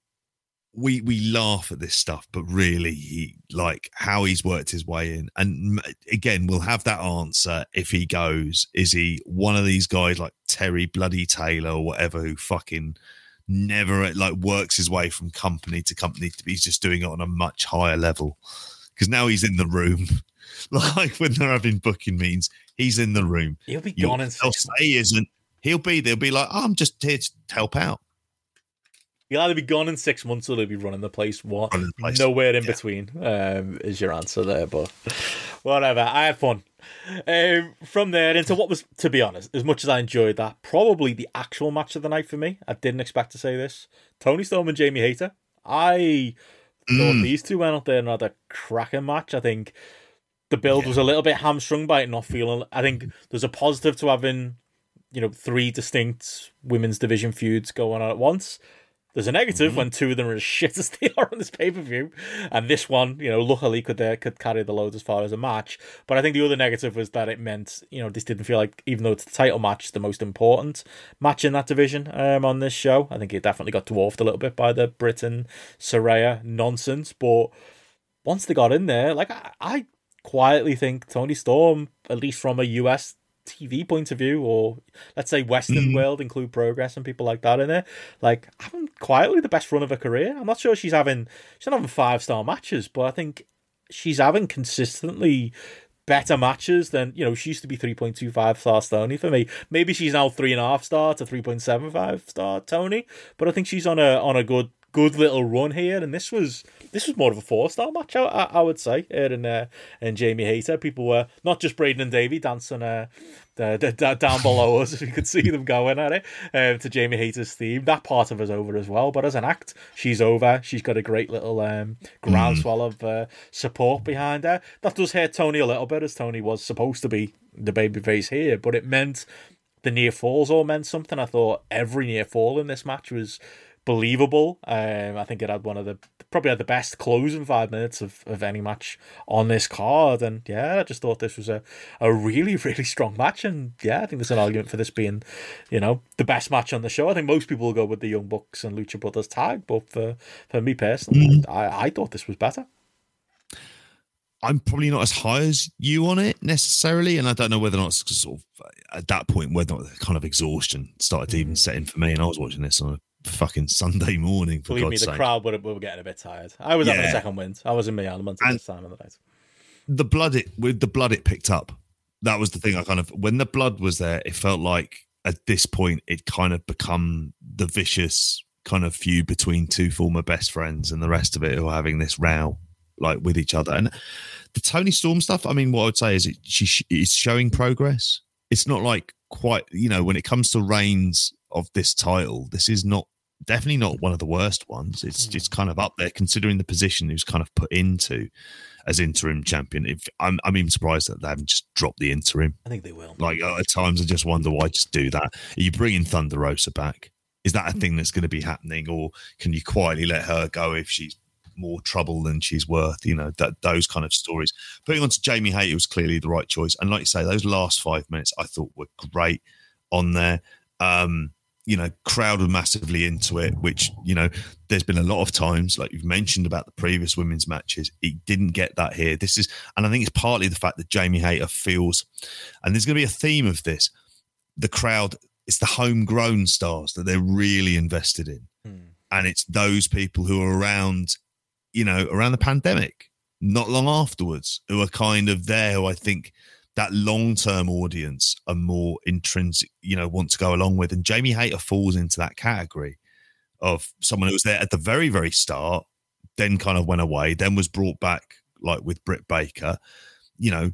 Speaker 2: we we laugh at this stuff, but really, he like how he's worked his way in. And again, we'll have that answer if he goes. Is he one of these guys like Terry Bloody Taylor or whatever who fucking never like works his way from company to company? He's just doing it on a much higher level because now he's in the room. Like when they're having booking meetings, he's in the room.
Speaker 1: He'll be
Speaker 2: You'll-
Speaker 1: gone in
Speaker 2: they'll say he isn't. He'll be there. Be like, oh, I'm just here to help out.
Speaker 1: He'll either be gone in six months or they'll be running the place. What?
Speaker 2: Running the place,
Speaker 1: nowhere in
Speaker 2: yeah.
Speaker 1: between. Um, is your answer there? But whatever. I had fun. Um, from there into what was, to be honest, as much as I enjoyed that, probably the actual match of the night for me. I didn't expect to say this. Toni Storm and Jamie Hayter. I thought
Speaker 2: Mm.
Speaker 1: these two went out there and had a cracking match. I think the build was a little bit hamstrung by it not feeling. I think there's a positive to having, you know, three distinct women's division feuds going on at once. There's a negative when two of them are as shit as they are on this pay per view, and this one, you know, luckily could uh, could carry the load as far as a match. But I think the other negative was that it meant, you know, this didn't feel like, even though it's the title match, the most important match in that division um, on this show. I think it definitely got dwarfed a little bit by the Britain Saraya nonsense. But once they got in there, like I, I quietly think Toni Storm, at least from a US TV point of view, or let's say Western mm. world, include progress and people like that in there, like having quietly the best run of her career. I'm not sure she's having she's not having five star matches, but I think she's having consistently better matches than you know she used to be 3.25 star Toni for me maybe she's now three and a half star to 3.75 star Toni but I think she's on a on a good good little run here, and this was this was more of a four star match, I, I, I would say. Her and uh, and Jamie Hayter, people were not just Braden and Davey dancing uh, the, the, the- down below us. You could see them going at it um, to Jamie Hayter's theme. That part of us over as well, but as an act, she's over. She's got a great little um, groundswell of uh, support behind her. That does hurt Toni a little bit, as Toni was supposed to be the babyface here, but it meant the near falls all meant something. I thought every near fall in this match was believable. Um, I think it had one of the probably had the best closing five minutes of, of any match on this card, and yeah, I just thought this was a, a really really strong match, and yeah, I think there's an argument for this being, you know, the best match on the show. I think most people will go with the Young Bucks and Lucha Brothers tag, but for for me personally, I, I thought this was better.
Speaker 2: I'm probably not as high as you on it necessarily, and I don't know whether or not it's sort of uh, at that point whether or not the kind of exhaustion started to even set in for me. And I was watching this on a fucking Sunday morning for
Speaker 1: Believe me, the
Speaker 2: sake.
Speaker 1: crowd were, were getting a bit tired. I was having a
Speaker 2: Yeah.
Speaker 1: second wind. I was in my element at this time of the night.
Speaker 2: the blood it with the blood it picked up. That was the thing. I kind of when the blood was there, it felt like at this point it kind of become the vicious kind of feud between two former best friends and the rest of it who are having this row like with each other. And the Toni Storm stuff, I mean, what I would say is it she sh- is showing progress. It's not like quite, you know, when it comes to reigns of this title, this is not definitely not one of the worst ones. It's
Speaker 1: Mm.
Speaker 2: it's kind of up there considering the position he was kind of put into as interim champion. If I'm I'm even surprised that they haven't just dropped the interim.
Speaker 1: I think they will.
Speaker 2: Like at times, I just wonder why just do that. Are you bringing Thunder Rosa back? Is that a thing that's going to be happening, or can you quietly let her go if she's more trouble than she's worth? You know that those kind of stories. Putting on to Jamie Hayter was clearly the right choice, and like you say, those last five minutes I thought were great on there. Um, you know, crowd were massively into it, which, you know, there's been a lot of times, like you've mentioned about the previous women's matches, it didn't get that here. This is, and I think it's partly the fact that Jamie Hayter feels, and there's going to be a theme of this the crowd, it's the homegrown stars that they're really invested in.
Speaker 1: Hmm.
Speaker 2: And it's those people who are around, you know, around the pandemic, not long afterwards, who are kind of there, who I think that long term audience are more intrinsic, you know, want to go along with. And Jamie Hayter falls into that category of someone who was there at the very, very start, then kind of went away, then was brought back like with Britt Baker, you know,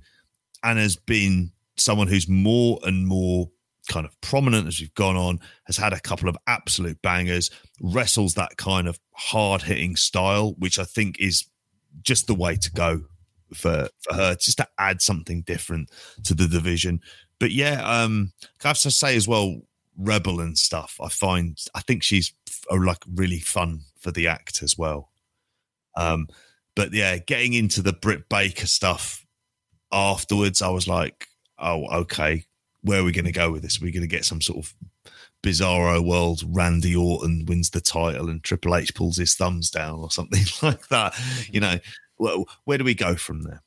Speaker 2: and has been someone who's more and more kind of prominent as we've gone on, has had a couple of absolute bangers, wrestles that kind of hard hitting style, which I think is just the way to go for for her, just to add something different to the division. But yeah, um, I have to say as well, Rebel and stuff. I find I think she's f- like really fun for the act as well. Um, but yeah, getting into the Britt Baker stuff afterwards, I was like, oh, okay, where are we going to go with this? Are we going to get some sort of bizarro world? Randy Orton wins the title and Triple H pulls his thumbs down or something like that. You know, well, where do we go from there?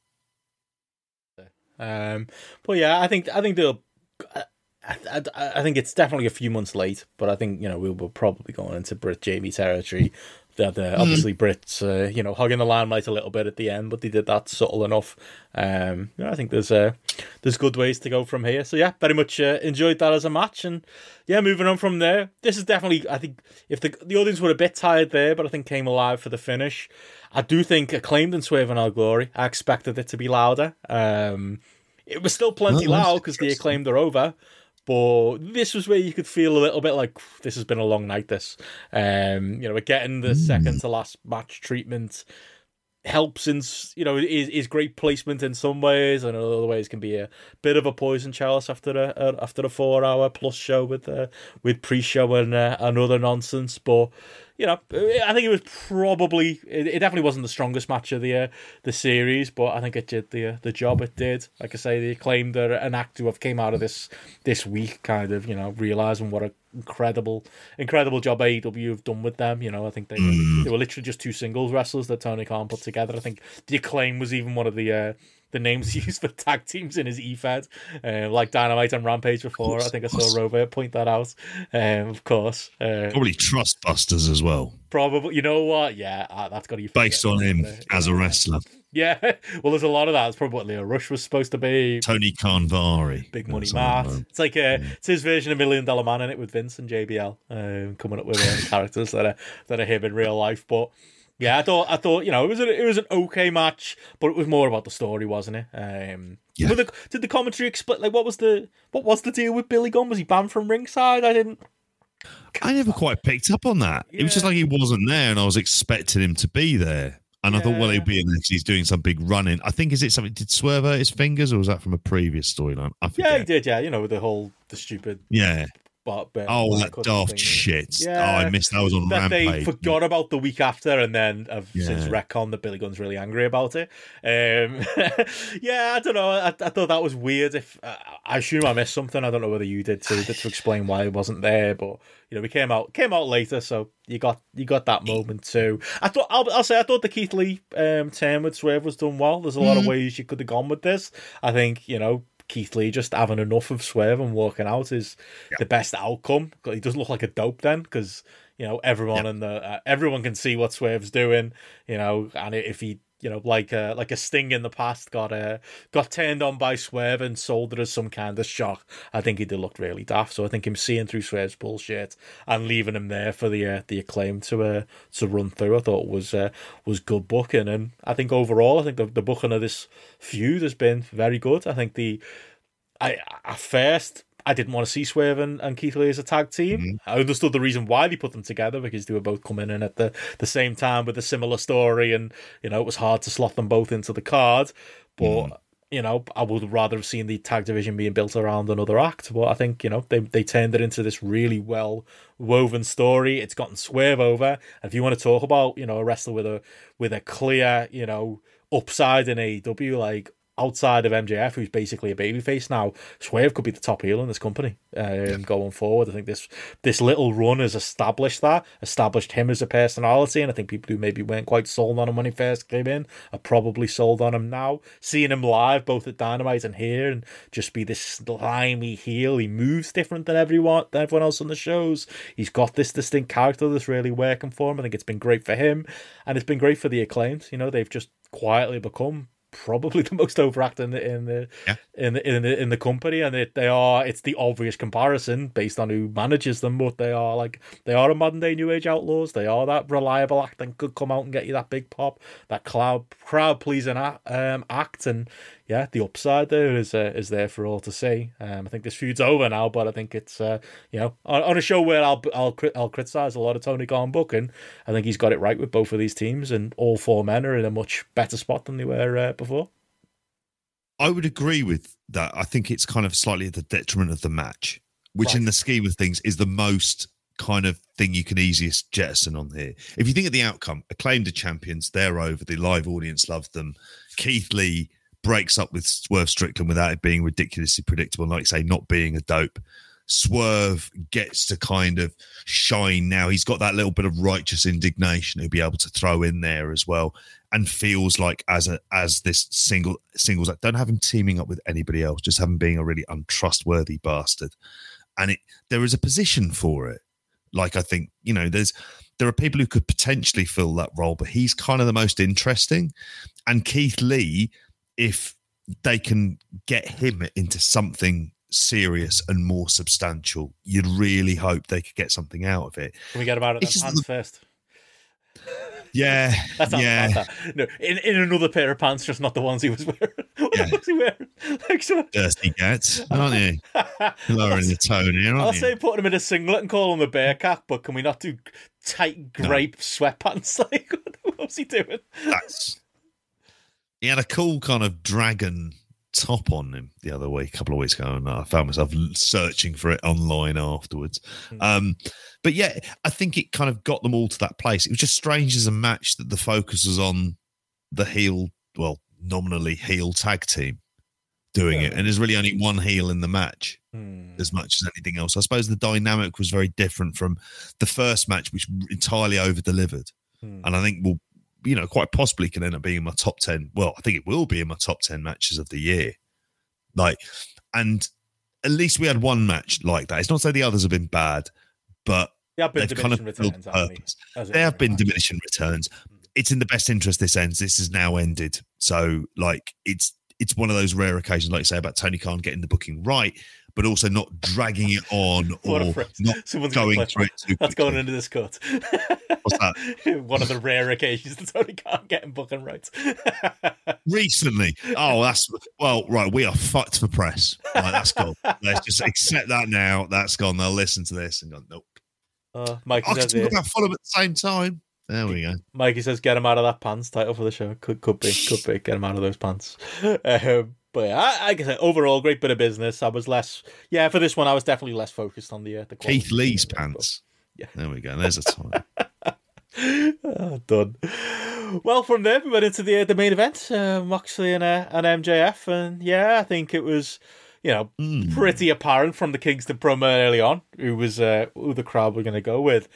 Speaker 1: Um, but yeah, I think I think they'll. I, I, I think it's definitely a few months late, but I think you know we'll, we'll probably going into Britt Jamie territory. That uh, obviously Britt's, uh, you know, hugging the limelight a little bit at the end, but they did that subtle enough. Um, yeah, I think there's uh, there's good ways to go from here. So yeah, very much uh, enjoyed that as a match, and yeah, moving on from there. This is definitely, I think, if the the audience were a bit tired there, but I think came alive for the finish. I do think acclaimed and Swerve in Our Glory. I expected it to be louder. Um, it was still plenty
Speaker 2: Oh,
Speaker 1: loud because the acclaimed are over. But this was where you could feel a little bit like this has been a long night. This, um, you know, we're getting the second to last match treatment helps in you know is is great placement in some ways and in other ways can be a bit of a poison chalice after a, a after a four hour plus show with uh, with pre show and uh, and other nonsense. But you know, I think it was probably it, it definitely wasn't the strongest match of the uh, the series, but I think it did the uh, the job it did. Like I say, the acclaimed are an act who have came out of this this week, kind of you know realizing what a incredible incredible job AEW have done with them. You know, I think they were, they were literally just two singles wrestlers that Tony Khan put together. I think the acclaim was even one of the. Uh, the names used for tag teams in his EFED, uh, like Dynamite and Rampage before. I think I saw Rover point that out. Um, of course, uh,
Speaker 2: Probably Trust Busters as well,
Speaker 1: probably. You know what? Yeah, uh, that's got to be
Speaker 2: based on him as a wrestler.
Speaker 1: Yeah, well, there's a lot of that. It's probably what Lio Rush was supposed to be.
Speaker 2: Tony Khanvari.
Speaker 1: Big Money Matt.
Speaker 2: um,
Speaker 1: It's like uh, it's his version of Million Dollar Man in it with Vince and JBL um, coming up with uh, characters that are that are him in real life. But yeah, I thought I thought you know it was a, it was an okay match, but it was more about the story, wasn't it? Um,
Speaker 2: Yeah.
Speaker 1: the, did the commentary explain like what was the what was the deal with Billy Gunn? Was he banned from ringside? I didn't.
Speaker 2: I never quite picked up on that. It was just like he wasn't there, and I was expecting him to be there. And I thought, well, he'll be in there he's doing some big running. I think is it something? Did Swerve hurt his fingers, or was that from a previous storyline?
Speaker 1: Yeah, he did. Yeah, you know with the whole the stupid.
Speaker 2: Yeah.
Speaker 1: But, but
Speaker 2: Oh, that daft shit. Oh, I missed. That was on
Speaker 1: that they
Speaker 2: Rampage.
Speaker 1: forgot about the week after, and then have since
Speaker 2: Yeah.
Speaker 1: retcon that Billy Gunn's really angry about it. Um, yeah, I don't know. I, I thought that was weird. If uh, I assume I missed something, I don't know whether you did too, to explain why it wasn't there. But you know, we came out came out later, so you got you got that moment too. I thought I'll, I'll say I thought the Keith Lee um, turn with Swerve was done well. There's a lot of ways you could have gone with this. I think you know. Keith Lee just having enough of Swerve and walking out is the best outcome. He doesn't look like a dope then because you know everyone in the uh, everyone can see what Swerve's doing. You know, and if he you know like a like a Sting in the past got uh, got turned on by Swerve and sold it as some kind of shock, I think he did look really daft. So I think him seeing through Swerve's bullshit and leaving him there for the uh, the acclaim to uh, to run through, I thought was uh, was good booking. And I think overall, I think the, the booking of this feud has been very good. I think the I at first I didn't want to see Swerve and, and Keith Lee as a tag team. Mm-hmm. I understood the reason why they put them together because they were both coming in at the, the same time with a similar story, and you know it was hard to slot them both into the card. But mm-hmm. you know, I would rather have seen the tag division being built around another act. But I think you know they they turned it into this really well woven story. It's gotten Swerve over. And if you want to talk about you know a wrestler with a with a clear you know upside in AEW like outside of MJF, who's basically a babyface now, Swerve could be the top heel in this company um, going forward. I think this this little run has established that, established him as a personality, and I think people who maybe weren't quite sold on him when he first came in are probably sold on him now. Seeing him live, both at Dynamite and here, and just be this slimy heel, he moves different than everyone, than everyone else on the shows. He's got this distinct character that's really working for him. I think it's been great for him, and it's been great for the acclaimed. You know, they've just quietly become probably the most overacted in the in the
Speaker 2: Yeah.
Speaker 1: in the in the in the company, and it, they are. It's the obvious comparison based on who manages them, but they are like they are a modern day new age outlaws. They are that reliable act and could come out and get you that big pop, that crowd crowd pleasing um, act, and yeah, the upside there is uh, is there for all to see. Um, I think this feud's over now, but I think it's uh, you know on, on a show where I'll I'll I'll criticize a lot of Tony Khan booking. I think he's got it right with both of these teams, and all four men are in a much better spot than they were uh, before.
Speaker 2: I would agree with that. I think it's kind of slightly at the detriment of the match, which in the scheme of things is the most kind of thing you can easiest jettison on here. If you think of the outcome, acclaimed are champions, they're over, the live audience loved them. Keith Lee breaks up with Swerve Strickland without it being ridiculously predictable, like I say, not being a dope. Swerve gets to kind of shine now. He's got that little bit of righteous indignation he'll be able to throw in there as well, and feels like as a as this single singles. Don't have him teaming up with anybody else. Just have him being a really untrustworthy bastard. And it there is a position for it. Like I think you know, there's there are people who could potentially fill that role, but he's kind of the most interesting. And Keith Lee, if they can get him into something serious and more substantial, you'd really hope they could get something out of it.
Speaker 1: Can we get it
Speaker 2: It's
Speaker 1: then?
Speaker 2: just
Speaker 1: Pants
Speaker 2: the-
Speaker 1: first.
Speaker 2: Yeah,
Speaker 1: That's not
Speaker 2: yeah.
Speaker 1: yeah. No, in, in another pair of pants, just not the ones he was wearing. what
Speaker 2: Yeah.
Speaker 1: the he wearing? Like so,
Speaker 2: Dirty gets, aren't you? Lowering the tone here,
Speaker 1: I'll
Speaker 2: aren't
Speaker 1: say
Speaker 2: you?
Speaker 1: put him in a singlet and call him a bear cat, but can we not do tight grape sweatpants? Like, what was he doing?
Speaker 2: That's. He had a cool kind of dragon top on him the other week, a couple of weeks ago, and I found myself searching for it online afterwards. Um, but yeah, I think it kind of got them all to that place. It was just strange as a match that the focus was on the heel, well, nominally heel tag team doing it, and there's really only one heel in the match
Speaker 1: Hmm.
Speaker 2: as much as anything else. I suppose the dynamic was very different from the first match, which entirely over delivered.
Speaker 1: Hmm.
Speaker 2: And I think will, you know, quite possibly can end up being in my top 10. Well, I think it will be in my top 10 matches of the year. Like, and at least we had one match like that. It's not to say the others have been bad, but
Speaker 1: They have been
Speaker 2: they've kind of
Speaker 1: diminishing returns,
Speaker 2: purpose. They have been diminishing returns. Hmm. it's in the best interest this ends. This is now ended. So like it's it's one of those rare occasions, like you say about Tony Khan getting the booking right, but also not dragging it on or not
Speaker 1: Someone's
Speaker 2: going through it too
Speaker 1: That's going into this cut.
Speaker 2: What's that?
Speaker 1: One of the rare occasions that Tony Khan getting booking rights.
Speaker 2: Recently. Oh, that's well, right. We are fucked for press. Right, that's gone. Let's just accept that now. That's gone. They'll listen to this and go, nope.
Speaker 1: uh, Mikey
Speaker 2: I can talk about Fulham at the same time. There we go.
Speaker 1: Mikey says, "Get him out of that pants." Title for the show could could be could be get him out of those pants. Um, but yeah, I, I guess overall great bit of business. I was less, yeah, for this one I was definitely less focused on the uh, the.
Speaker 2: Keith Lee's
Speaker 1: But-
Speaker 2: pants.
Speaker 1: Yeah.
Speaker 2: There we go. There's a time.
Speaker 1: Ah, done. Well, from there we went into the the main event, uh, Moxley and uh, and MJF, and yeah, I think it was, you know,
Speaker 2: Mm.
Speaker 1: pretty apparent from the Kingston promo early on who was uh, who the crowd were going to go with.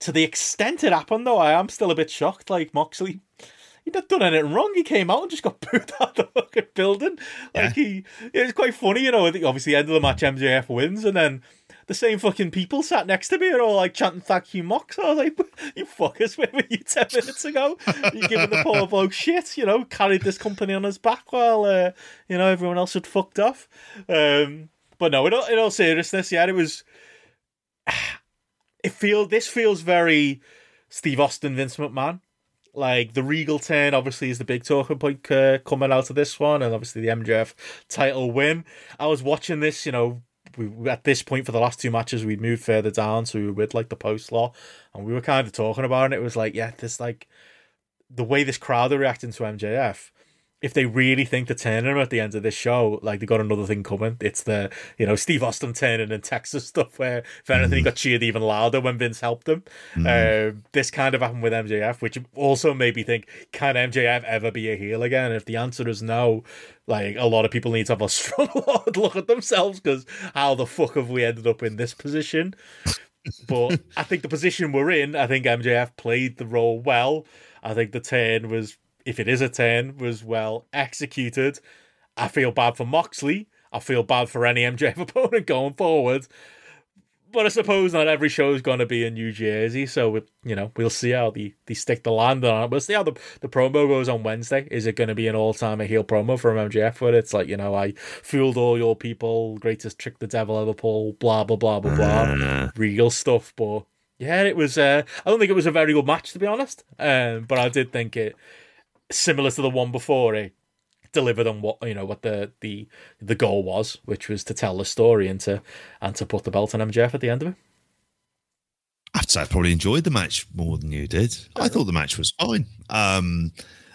Speaker 1: To the extent it happened, though, I am still a bit shocked. Like Moxley, he'd not done anything wrong. He came out and just got booed out of the fucking building. Like he, it was quite funny, you know. I think Obviously, end of the match, MJF wins, and then the same fucking people sat next to me and all like chanting "Thank you, Mox." I was like, "You fuckers, where were you ten minutes ago? You giving the poor bloke shit, you know? Carried this company on his back while uh, you know everyone else had fucked off." Um, but no, in all, in all seriousness, yeah, it was. It feel this feels very Steve Austin, Vince McMahon. Like the Regal turn, obviously, is the big talking point uh, coming out of this one, and obviously the MJF title win. I was watching this, you know, we at this point for the last two matches, we'd moved further down, so we were with like the post law, and we were kind of talking about it. It was like, yeah, this like the way this crowd are reacting to MJF. If they really think they're turning him at the end of this show, like they got another thing coming. It's the you know Steve Austin turning in Texas stuff where if anything he got cheered even louder when Vince helped him. Um, this kind of happened with MJF, which also made me think: Can MJF ever be a heel again? If the answer is no, like a lot of people need to have a strong look at themselves because how the fuck have we ended up in this position? But I think the position we're in, I think MJF played the role well. I think the turn was, if it is a turn, was well executed. I feel bad for Moxley. I feel bad for any MJF opponent going forward. But I suppose not every show is going to be in New Jersey, so we, you know we'll see how they, they stick the land on it. We'll see how the, the promo goes on Wednesday. Is it going to be an all time heel promo from MJF? Where it's like you know I fooled all your people, greatest trick the devil ever pulled, blah blah blah blah blah, real stuff. But yeah, it was. Uh, I don't think it was a very good match to be honest. Um, but I did think it similar to the one before it delivered on what you know what the the the goal was, which was to tell the story and to and to put the belt on MJF at the end of it.
Speaker 2: I'd say I probably enjoyed the match more than you did. I thought the match was fine um,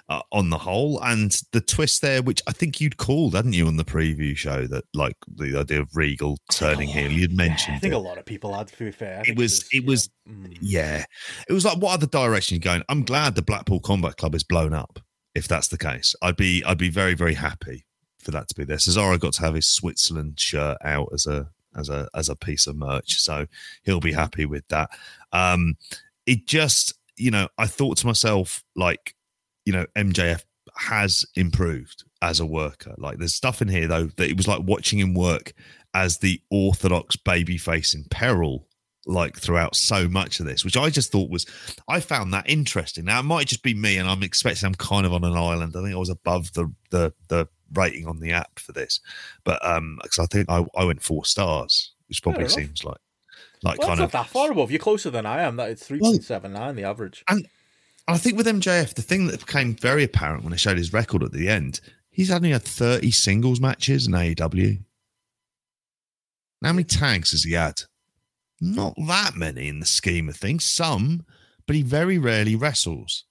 Speaker 2: uh, on the whole, and the twist there, which I think you'd called, hadn't you, on the preview show, that like the idea of Regal turning heel. You'd mentioned
Speaker 1: I think
Speaker 2: it.
Speaker 1: a lot of people had. To be fair,
Speaker 2: It was- it was-
Speaker 1: know, mm.
Speaker 2: Yeah, it was like what other direction you going? I'm glad the Blackpool Combat Club is blown up. If that's the case, I'd be I'd be very very happy for that to be there. Cesaro got to have his Switzerland shirt out as a as a as a piece of merch, so he'll be happy with that. Um, it just you know I thought to myself like you know MJF has improved as a worker. Like there's stuff in here though that it was like watching him work as the orthodox babyface in peril like throughout so much of this, which I just thought was I found that interesting. Now it might just be me and I'm expecting I'm kind of on an island. I think I was above the the the rating on the app for this. But um because I think I, I went four stars, which probably seems like like
Speaker 1: Well,
Speaker 2: kind of
Speaker 1: that far above. You're closer than I am. That it's three point seven nine the average.
Speaker 2: And I think with MJF, the thing that became very apparent when I showed his record at the end, he's only had 30 singles matches in AEW. How many tags has he had? Not that many in the scheme of things. Some, but he very rarely wrestles.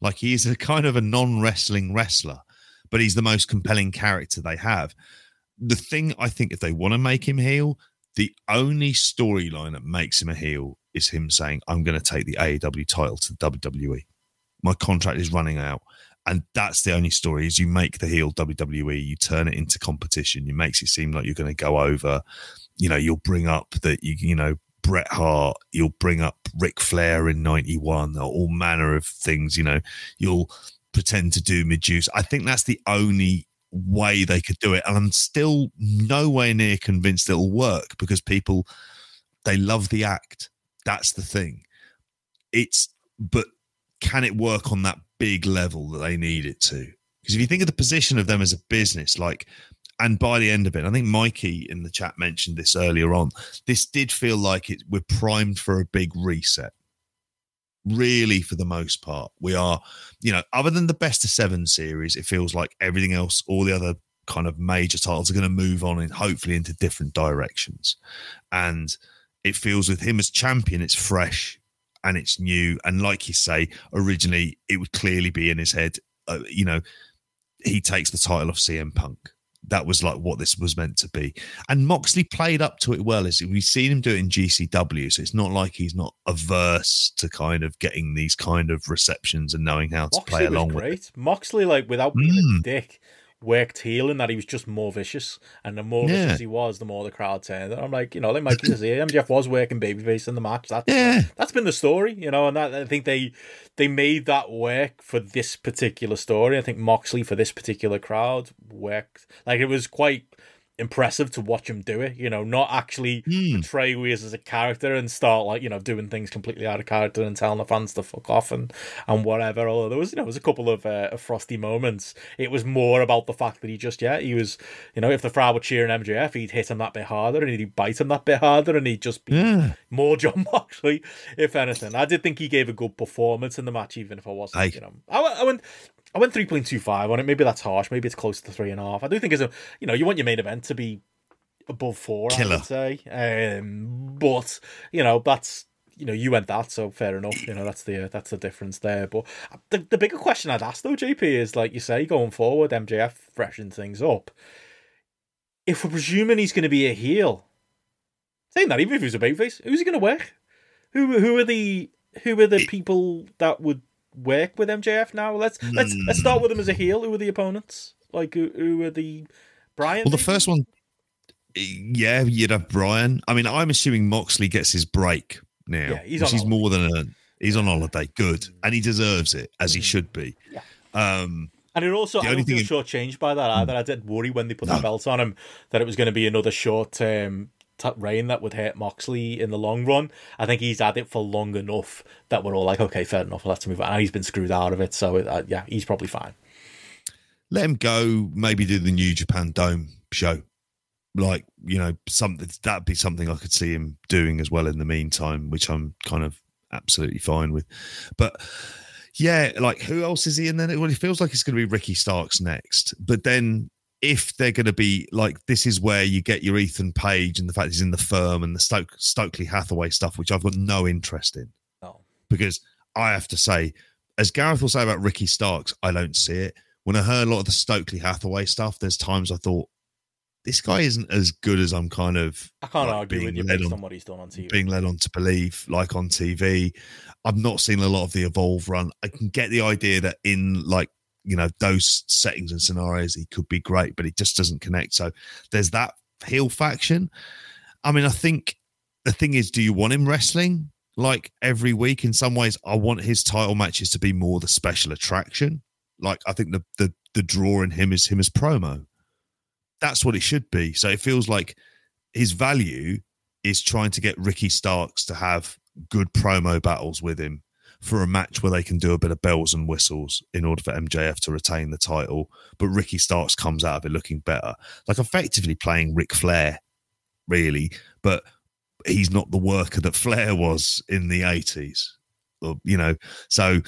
Speaker 2: Like he is a kind of a non wrestling wrestler, but he's the most compelling character they have. The thing I think, if they want to make him heel, the only storyline that makes him a heel is him saying, I'm going to take the AEW title to the WWE. My contract is running out. And that's the only story is you make the heel WWE, you turn it into competition. You makes it seem like you're going to go over, you know, you'll bring up that you, you know, Bret Hart, you'll bring up Ric Flair in 91, or all manner of things, you know, you'll pretend to do Madusa. I think that's the only way they could do it. And I'm still nowhere near convinced it'll work because people, they love the act. That's the thing. It's, but can it work on that big level that they need it to? Because if you think of the position of them as a business, like, and by the end of it, I think Mikey in the chat mentioned this earlier on. This did feel like it we're primed for a big reset. Really, for the most part, we are, you know, other than the best of seven series, it feels like everything else, all the other kind of major titles are going to move on and hopefully into different directions. And it feels with him as champion, it's fresh and it's new. And like you say, originally it would clearly be in his head, uh, you know, he takes the title off CM Punk. That was like what this was meant to be. And Moxley played up to it well. As we've seen him do it in GCW, so it's not like he's not averse to kind of getting these kind of receptions and knowing how to
Speaker 1: Moxley
Speaker 2: play along with
Speaker 1: great.
Speaker 2: it.
Speaker 1: Moxley, like without being a
Speaker 2: Mm.
Speaker 1: dick, worked heel and that he was just more vicious, and the more
Speaker 2: Yeah.
Speaker 1: vicious he was, the more the crowd turned. And I'm like, you know, like Mikey says here, MJF was working babyface in the match. That's
Speaker 2: Yeah.
Speaker 1: that's been the story, you know, and that I think they they made that work for this particular story. I think Moxley for this particular crowd worked. Like it was quite impressive to watch him do it, you know, not actually
Speaker 2: Hmm.
Speaker 1: portray who he is as a character and start like, you know, doing things completely out of character and telling the fans to fuck off and and whatever. Although there was, you know, there was a couple of, uh, of frosty moments. It was more about the fact that he just, yeah, he was, you know, if the crowd were cheering MJF, he'd hit him that bit harder and he'd bite him that bit harder and he'd just be
Speaker 2: Yeah.
Speaker 1: more Jon Moxley, if anything. I did think he gave a good performance in the match, even if I wasn't,
Speaker 2: Aye.
Speaker 1: you know, I, I went. I went three point two five on it. Maybe that's harsh. Maybe it's close to three and a half. I do think it's a you know you want your main event to be above four. I
Speaker 2: Killer.
Speaker 1: would say, um, but you know that's you know you went that, so fair enough. You know that's the uh, that's the difference there. But the the bigger question I'd ask though, JP, is like you say, going forward, MJF freshen things up. If we're presuming he's going to be a heel, saying that even if he was a babyface, who's he going to work? Who who are the who are the people that would work with MJF now? Let's let's let's hmm. start with him as a heel. Who are the opponents? Like who, who are the Bryan?
Speaker 2: Well, the first one, yeah, you'd have Bryan. I mean, I'm assuming Moxley gets his break now.
Speaker 1: Yeah, he's
Speaker 2: which
Speaker 1: on
Speaker 2: is more than a. He's on holiday. Good, and he deserves it as he mm. should be.
Speaker 1: Yeah.
Speaker 2: Um,
Speaker 1: And it also,
Speaker 2: The
Speaker 1: I
Speaker 2: only
Speaker 1: don't feel
Speaker 2: thing
Speaker 1: shortchanged by that hmm. either. I did worry when they put the belt on him that it was going to be another short term t- reign that would hurt Moxley in the long run. I think he's had it for long enough that we're all like, okay, fair enough, let's move on. And he's been screwed out of it, so it, uh, yeah, he's probably fine.
Speaker 2: let him go. Maybe do the New Japan Dome show. Like you know, something that'd be something I could see him doing as well. In the meantime, which I'm kind of absolutely fine with. But yeah, like who else is he in then? Well, it feels like it's going to be Ricky Starks next. But then if they're going to be like, this is where you get your Ethan Page and the fact he's in the firm and the Stoke Stokely Hathaway stuff, which I've got no interest in
Speaker 1: No.
Speaker 2: because I have to say, as Gareth will say about Ricky Starks, I don't see it. When I heard a lot of the Stokely Hathaway stuff, there's times I thought this guy isn't as good as I'm kind of
Speaker 1: I can't
Speaker 2: like,
Speaker 1: argue with you based
Speaker 2: on-
Speaker 1: on what he's done on TV.
Speaker 2: being led on to believe, like on TV. I've not seen a lot of the Evolve run. I can get the idea that in like you know those settings and scenarios, he could be great, but it just doesn't connect. So there's that heel faction. I mean, I think the thing is, do you want him wrestling like every week? In some ways, I want his title matches to be more the special attraction. Like I think the the the draw in him is him as promo. That's what it should be. So it feels like his value is trying to get Ricky Starks to have good promo battles with him for a match where they can do a bit of bells and whistles in order for MJF to retain the title. But Ricky Starks comes out of it looking better, like effectively playing Ric Flair, really. But he's not the worker that Flair was in the 80s. You know, so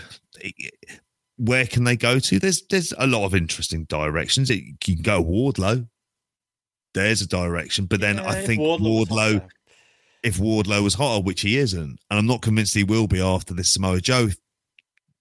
Speaker 2: where can they go to? There's there's a lot of interesting directions. It you can go Wardlow. There's a direction, but then
Speaker 1: Yeah,
Speaker 2: I think Wardlow,
Speaker 1: hotter.
Speaker 2: If Wardlow was hotter, which he isn't, and I'm not convinced he will be after this Samoa Joe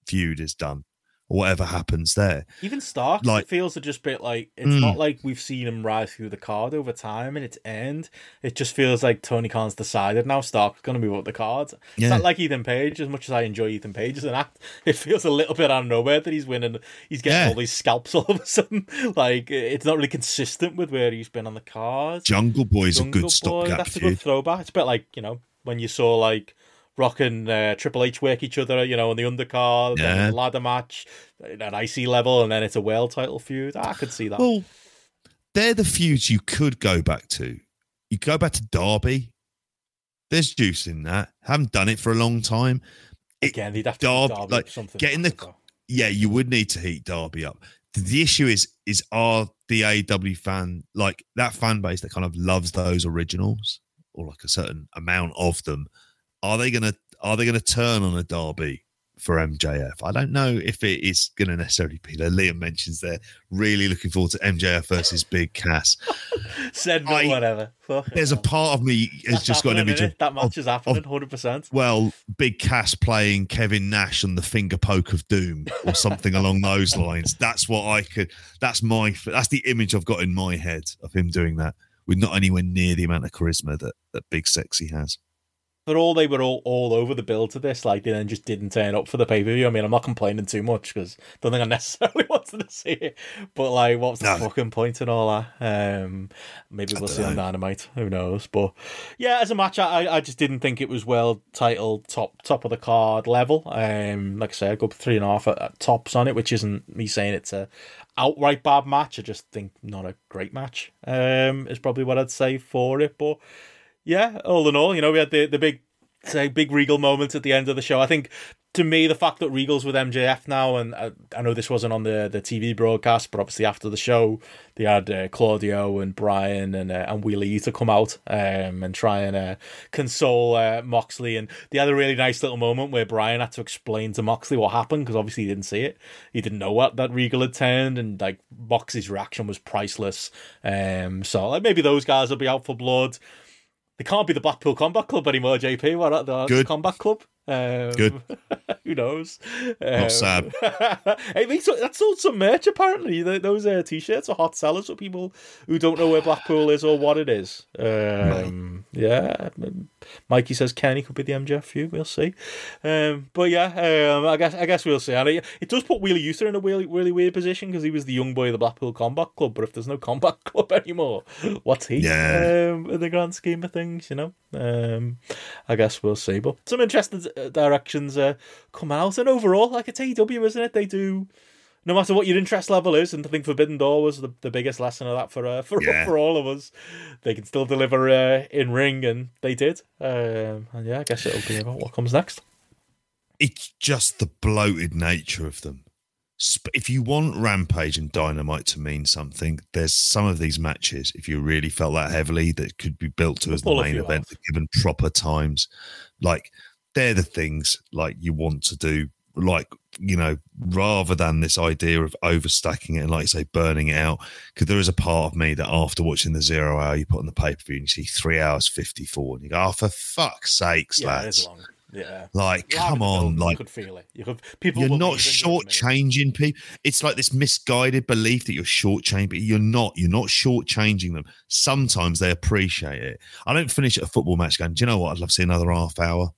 Speaker 2: feud is done, or whatever happens there.
Speaker 1: Even Stark
Speaker 2: Like-
Speaker 1: feels a just bit like it's
Speaker 2: Mm.
Speaker 1: not like we've seen him rise through the card over time and its end. It just feels like Tony Khan's decided now Stark's going to move up the cards. It's
Speaker 2: Yeah.
Speaker 1: not like Ethan Page, as much as I enjoy Ethan Page as an act. It feels a little bit out of nowhere that he's winning. He's getting
Speaker 2: Yeah.
Speaker 1: all these scalps all of a sudden. Like it's not really consistent with where he's been on the cards.
Speaker 2: Jungle Boy's a
Speaker 1: Jungle
Speaker 2: good stopgap
Speaker 1: That's a good throwback. It's a bit like you know when you saw like Rock and uh, Triple H work each other, you know, on the undercard,
Speaker 2: Yeah.
Speaker 1: ladder match an IC level, and then it's a world title feud. I could see that.
Speaker 2: Well, they're the feuds you could go back to. You go back to Darby. There's juice in that. Haven't done it for a long time.
Speaker 1: Again, they'd have to Darby- Darby
Speaker 2: like,
Speaker 1: something.
Speaker 2: getting the-
Speaker 1: though.
Speaker 2: yeah, you would need to heat Darby up. The, the issue is, is are the AW fan like that fan base that kind of loves those originals or like a certain amount of them? Are they gonna are they gonna turn on a Darby for MJF? I don't know if it is gonna necessarily be there. Liam mentions they're really looking forward to MJF versus Big Cass.
Speaker 1: Said no,
Speaker 2: I-
Speaker 1: whatever. Fuck it,
Speaker 2: There's a part of me has
Speaker 1: That's
Speaker 2: just got an image of,
Speaker 1: that match
Speaker 2: of-
Speaker 1: is happening, hundred percent.
Speaker 2: well, Big Cass playing Kevin Nash on the finger poke of doom or something along those lines. That's what I could. That's my. That's the image I've got in my head of him doing that with not anywhere near the amount of charisma that that Big Sexy has.
Speaker 1: For all they were all, all over the build to this, like they then just didn't turn up for the pay per view. I mean, I'm not complaining too much because I don't think I necessarily wanted to see it. But like, what's the fucking point in all that? Um, maybe we'll see on. Dynamite. Who knows? But yeah, as a match, I I just didn't think it was well titled top top of the card level. Um, like I said, I go three and a half at, at tops on it, which isn't me saying it's a outright bad match. I just think not a great match. Um, is probably what I'd say for it. But yeah, all in all, you know, we had the the big say big Regal moment at the end of the show. I think to me the fact that Regal's with MJF now, and I, I know this wasn't on the the TV broadcast, but obviously after the show they had uh, Claudio and Bryan and uh, and Wheeler to come out um, and try and uh, console uh, Moxley, and they had a really nice little moment where Bryan had to explain to Moxley what happened because obviously he didn't see it, he didn't know what that Regal had turned, and like Moxley's reaction was priceless. Um, so like maybe those guys will be out for blood. They can't be the Blackpool Combat Club anymore, JP. What are the
Speaker 2: Good.
Speaker 1: Combat Club? Um,
Speaker 2: Good.
Speaker 1: who knows? Um,
Speaker 2: sad.
Speaker 1: hey, they sold- that sold some merch apparently. Th- Those uh, t-shirts are hot sellers for people who don't know where Blackpool is or what it is. Um, yeah, Mikey says Kenny could be the MJF feud. We'll see. Um, but yeah, um, I guess I guess we'll see. And it, it does put Wheeler Yuta in a really really weird position because he was the young boy of the Blackpool Combat Club. But if there's no Combat Club anymore, what's he?
Speaker 2: Yeah.
Speaker 1: Um, in the grand scheme of things, you know. Um, I guess we'll see. But some interesting directions uh, come out, and overall, like it's AEW, isn't it? They do. No matter what your interest level is, and I think Forbidden Door was the, the biggest lesson of that for uh, for
Speaker 2: Yeah.
Speaker 1: for all of us. They can still deliver uh, in ring, and they did. Um, and yeah, I guess it'll be about what comes next.
Speaker 2: It's just the bloated nature of them. If you want Rampage and Dynamite to mean something, there's some of these matches. If you really felt that heavily, that could be built to as the main event, given proper times. Like they're the things like you want to do. Like you know, rather than this idea of overstacking it and like you say, burning it out. Because there is a part of me that after watching the zero hour, you put on the pay per view and you see three hours fifty four, and you go, "Oh, for fuck's sakes,
Speaker 1: Yeah,
Speaker 2: lads!"
Speaker 1: Yeah,
Speaker 2: Like, come on,
Speaker 1: building, you
Speaker 2: like
Speaker 1: could feel it. You could people.
Speaker 2: you're not
Speaker 1: leave in just a minute.
Speaker 2: shortchanging people. It's like this misguided belief that you're shortchanging, but you're not. You're not shortchanging them. Sometimes they appreciate it. I don't finish at a football match going, do you know what? I'd love to see another half hour.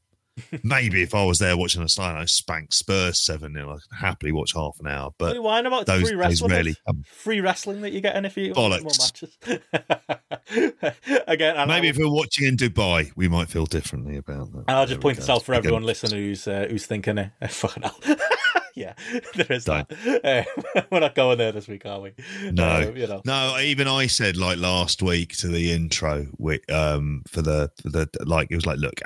Speaker 2: Maybe if I was there watching a slide, I spank Spurs 7 0, I'd happily watch half an hour. But
Speaker 1: you whining about
Speaker 2: those
Speaker 1: free wrestling?
Speaker 2: come.
Speaker 1: Free wrestling that you're getting if you
Speaker 2: Bollocks.
Speaker 1: more matches. Again, and
Speaker 2: maybe
Speaker 1: I'll,
Speaker 2: if we're watching in Dubai, we might feel differently about that.
Speaker 1: and I'll just point this out for
Speaker 2: Again,
Speaker 1: everyone listening who's uh, who's thinking, uh, fucking hell. yeah, there is
Speaker 2: Don't.
Speaker 1: that. Uh, we're not going there this week, are we?
Speaker 2: No.
Speaker 1: Uh, you know.
Speaker 2: No, even I said like last week to the intro, we, um, for the for the like it was like, look,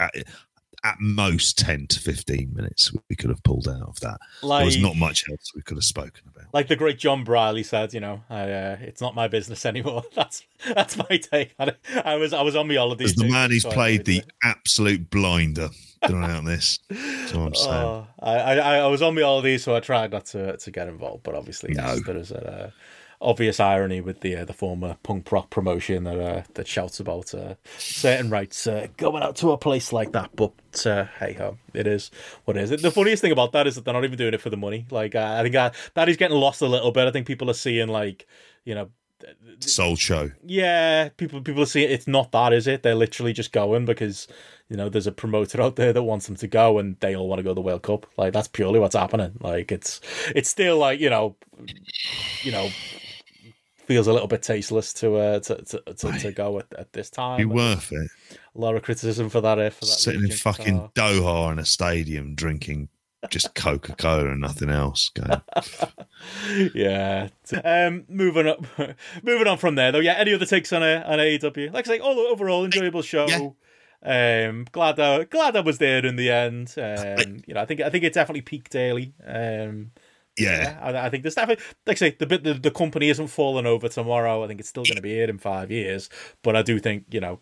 Speaker 2: at, most ten to fifteen minutes we could have pulled out of that.
Speaker 1: Like,
Speaker 2: there was not much else we could have spoken about.
Speaker 1: like the great John Briley said, you know, I, uh, it's not my business anymore. That's that's my take on it. I was I was on my holidays.
Speaker 2: As the man who's
Speaker 1: so
Speaker 2: played the
Speaker 1: it.
Speaker 2: absolute blinder throughout this. I'm saying.
Speaker 1: Oh, I, I I was on my holidays, so I tried not to to get involved. But obviously,
Speaker 2: No.
Speaker 1: yes, there is a uh, obvious irony with the uh, the former punk rock promotion that uh, that shouts about uh, certain rights uh, going out to a place like that. But uh, hey ho, it is what it is. The funniest thing about that is that they're not even doing it for the money. Like uh, I think uh, that is getting lost a little bit. I think people are seeing like you know
Speaker 2: Soul show.
Speaker 1: yeah, people people are seeing it's not that, is it? They're literally just going because you know there's a promoter out there that wants them to go, and they all want to go to the World Cup. Like that's purely what's happening. Like it's it's still like you know, you know, feels a little bit tasteless to uh to to, to, to go at, at this time.
Speaker 2: Be worth it.
Speaker 1: a lot of criticism for that. If for that
Speaker 2: Sitting in fucking
Speaker 1: Oh.
Speaker 2: Doha in a stadium drinking just Coca Cola and nothing else.
Speaker 1: Yeah. Um, moving up, moving on from there though. Yeah. Any other takes on a on AEW? Like I say, all overall enjoyable show.
Speaker 2: Yeah.
Speaker 1: Um, glad I glad I was there in the end. Um, you know, I think I think it definitely peaked early. Um,
Speaker 2: Yeah.
Speaker 1: I, I think there's definitely, like I say, the bit the, the company isn't falling over tomorrow. I think it's still going to be here in five years. But I do think you know,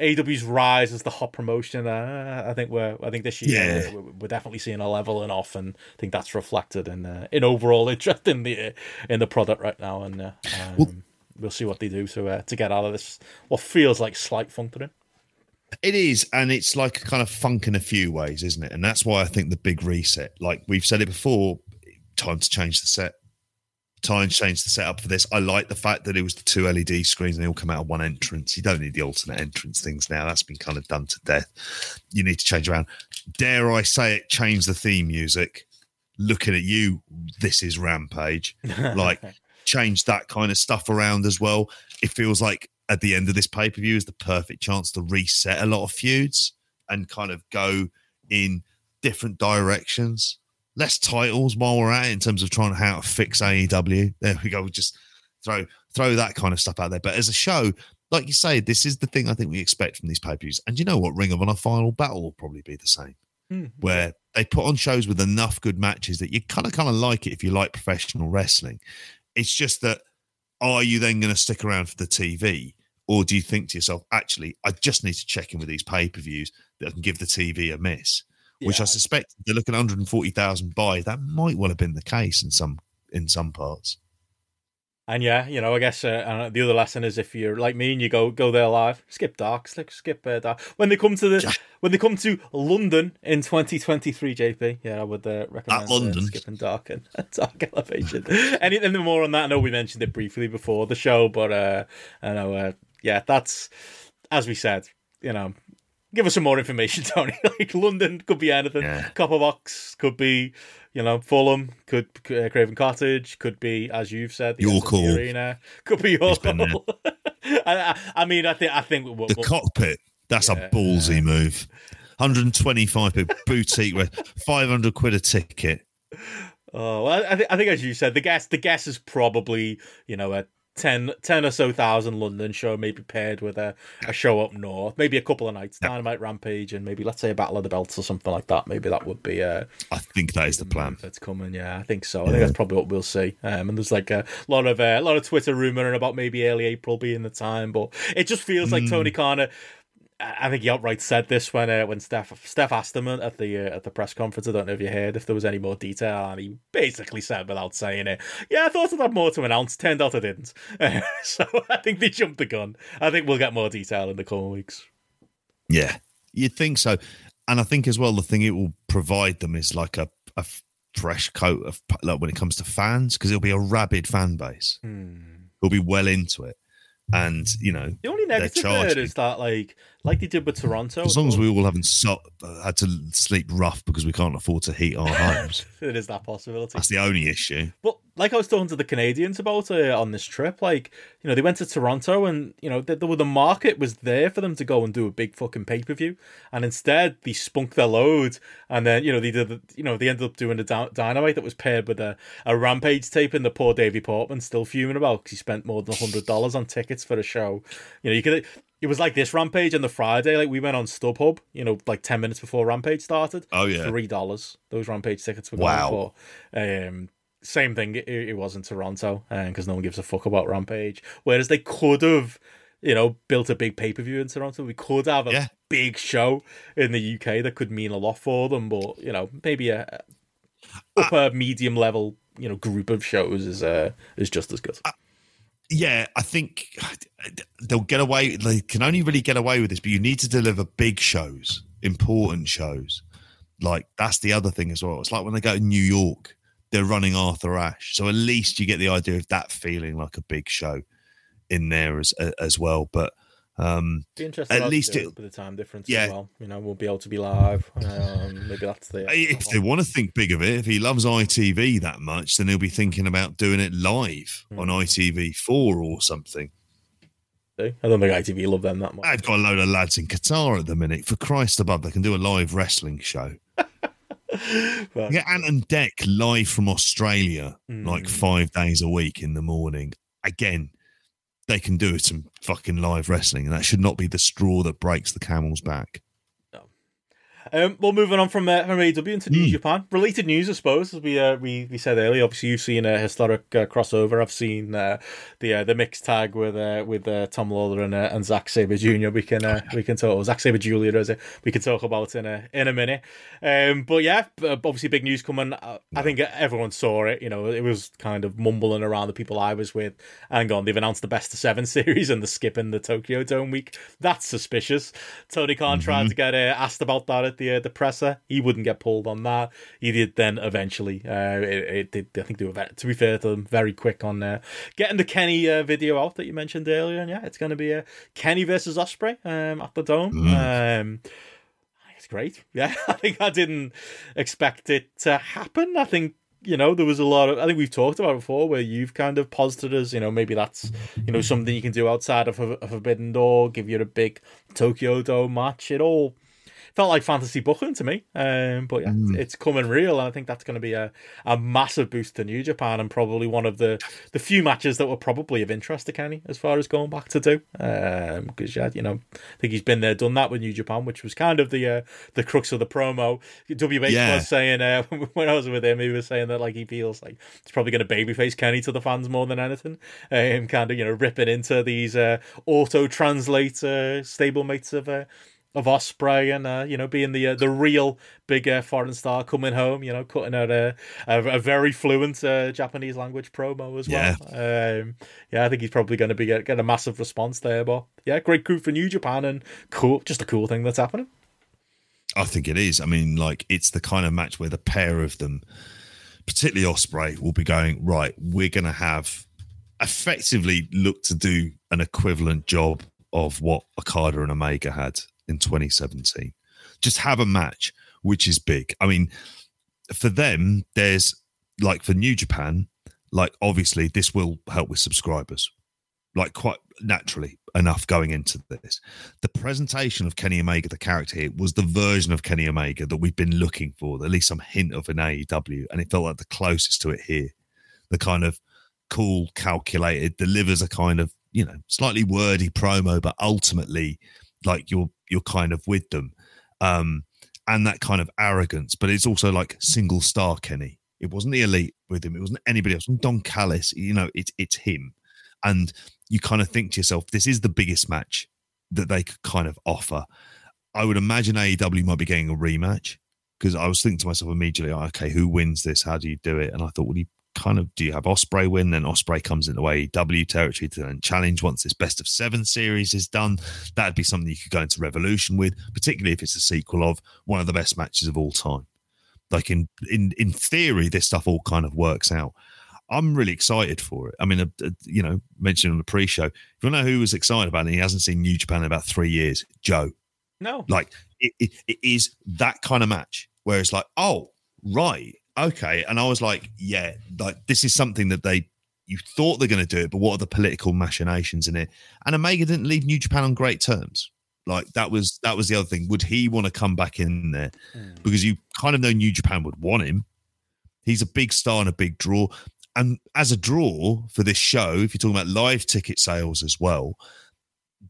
Speaker 1: AEW's rise as the hot promotion. Uh, I think we're I think this year
Speaker 2: Yeah.
Speaker 1: we're, we're definitely seeing a leveling off, and I think that's reflected in uh, in overall interest in the in the product right now. And uh, um, we'll see what they do to uh, to get out of this what feels like slight them.
Speaker 2: It is, and it's like kind of funk in a few ways, isn't it? And that's why I think the big reset, like we've said it before, time to change the set. Time to change the setup for this. I like the fact that it was the two LED screens and they all come out of one entrance. You don't need the alternate entrance things now. That's been kind of done to death. You need to change around. Dare I say it, change the theme music. Looking at you, this is Rampage. Like, change that kind of stuff around as well. It feels like at the end of this pay per view is the perfect chance to reset a lot of feuds and kind of go in different directions. Less titles while we're at it in terms of trying to how to fix AEW. There we go. We'll just throw throw that kind of stuff out there. But as a show, like you say, this is the thing I think we expect from these pay per views. And you know what? Ring of Honor Final Battle will probably be the same
Speaker 1: Hmm.
Speaker 2: where they put on shows with enough good matches that you kind of kind of like it if you like professional wrestling. It's just that are you then going to stick around for the TV, or do you think to yourself, actually, I just need to check in with these pay per views that can give the TV a miss? Which
Speaker 1: Yeah.
Speaker 2: I suspect they're looking at 140,000 buys. That might well have been the case in some in some parts.
Speaker 1: And yeah, you know, I guess uh, uh, the other lesson is if you're like me and you go go there live, skip dark, skip skip uh, dark. When they come to the when they come to London in 2023, JP, yeah, I would uh, recommend uh,
Speaker 2: London.
Speaker 1: skipping dark and dark elevation. Anything more on that? I know we mentioned it briefly before the show, but uh, I know, uh, yeah, that's as we said, you know. Give us some more information, Tony. like London could be anything.
Speaker 2: Yeah.
Speaker 1: Copper Box could be, you know, Fulham. Could uh, Craven Cottage. Could be, as you've said, the
Speaker 2: Your call.
Speaker 1: Arena. Could be your
Speaker 2: He's been there.
Speaker 1: call. I, I, mean, I think I think we'll,
Speaker 2: The
Speaker 1: we'll-
Speaker 2: cockpit, that's
Speaker 1: Yeah.
Speaker 2: a ballsy move. 125 quid boutique, with 500 quid a ticket.
Speaker 1: Oh, well, I, think I think as you said, the guess the guess is probably you know a 10, 10 or so thousand London show, maybe paired with a, a show up north, maybe a couple of nights, Dynamite Rampage, and maybe let's say a Battle of the Belts or something like that. Maybe that would be uh,
Speaker 2: I think that is the plan.
Speaker 1: that's coming. Yeah, I think so. I think that's probably what we'll see. Um, and there's like a lot of uh, a lot of Twitter rumoring about maybe early April being the time, but it just feels like Tony Khan. I think he outright said this when uh, when Steph Steph asked him at the uh, at the press conference. I don't know if you heard if there was any more detail, and he basically said without saying it, "Yeah, I thought I'd have more to announce. Turned out I didn't." so I think they jumped the gun. I think we'll get more detail in the coming weeks.
Speaker 2: Yeah, you'd think so. And I think as well, the thing it will provide them is like a fresh coat of like when it comes to fans, because it'll be a rabid fan base. Who'll be well into it. And, you know,
Speaker 1: The only negative there is that, like, like they did with Toronto,
Speaker 2: as long as we all haven't so, uh, had to sleep rough because we can't afford to heat our homes,
Speaker 1: it is that possibility.
Speaker 2: that's the only issue.
Speaker 1: But like I was talking to the Canadians about uh, on this trip, like you know they went to Toronto and you know the, the, the market was there for them to go and do a big fucking pay per view, and instead they spunk their load, and then you know they did the- you know they ended up doing a dynamite that was paired with a, a rampage tape, and the poor Davey Portman still fuming about because he spent more than hundred dollars on tickets for a show. You know you could. It was like this Rampage on the Friday. Like we went on StubHub, you know, like ten minutes before Rampage started.
Speaker 2: Oh, yeah.
Speaker 1: three dollars. Those Rampage tickets were
Speaker 2: Wow.
Speaker 1: going for. Um, same thing. It, it was in Toronto, and because no one gives a fuck about Rampage. Whereas they could have, you know, built a big pay per view in Toronto. We could have a
Speaker 2: Yeah.
Speaker 1: big show in the UK that could mean a lot for them. But you know, maybe a a upper medium level, you know, group of shows is uh is just as good.
Speaker 2: Yeah, I think they'll get away. They can only really get away with this, but you need to deliver big shows, important shows. Like that's the other thing as well. It's like when they go to New York, they're running Arthur Ashe, so at least you get the idea of that feeling like a big show in there as as well. But um,
Speaker 1: Be interesting.
Speaker 2: At least it-
Speaker 1: with the time difference
Speaker 2: yeah.
Speaker 1: as well. You know, we'll be able to be live. Um, maybe that's the
Speaker 2: if they want to think big of it, if he loves ITV that much, then he'll be thinking about doing it live on ITV4 or something.
Speaker 1: I don't think ITV love them that much.
Speaker 2: I've got a load of lads in Qatar at the minute. For Christ above, they can do a live wrestling show. Get Ant and Dec live from Australia,
Speaker 1: Mm.
Speaker 2: like five days a week in the morning. Again, they can do some fucking live wrestling, and that should not be the straw that breaks the camel's back.
Speaker 1: Um, well, moving on from uh, from AEW into New
Speaker 2: Hmm.
Speaker 1: Japan, related news, I suppose, as we uh, we, we said earlier. Obviously, you've seen a historic uh, crossover. I've seen uh, the uh, the mixed tag with uh, with uh, Tom Lawlor and uh, and Zack Sabre Jr. We can uh, we can talk. Zack Sabre Jr. Is it? We can talk about in a in a minute. Um, but yeah, obviously, big news coming. I, I think everyone saw it. You know, it was kind of mumbling around the people I was with. Hang on, they've announced the best of seven series and the skipping the Tokyo Dome week. That's suspicious. Tony Khan tried to get uh, asked about that at the uh, the presser. He wouldn't get pulled on that. He did then eventually. Uh, it, it did. I think they were very, to be fair to them very quick on uh, getting the Kenny uh, video out that you mentioned earlier. And yeah, it's going to be uh, Kenny versus Ospreay um, at the Dome. Um, it's great. Yeah, I think I didn't expect it to happen. I think you know there was a lot of. I think we've talked about it before where you've kind of posited as you know maybe that's you know something you can do outside of a, a Forbidden Door, give you a big Tokyo Dome match. It all felt like fantasy booking to me. Um, but yeah, it's, it's coming real, and I think that's going to be a, a massive boost to New Japan, and probably one of the, the few matches that were probably of interest to Kenny as far as going back to do. Because yeah, you know, I think he's been there, done that with New Japan, which was kind of the uh, the crux of the promo. WH
Speaker 2: Yeah.
Speaker 1: was saying uh, when I was with him, he was saying that like he feels like it's probably going to babyface Kenny to the fans more than anything. Um, kind of you know ripping into these uh, auto translate uh, stablemates of. Uh, of Ospreay and uh, you know being the uh, the real big uh, foreign star coming home, you know, cutting out a a, a very fluent uh, Japanese language promo as well. Um, yeah, I think he's probably going to be get, get a massive response there. But yeah, great coup for New Japan and cool, just a cool thing that's happening.
Speaker 2: I think it is. I mean, like it's the kind of match where the pair of them, particularly Ospreay, will be going right. We're going to have effectively look to do an equivalent job of what Okada and Omega had in 2017. Just have a match which is big. I mean, for them, there's like for New Japan, like obviously this will help with subscribers, like quite naturally enough going into this. The presentation of Kenny Omega, the character here, was the version of Kenny Omega that we've been looking for, at least some hint of in AEW, and it felt like the closest to it here. The kind of cool, calculated, delivers a kind of you know slightly wordy promo, but ultimately like you're you're kind of with them, um, and that kind of arrogance. But it's also like single star Kenny. It wasn't the elite with him. It wasn't anybody else. Don Callis. You know, it's it's him, and you kind of think to yourself, this is the biggest match that they could kind of offer. I would imagine AEW might be getting a rematch because I was thinking to myself immediately, oh, okay, who wins this? How do you do it? And I thought, well, you kind of do you have Ospreay win? Then Ospreay comes into AEW territory to then challenge once this best of seven series is done. That'd be something you could go into Revolution with, particularly if it's a sequel of one of the best matches of all time. Like in in in theory, this stuff all kind of works out. I'm really excited for it. I mean, uh, uh, you know, mentioned on the pre-show. If you know who was excited about it, he hasn't seen New Japan in about three years. Joe,
Speaker 1: No,
Speaker 2: like it, it, it is that kind of match where it's like, oh, right, okay. And I was like, yeah, like this is something that they you thought they're going to do it, but what are the political machinations in it? And Omega didn't leave New Japan on great terms. Like that was that was the other thing. Would he want to come back in there? Hmm. Because you kind of know New Japan would want him. He's a big star and a big draw. And as a draw for this show, if you're talking about live ticket sales as well,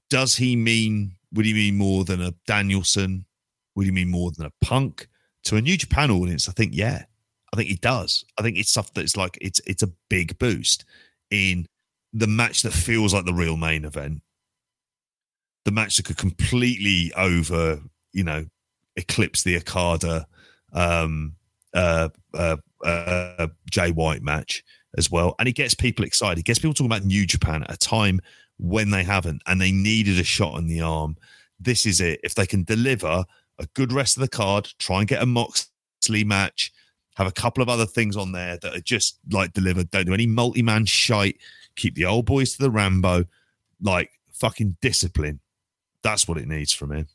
Speaker 2: does he mean would he mean more than a Danielson? Would he mean more than a punk? To a New Japan audience, I think yeah. I think he does. I think it's stuff that's like it's it's a big boost in the match that feels like the real main event. The match that could completely over, you know, eclipse the Okada um uh uh, uh Jay White match as well. And it gets people excited. It gets people talking about New Japan at a time when they haven't and they needed a shot in the arm. This is it. If they can deliver a good rest of the card, try and get a Moxley match, have a couple of other things on there that are just like delivered. Don't do any multi man shite. Keep the old boys to the Rambo. Like fucking discipline. That's what it needs from him.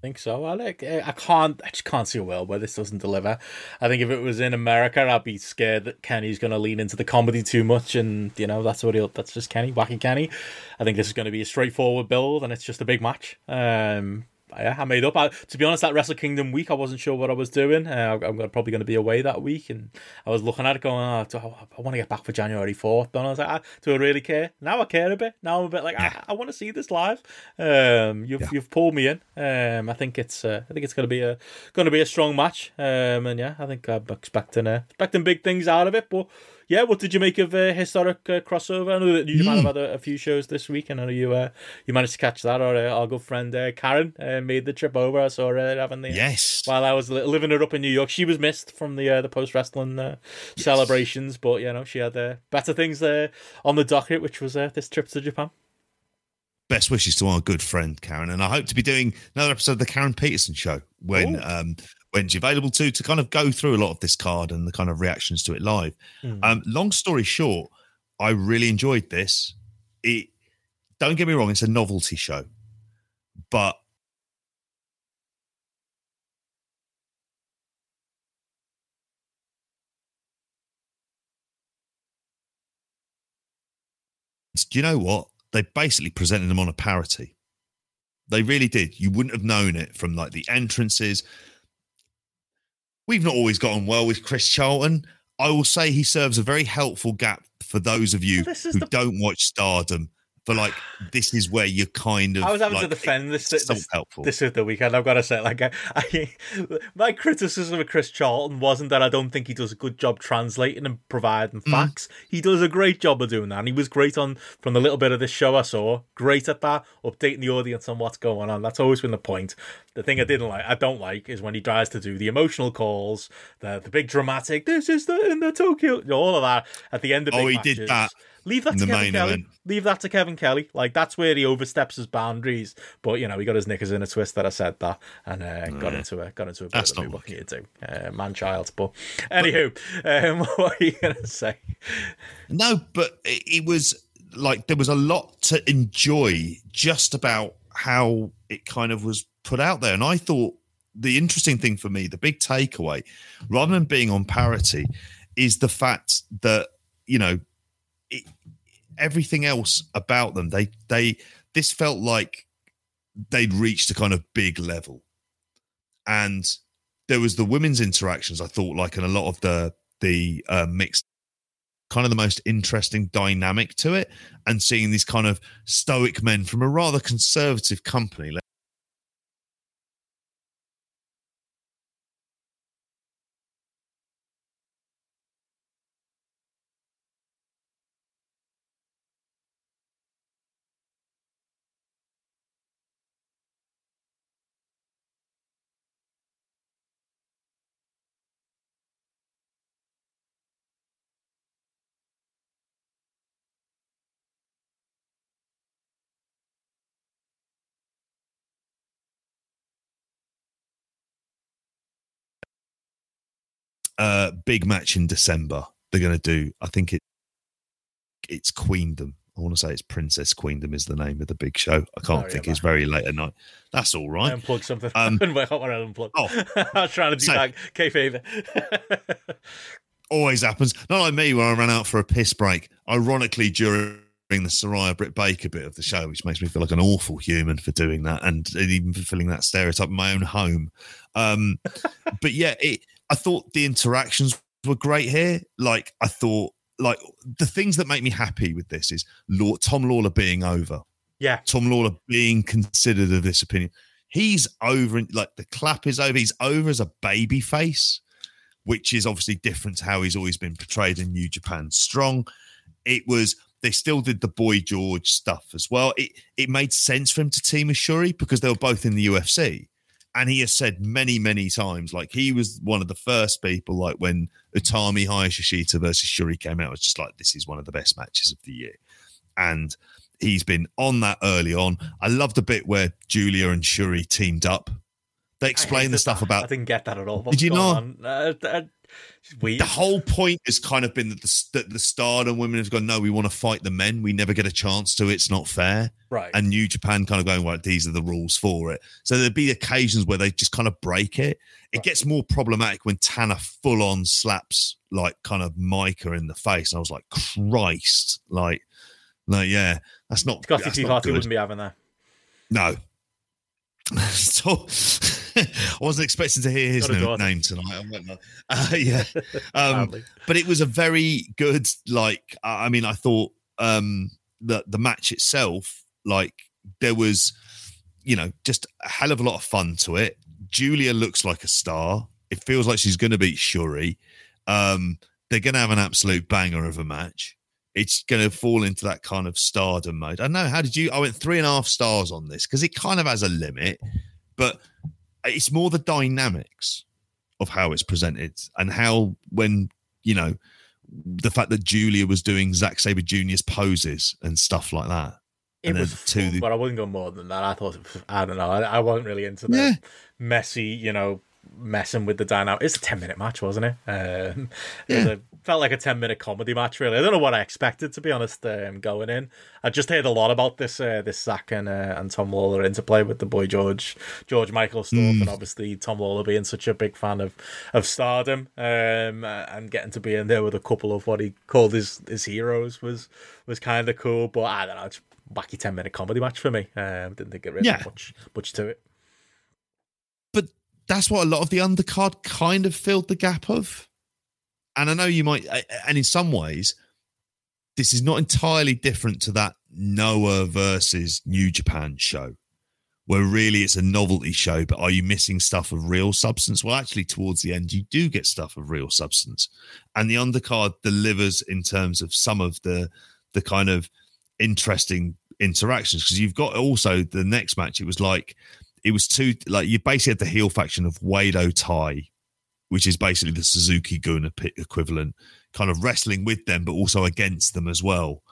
Speaker 1: think so. Alec. I can't. I just can't see a world where this doesn't deliver. I think if it was in America, I'd be scared that Kenny's going to lean into the comedy too much, and you know that's what he'll. That's just Kenny, wacky Kenny. I think this is going to be a straightforward build, and it's just a big match. Um, yeah, I made up. I, to be honest, that Wrestle Kingdom week, I wasn't sure what I was doing. Uh, I'm probably going to be away that week, and I was looking at it going, oh, do I, I want to get back for January 4th. And I was like, ah, do I really care? Now I care a bit. Now I'm a bit like. I, I want to see this live. Um, you've
Speaker 2: Yeah.
Speaker 1: you've pulled me in. Um, I think it's uh, I think it's going to be a going to be a strong match. Um, and yeah, I think I'm expecting uh, expecting big things out of it. But yeah, what did you make of uh, historic uh, crossover? I know that you might have had a, a few shows this week, and I know you uh, you managed to catch that. Or uh, our good friend uh, Karen uh, made the trip over. I saw her having the
Speaker 2: Yes.
Speaker 1: while I was living it up in New York. She was missed from the uh, the post wrestling uh, celebrations, but you know she had uh, better things uh, on the docket, which was uh, this trip to Japan.
Speaker 2: best wishes to our good friend Karen, and I hope to be doing another episode of the Karen Peterson Show when um, when she's available to to kind of go through a lot of this card and the kind of reactions to it live.
Speaker 1: Hmm.
Speaker 2: Um, long story short, I really enjoyed this. It don't get me wrong, it's a novelty show, but do you know what? They basically presented them on a parity. They really did. You wouldn't have known it from like the entrances. We've not always gotten well with Chris Charlton. I will say he serves a very helpful gap for those of you who
Speaker 1: the-
Speaker 2: don't watch Stardom. For like, this is where you're kind of.
Speaker 1: I was having to defend this
Speaker 2: it's so
Speaker 1: this,
Speaker 2: helpful.
Speaker 1: this is the weekend. I've got to say, like, I, I, my criticism of Chris Charlton wasn't that I don't think he does a good job translating and providing
Speaker 2: Mm.
Speaker 1: facts. He does a great job of doing that, and he was great on from the little bit of this show I saw. Great at that, updating the audience on what's going on. That's always been the point. The thing I didn't like, I don't like, is when he tries to do the emotional calls, the the big dramatic. This is the in the Tokyo, all of that at the end of.
Speaker 2: Oh, he did that
Speaker 1: Leave that to Kevin Kelly.
Speaker 2: event.
Speaker 1: Leave that to Kevin Kelly. Like that's where he oversteps his boundaries. But you know, he got his knickers in a twist that I said that, and uh, got into a got into a bit
Speaker 2: That's
Speaker 1: of a what you do, uh, man child. But anywho, um, what are you gonna say?
Speaker 2: No, but it, was like there was a lot to enjoy just about how it kind of was put out there. And I thought the interesting thing for me, the big takeaway, rather than being on parity, is the fact that, you know, everything else about them, they, they, this felt like they'd reached a kind of big level. And there was the women's interactions, I thought, like in a lot of the, the uh, mixed kind of the most interesting dynamic to it and seeing these kind of stoic men from a rather conservative company big match in december they're going to do i think it it's queendom i want to say it's princess queendom is the name of the big show i can't think it's very late at night that's all right.
Speaker 1: I unplugged something.
Speaker 2: Um,
Speaker 1: Wait, I unplugged?
Speaker 2: oh.
Speaker 1: I was trying to do
Speaker 2: So-
Speaker 1: that kayfabe.
Speaker 2: always happens. Not like me, where I ran out for a piss break. Ironically, during the Saraya Britt Baker bit of the show, which makes me feel like an awful human for doing that and, and even fulfilling that stereotype in my own home. Um, but yeah, it, I thought the interactions were great here. Like I thought, like the things that make me happy with this is Law, Tom Lawlor being over.
Speaker 1: yeah,
Speaker 2: Tom Lawlor being considered of this opinion. He's over, like the clap is over. He's over as a baby face, which is obviously different to how he's always been portrayed in New Japan Strong. It was they still did the Boy George stuff as well. It it made sense for him to team with Shuri because they were both in the UFC. And he has said many, many times, like he was one of the first people, like when Utami Hayashishita versus Shuri came out, it was just like, this is one of the best matches of the year. And he's been on that early on. I love the bit where Julia and Shuri teamed up. They
Speaker 1: I
Speaker 2: explain the stuff
Speaker 1: that.
Speaker 2: about
Speaker 1: I didn't get that at all.
Speaker 2: Did you
Speaker 1: not? Uh, uh, weird.
Speaker 2: the whole point has kind of been that the, that the stardom women have gone, no, we want to fight the men. We never get a chance to. It's not fair.
Speaker 1: right.
Speaker 2: And New Japan kind of going, well, these are the rules for it. So there'd be occasions where they just kind of break it. It
Speaker 1: Right.
Speaker 2: gets more problematic when Tanner full on slaps like kind of Micah in the face. And I was like, Christ. Like, like, yeah, that's not,
Speaker 1: Scotty T. Party wouldn't be having that.
Speaker 2: No. so I wasn't expecting to hear his
Speaker 1: Got a
Speaker 2: no-
Speaker 1: daughter.
Speaker 2: name tonight. I won't. Uh, yeah, um, but it was a very good. Like, I mean, I thought um, the the match itself, like, there was, you know, just a hell of a lot of fun to it. Julia looks like a star. It feels like she's going to beat Shuri. Um, they're going to have an absolute banger of a match. It's going to fall into that kind of stardom mode. I don't know. How did you? I went three and a half stars on this because it kind of has a limit, but it's more the dynamics of how it's presented and how when you know the fact that Julia was doing Zack Sabre Jr.'s poses and stuff like that.
Speaker 1: It was fun, but I wouldn't go more than that. I thought, was- I don't know, I, I wasn't really into the
Speaker 2: Yeah.
Speaker 1: messy, you know, messing with the dynamic. It's a ten minute match, wasn't it? Um, it a, felt like a ten minute comedy match. Really, I don't know what I expected to be honest. Um, going in, I just heard a lot about this uh, this Zack and uh, and Tom Lawlor interplay with the boy George George Michael stuff,
Speaker 2: Mm.
Speaker 1: and obviously Tom Lawlor being such a big fan of of Stardom, um, uh, and getting to be in there with a couple of what he called his his heroes was was kind of cool. But I don't know, it's a wacky ten minute comedy match for me. Um, didn't think it really
Speaker 2: Yeah.
Speaker 1: much much to it.
Speaker 2: That's what a lot of the undercard kind of filled the gap of. And I know you might, and in some ways, this is not entirely different to that Noah versus New Japan show, where really it's a novelty show, but are you missing stuff of real substance? Well, actually, towards the end, you do get stuff of real substance, and the undercard delivers in terms of some of the the kind of interesting interactions because you've got also the next match. It was like it was two like you basically had the heel faction of Oedo Tai, which is basically the Suzuki Gun equivalent, kind of wrestling with them, but also against them as well.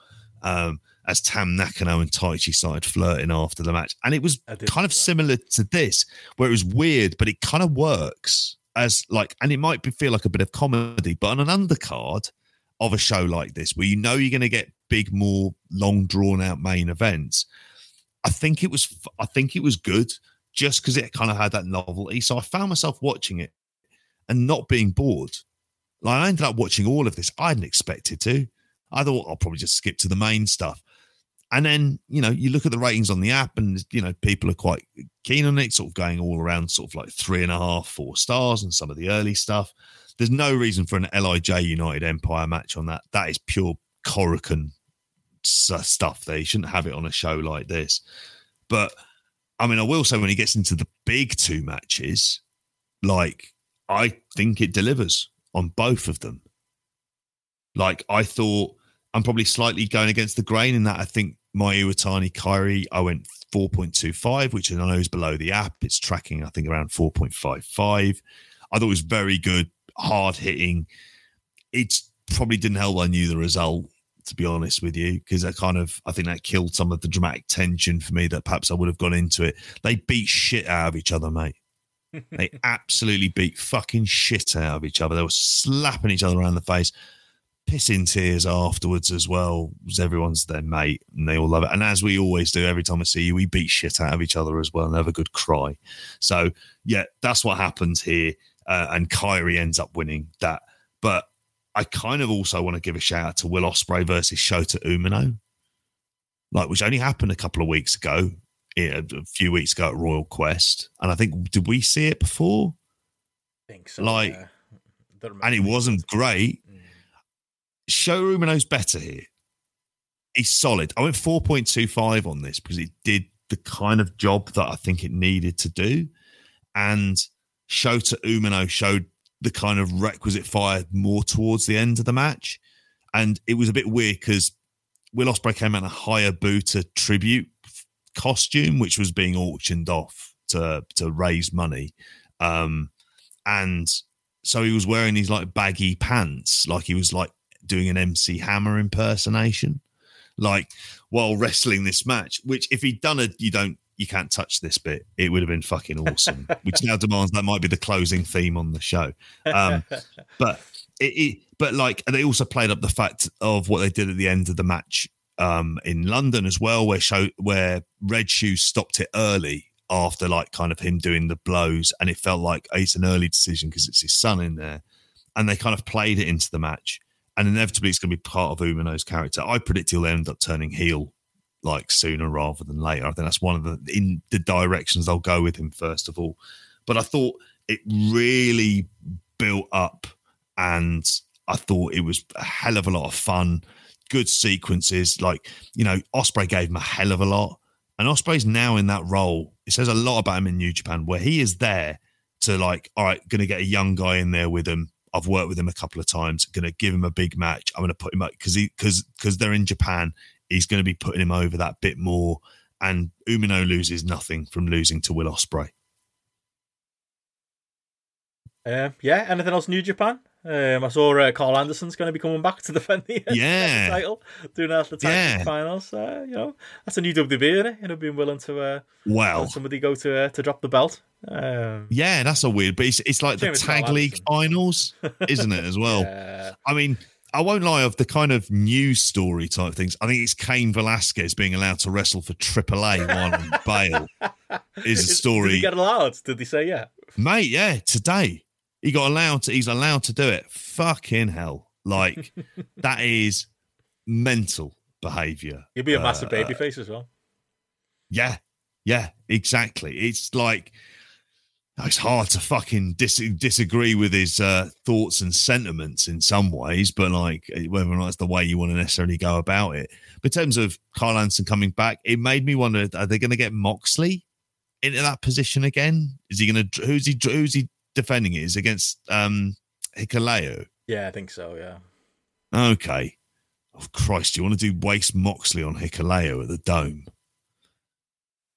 Speaker 2: Um, as Tam Nakano and Taichi started flirting after the match, and it was kind of similar to this, where it was weird, but it kind of works as like, and it might be, feel like a bit of comedy, but on an undercard of a show like this, where you know you're going to get big, more long drawn out main events, I think it was, I think it was good just because it kind of had that novelty. So I found myself watching it and not being bored. Like I ended up watching all of this. I hadn't expected to. I thought I'll probably just skip to the main stuff. And then, you know, you look at the ratings on the app and, you know, people are quite keen on it, sort of going all around sort of like three and a half, four stars and some of the early stuff. There's no reason for an LIJ United Empire match on that. That is pure s- stuff. They shouldn't have it on a show like this. But I mean, I will say when he gets into the big two matches, like I think it delivers on both of them. Like I thought, I'm probably slightly going against the grain in that I think Mayu Iwatani Kairi, I went 4.25, which I know is below the app. It's tracking, I think, around 4.55. I thought it was very good, hard hitting. It probably didn't help I knew the result, to be honest with you, because I kind of, I think that killed some of the dramatic tension for me that perhaps I would have gone into it. They beat shit out of each other, mate. they absolutely beat fucking shit out of each other. They were slapping each other around the face, pissing tears afterwards as well. Because everyone's their mate and they all love it. And as we always do, every time I see you, we beat shit out of each other as well and have a good cry. So yeah, that's what happens here. Uh, and Kairi ends up winning that. But I kind of also want to give a shout out to Will Ospreay versus Shota Umino, like which only happened a couple of weeks ago, a few weeks ago at Royal Quest. And I think did we see it before?
Speaker 1: I think so.
Speaker 2: Like,
Speaker 1: yeah.
Speaker 2: And it wasn't great.
Speaker 1: Mm.
Speaker 2: Show Umino's better here. He's solid. I went 4.25 on this because it did the kind of job that I think it needed to do. And Shota Umino showed the kind of requisite fire more towards the end of the match. And it was a bit weird because Will Ospreay came out in a Hayabusa tribute costume, which was being auctioned off to to raise money. Um, and so he was wearing these like baggy pants, like he was like doing an MC Hammer impersonation, like while wrestling this match. Which, if he'd done a you don't you can't touch this bit, it would have been fucking awesome. which now demands that might be the closing theme on the show. Um, but it, it but like they also played up the fact of what they did at the end of the match um in London as well, where show where Red Shoes stopped it early after like kind of him doing the blows, and it felt like it's an early decision because it's his son in there, and they kind of played it into the match, and inevitably it's going to be part of Umino's character. I predict he'll end up turning heel like sooner rather than later. I think that's one of the in the directions they'll go with him first of all. But I thought it really built up, and I thought it was a hell of a lot of fun, good sequences. Like you know, Ospreay gave him a hell of a lot, and Ospreay's now in that role. It says a lot about him in New Japan, where he is there to like, all right, going to get a young guy in there with him. I've worked with him a couple of times. Going to give him a big match. I'm going to put him up because he because because they're in Japan. He's going to be putting him over that bit more. And Umino loses nothing from losing to Will Ospreay.
Speaker 1: Uh, yeah, anything else New Japan? Um, I saw uh, Karl Anderson's going to be coming back to defend the,
Speaker 2: Yeah.
Speaker 1: title, doing that the tag
Speaker 2: Yeah.
Speaker 1: finals. Uh, you know, that's a new WB, isn't it? You know, being willing to uh,
Speaker 2: Well,
Speaker 1: somebody go to uh, to drop the belt. Um,
Speaker 2: yeah, that's a weird, but it's, it's like the tag league finals, isn't it? As well.
Speaker 1: uh,
Speaker 2: I mean, I won't lie. Of the kind of news story type things, I think it's Cain Velasquez being allowed to wrestle for AAA while on bail is a
Speaker 1: Did
Speaker 2: story.
Speaker 1: he get allowed? Did he say yeah?
Speaker 2: mate. Yeah, today he got allowed to. He's allowed to do it. Fucking hell! Like that is mental behavior.
Speaker 1: He'll be a massive
Speaker 2: Uh,
Speaker 1: babyface as well.
Speaker 2: Yeah, yeah, exactly. It's like it's hard to fucking dis- disagree with his uh, thoughts and sentiments in some ways, but like whether or not it's the way you want to necessarily go about it. But in terms of Karl Anderson coming back, it made me wonder: Are they going to get Moxley into that position again? Is he going to? Who's he? Who's he defending? It is against um Hikuleo.
Speaker 1: Yeah, I think so. Yeah.
Speaker 2: Okay. Oh Christ! Do you want to do waste Moxley on Hikuleo at the Dome?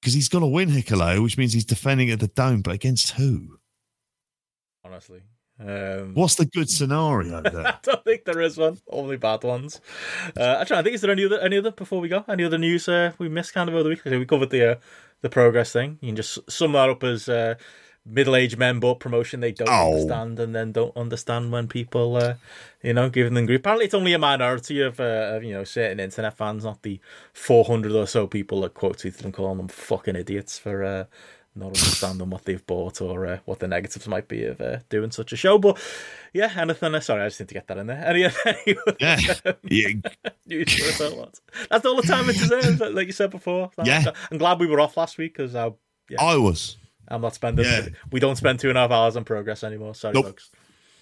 Speaker 2: Because he's got to win Hikuleo, which means he's defending at the Dome, but against who?
Speaker 1: Honestly. Um,
Speaker 2: What's the good scenario
Speaker 1: I
Speaker 2: there?
Speaker 1: don't think there is one. Only bad ones. Uh, I'm trying to think. Is there any other any other before we go? Any other news uh, we missed kind of over the week? We covered the uh, the progress thing. You can just sum that up as uh, middle aged men but promotion they don't
Speaker 2: Oh.
Speaker 1: understand and then don't understand when people uh, you know giving them grief. Apparently, it's only a minority of, uh, of you know certain internet fans, not the 400 or so people that quote tweeted them calling them fucking idiots for. Uh, not understanding what they've bought or uh, what the negatives might be of uh, doing such a show, but yeah, anything. Uh, sorry, I just need to get that in there. Any, any
Speaker 2: Yeah. yeah.
Speaker 1: news for us or what? That's all the time it deserves, like you said before.
Speaker 2: Yeah.
Speaker 1: I'm glad we were off last week because I,
Speaker 2: I was.
Speaker 1: I'm not spending.
Speaker 2: Yeah.
Speaker 1: We don't spend two and a half hours on progress anymore. Sorry,
Speaker 2: Nope.
Speaker 1: folks.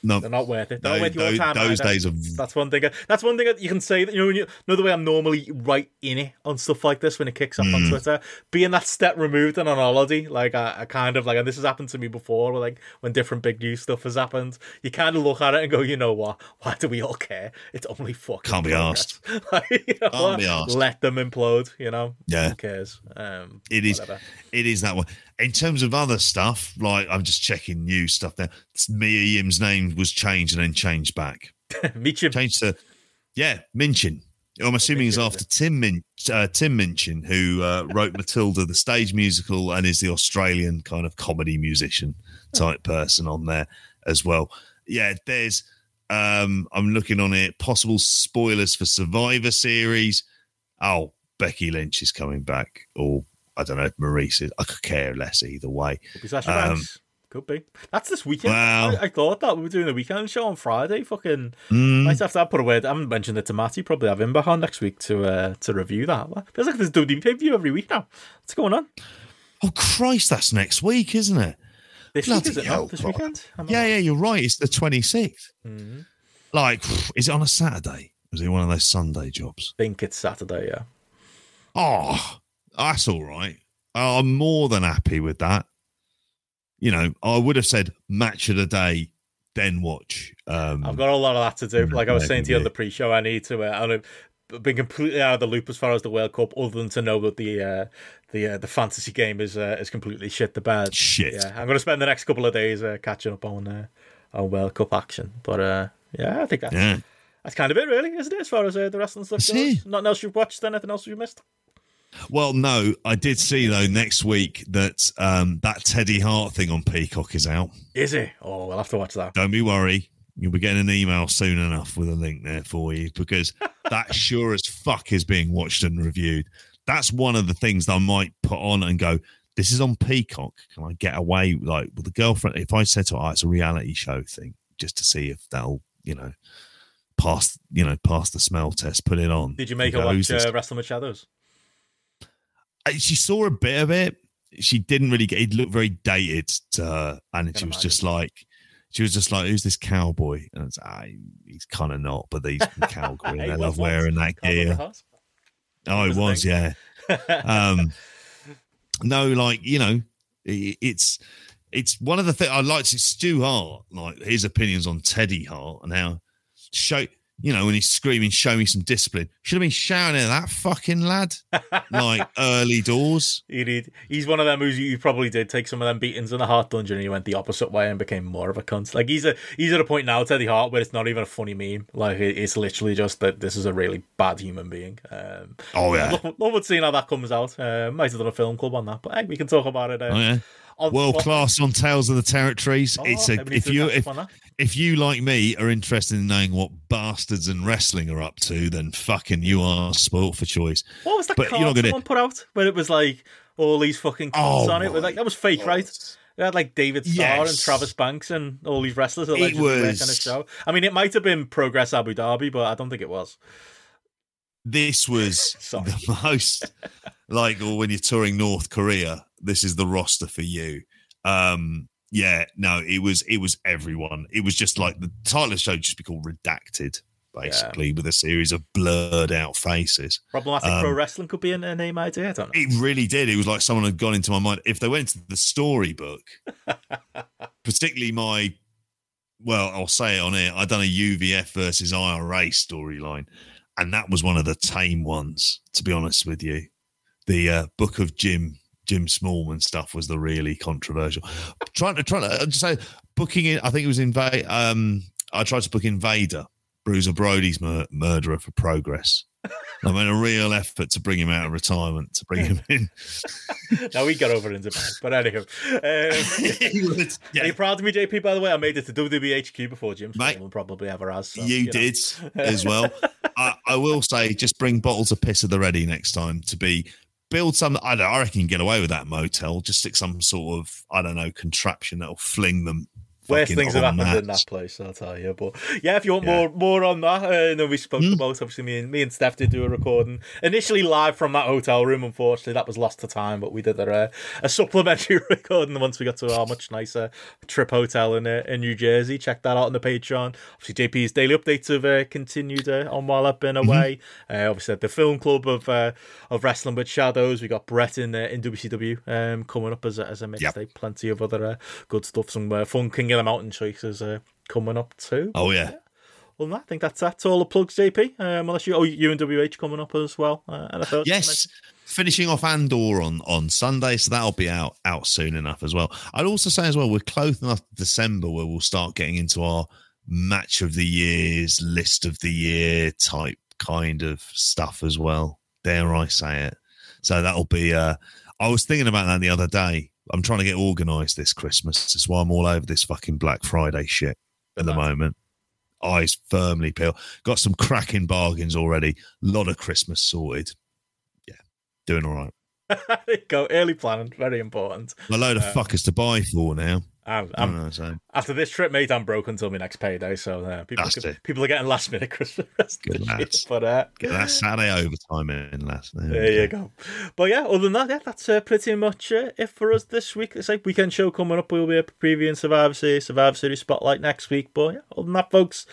Speaker 2: No,
Speaker 1: They're not worth it. They're
Speaker 2: those,
Speaker 1: not worth your time.
Speaker 2: those
Speaker 1: either.
Speaker 2: days of
Speaker 1: That's one thing. That's one thing that you can say that you know. You know the way I'm normally right in it on stuff like this when it kicks off
Speaker 2: Mm.
Speaker 1: on Twitter. Being that step removed and on holiday, like I, I kind of like, and this has happened to me before. Like when different big news stuff has happened, you kind of look at it and go, you know what? Why do we all care? It's only fucking
Speaker 2: Can't be
Speaker 1: progress. like, you know
Speaker 2: Can't
Speaker 1: what?
Speaker 2: be arsed.
Speaker 1: Let them implode. You know.
Speaker 2: Yeah.
Speaker 1: Who cares? Um,
Speaker 2: It is.
Speaker 1: whatever.
Speaker 2: It is that one. In terms of other stuff, like I'm just checking new stuff there. Mia Yim's name was changed and then changed back.
Speaker 1: You.
Speaker 2: Changed to, yeah, Minchin. I'm assuming it's after Tim Min- uh, Tim Minchin, who uh, wrote Matilda, the stage musical, and is the Australian kind of comedy musician type person on there as well. Yeah, there's. Um, I'm looking on it. Possible spoilers for Survivor series. Oh, Becky Lynch is coming back, or I don't know if Maurice is. I could care less either way.
Speaker 1: Could be Sasha
Speaker 2: Um,
Speaker 1: Banks. Could be. That's this weekend.
Speaker 2: Well-
Speaker 1: I, I thought that we were doing the weekend show on Friday. Fucking
Speaker 2: Mm,
Speaker 1: might have to put a word. I haven't mentioned it to Matty. Probably have him back on next week to uh, to review that. Feels like there's WWE pay view every week now. What's going on?
Speaker 2: oh Christ, that's next week, isn't it?
Speaker 1: This
Speaker 2: Bloody
Speaker 1: week is it
Speaker 2: hell?
Speaker 1: This weekend?
Speaker 2: Yeah, yeah, you're right. It's the 26th.
Speaker 1: Mhm.
Speaker 2: Like, is it on a Saturday? Is it one of those Sunday jobs?
Speaker 1: I think it's Saturday. Yeah.
Speaker 2: Oh, that's all right. I'm more than happy with that. You know, I would have said match of the day, then watch. Um,
Speaker 1: I've got a lot of that to do. Like I was saying to you on the pre-show, I need to. Uh, I've been completely out of the loop as far as the World Cup, other than to know that the uh, the uh, the fantasy game is uh, is completely shit the bed.
Speaker 2: shit.
Speaker 1: Yeah, I'm going to spend the next couple of days uh, catching up on uh, on World Cup action. But uh, yeah, I think that's,
Speaker 2: Yeah.
Speaker 1: that's kind of it, really, isn't it? As far as uh, the wrestling stuff goes, nothing else you've watched, anything else you've missed.
Speaker 2: Well, no, I did see though next week that um, that Teddy Hart thing on Peacock is out.
Speaker 1: Is it? Oh, we'll have to watch that.
Speaker 2: Don't be worry. You'll be getting an email soon enough with a link there for you because that sure as fuck is being watched and reviewed. That's one of the things that I might put on and go, this is on Peacock. Can I get away like with the girlfriend? If I said to her, oh, it's a reality show thing, just to see if they'll, you know, pass, you know, pass the smell test, put it on.
Speaker 1: Did you make her
Speaker 2: go,
Speaker 1: watch
Speaker 2: "Who's
Speaker 1: uh, Wrestling with Shadows?
Speaker 2: She saw a bit of it. She didn't really get. It looked very dated to her, and she was just like, she was just like, "Who's this cowboy?" And I was, ah, he's kind of not, but he's from Calgary. And I love wearing that gear. Oh, it
Speaker 1: was a
Speaker 2: was,
Speaker 1: thing.
Speaker 2: yeah. Um, no, like you know, i- it's it's one of the things I liked. Is Stu Hart, like his opinions on Teddy Hart and how show. You know, when he's screaming, "Show me some discipline!" Should have been shouting at that fucking lad, like early doors.
Speaker 1: He did. He's one of them who's you probably did take some of them beatings in the Hart dungeon and he went the opposite way and became more of a cunt. Like he's a he's at a point now, Teddy Hart, where it's not even a funny meme. Like it- it's literally just that this is a really bad human being. Um,
Speaker 2: Oh yeah,
Speaker 1: love, love seeing how that comes out. Uh, might have done a film club on that, but hey, we can talk about it. Uh,
Speaker 2: oh yeah.
Speaker 1: on-
Speaker 2: World class on Tales of the Territories.
Speaker 1: Oh,
Speaker 2: it's a
Speaker 1: maybe we need
Speaker 2: if you if
Speaker 1: on that.
Speaker 2: If you like me are interested in knowing what bastards and wrestling are up to, then fucking you are spoilt for choice.
Speaker 1: What was that
Speaker 2: But
Speaker 1: card
Speaker 2: you're not gonna-
Speaker 1: someone put out where it was like all these fucking cunts
Speaker 2: Oh
Speaker 1: on it? With, like that was fake, right? They had like David Starr and Travis Banks and all these wrestlers allegedly
Speaker 2: was-
Speaker 1: working a show. I mean, it might have been Progress Abu Dhabi, but I don't think it was.
Speaker 2: this was the most like or when you're touring North Korea, this is the roster for you. Um yeah, no, it was it was everyone. It was just like the title of the show just be called Redacted, basically, with a series of blurred out faces.
Speaker 1: Problematic pro
Speaker 2: Um,
Speaker 1: wrestling could be a, a name idea. I don't know.
Speaker 2: It really did. It was like someone had gone into my mind. If they went to the storybook, particularly my, well, I'll say it on it. I done a UVF versus IRA storyline, and that was one of the tame ones. To be honest with you, the uh, book of Jim Jim Smallman stuff was the really controversial. Trying to try to just say booking in. I think it was Invader. Um, I tried to book Invader, Bruiser Brody's mur- murderer for Progress. I made a real effort to bring him out of retirement, to bring him in.
Speaker 1: now we got over into bed. But anyhow, um,
Speaker 2: He would-
Speaker 1: are you proud of me, JP? By the way, I made it to WBHQ before Jim
Speaker 2: Mate,
Speaker 1: Stallman probably ever has. So,
Speaker 2: you
Speaker 1: know.
Speaker 2: did as well. I, I will say, just bring bottles of piss at the ready next time to be build some. I don't. I reckon you can get away with that motel. Just stick some sort of I don't know contraption that'll fling them.
Speaker 1: Worst things have
Speaker 2: en
Speaker 1: happened in that place, I'll tell you. But yeah, if you want
Speaker 2: Yeah.
Speaker 1: more more on that, uh, no, we spoke
Speaker 2: Hmm.
Speaker 1: about obviously me and me and Steph did do a recording initially live from that hotel room. Unfortunately, that was lost to time, but we did a, uh, a supplementary recording once we got to our much nicer Tryp hotel in uh, in New Jersey. Check that out on the Patreon. Obviously, JP's daily updates have uh, continued uh, on while I've been away. Uh, obviously, at the film club of uh, of wrestling with shadows, we got Brett in uh, in WCW um, coming up as a, as a mixtape. Plenty of other uh, good stuff. Some fun King of the Mountain choices uh, coming up too.
Speaker 2: Oh yeah.
Speaker 1: Well, I think that's that's all the plugs, JP. Um, unless you, oh, you and WH coming up as well. Uh, NFL.
Speaker 2: Yes. Finishing off Andor on on Sunday, so that'll be out out soon enough as well. I'd also say as well, we're close enough to December where we'll start getting into our match of the years, list of the year type kind of stuff as well. Dare I say it? So that'll be. uh I was thinking about that the other day. I'm trying to get organised this Christmas. That's why I'm all over this fucking Black Friday shit at the moment. Eyes firmly peeled. Got some cracking bargains already. A lot of Christmas sorted. Yeah, doing all right.
Speaker 1: there you go. Early planning, very important.
Speaker 2: A load of
Speaker 1: Uh,
Speaker 2: fuckers to buy for now.
Speaker 1: I'm,
Speaker 2: I don't
Speaker 1: I'm,
Speaker 2: know. So
Speaker 1: after this trip, mate, I'm broke until my next payday. So uh, people,
Speaker 2: That's it.
Speaker 1: people are getting last minute Christmas presents
Speaker 2: Good
Speaker 1: this year,
Speaker 2: lads.
Speaker 1: But uh,
Speaker 2: get that Saturday overtime in last.
Speaker 1: There you go. But yeah, other than that, yeah, that's uh, pretty much uh, it for us this week. It's like weekend show coming up. We'll be a previewing Survivor Series, Survivor Series Spotlight next week. But yeah, other than that, folks,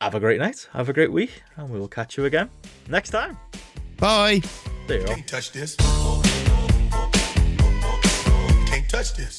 Speaker 1: have a great night, have a great week, and we will catch you again next time.
Speaker 2: Bye.
Speaker 1: There you go.
Speaker 3: Can't touch this. Can't touch this.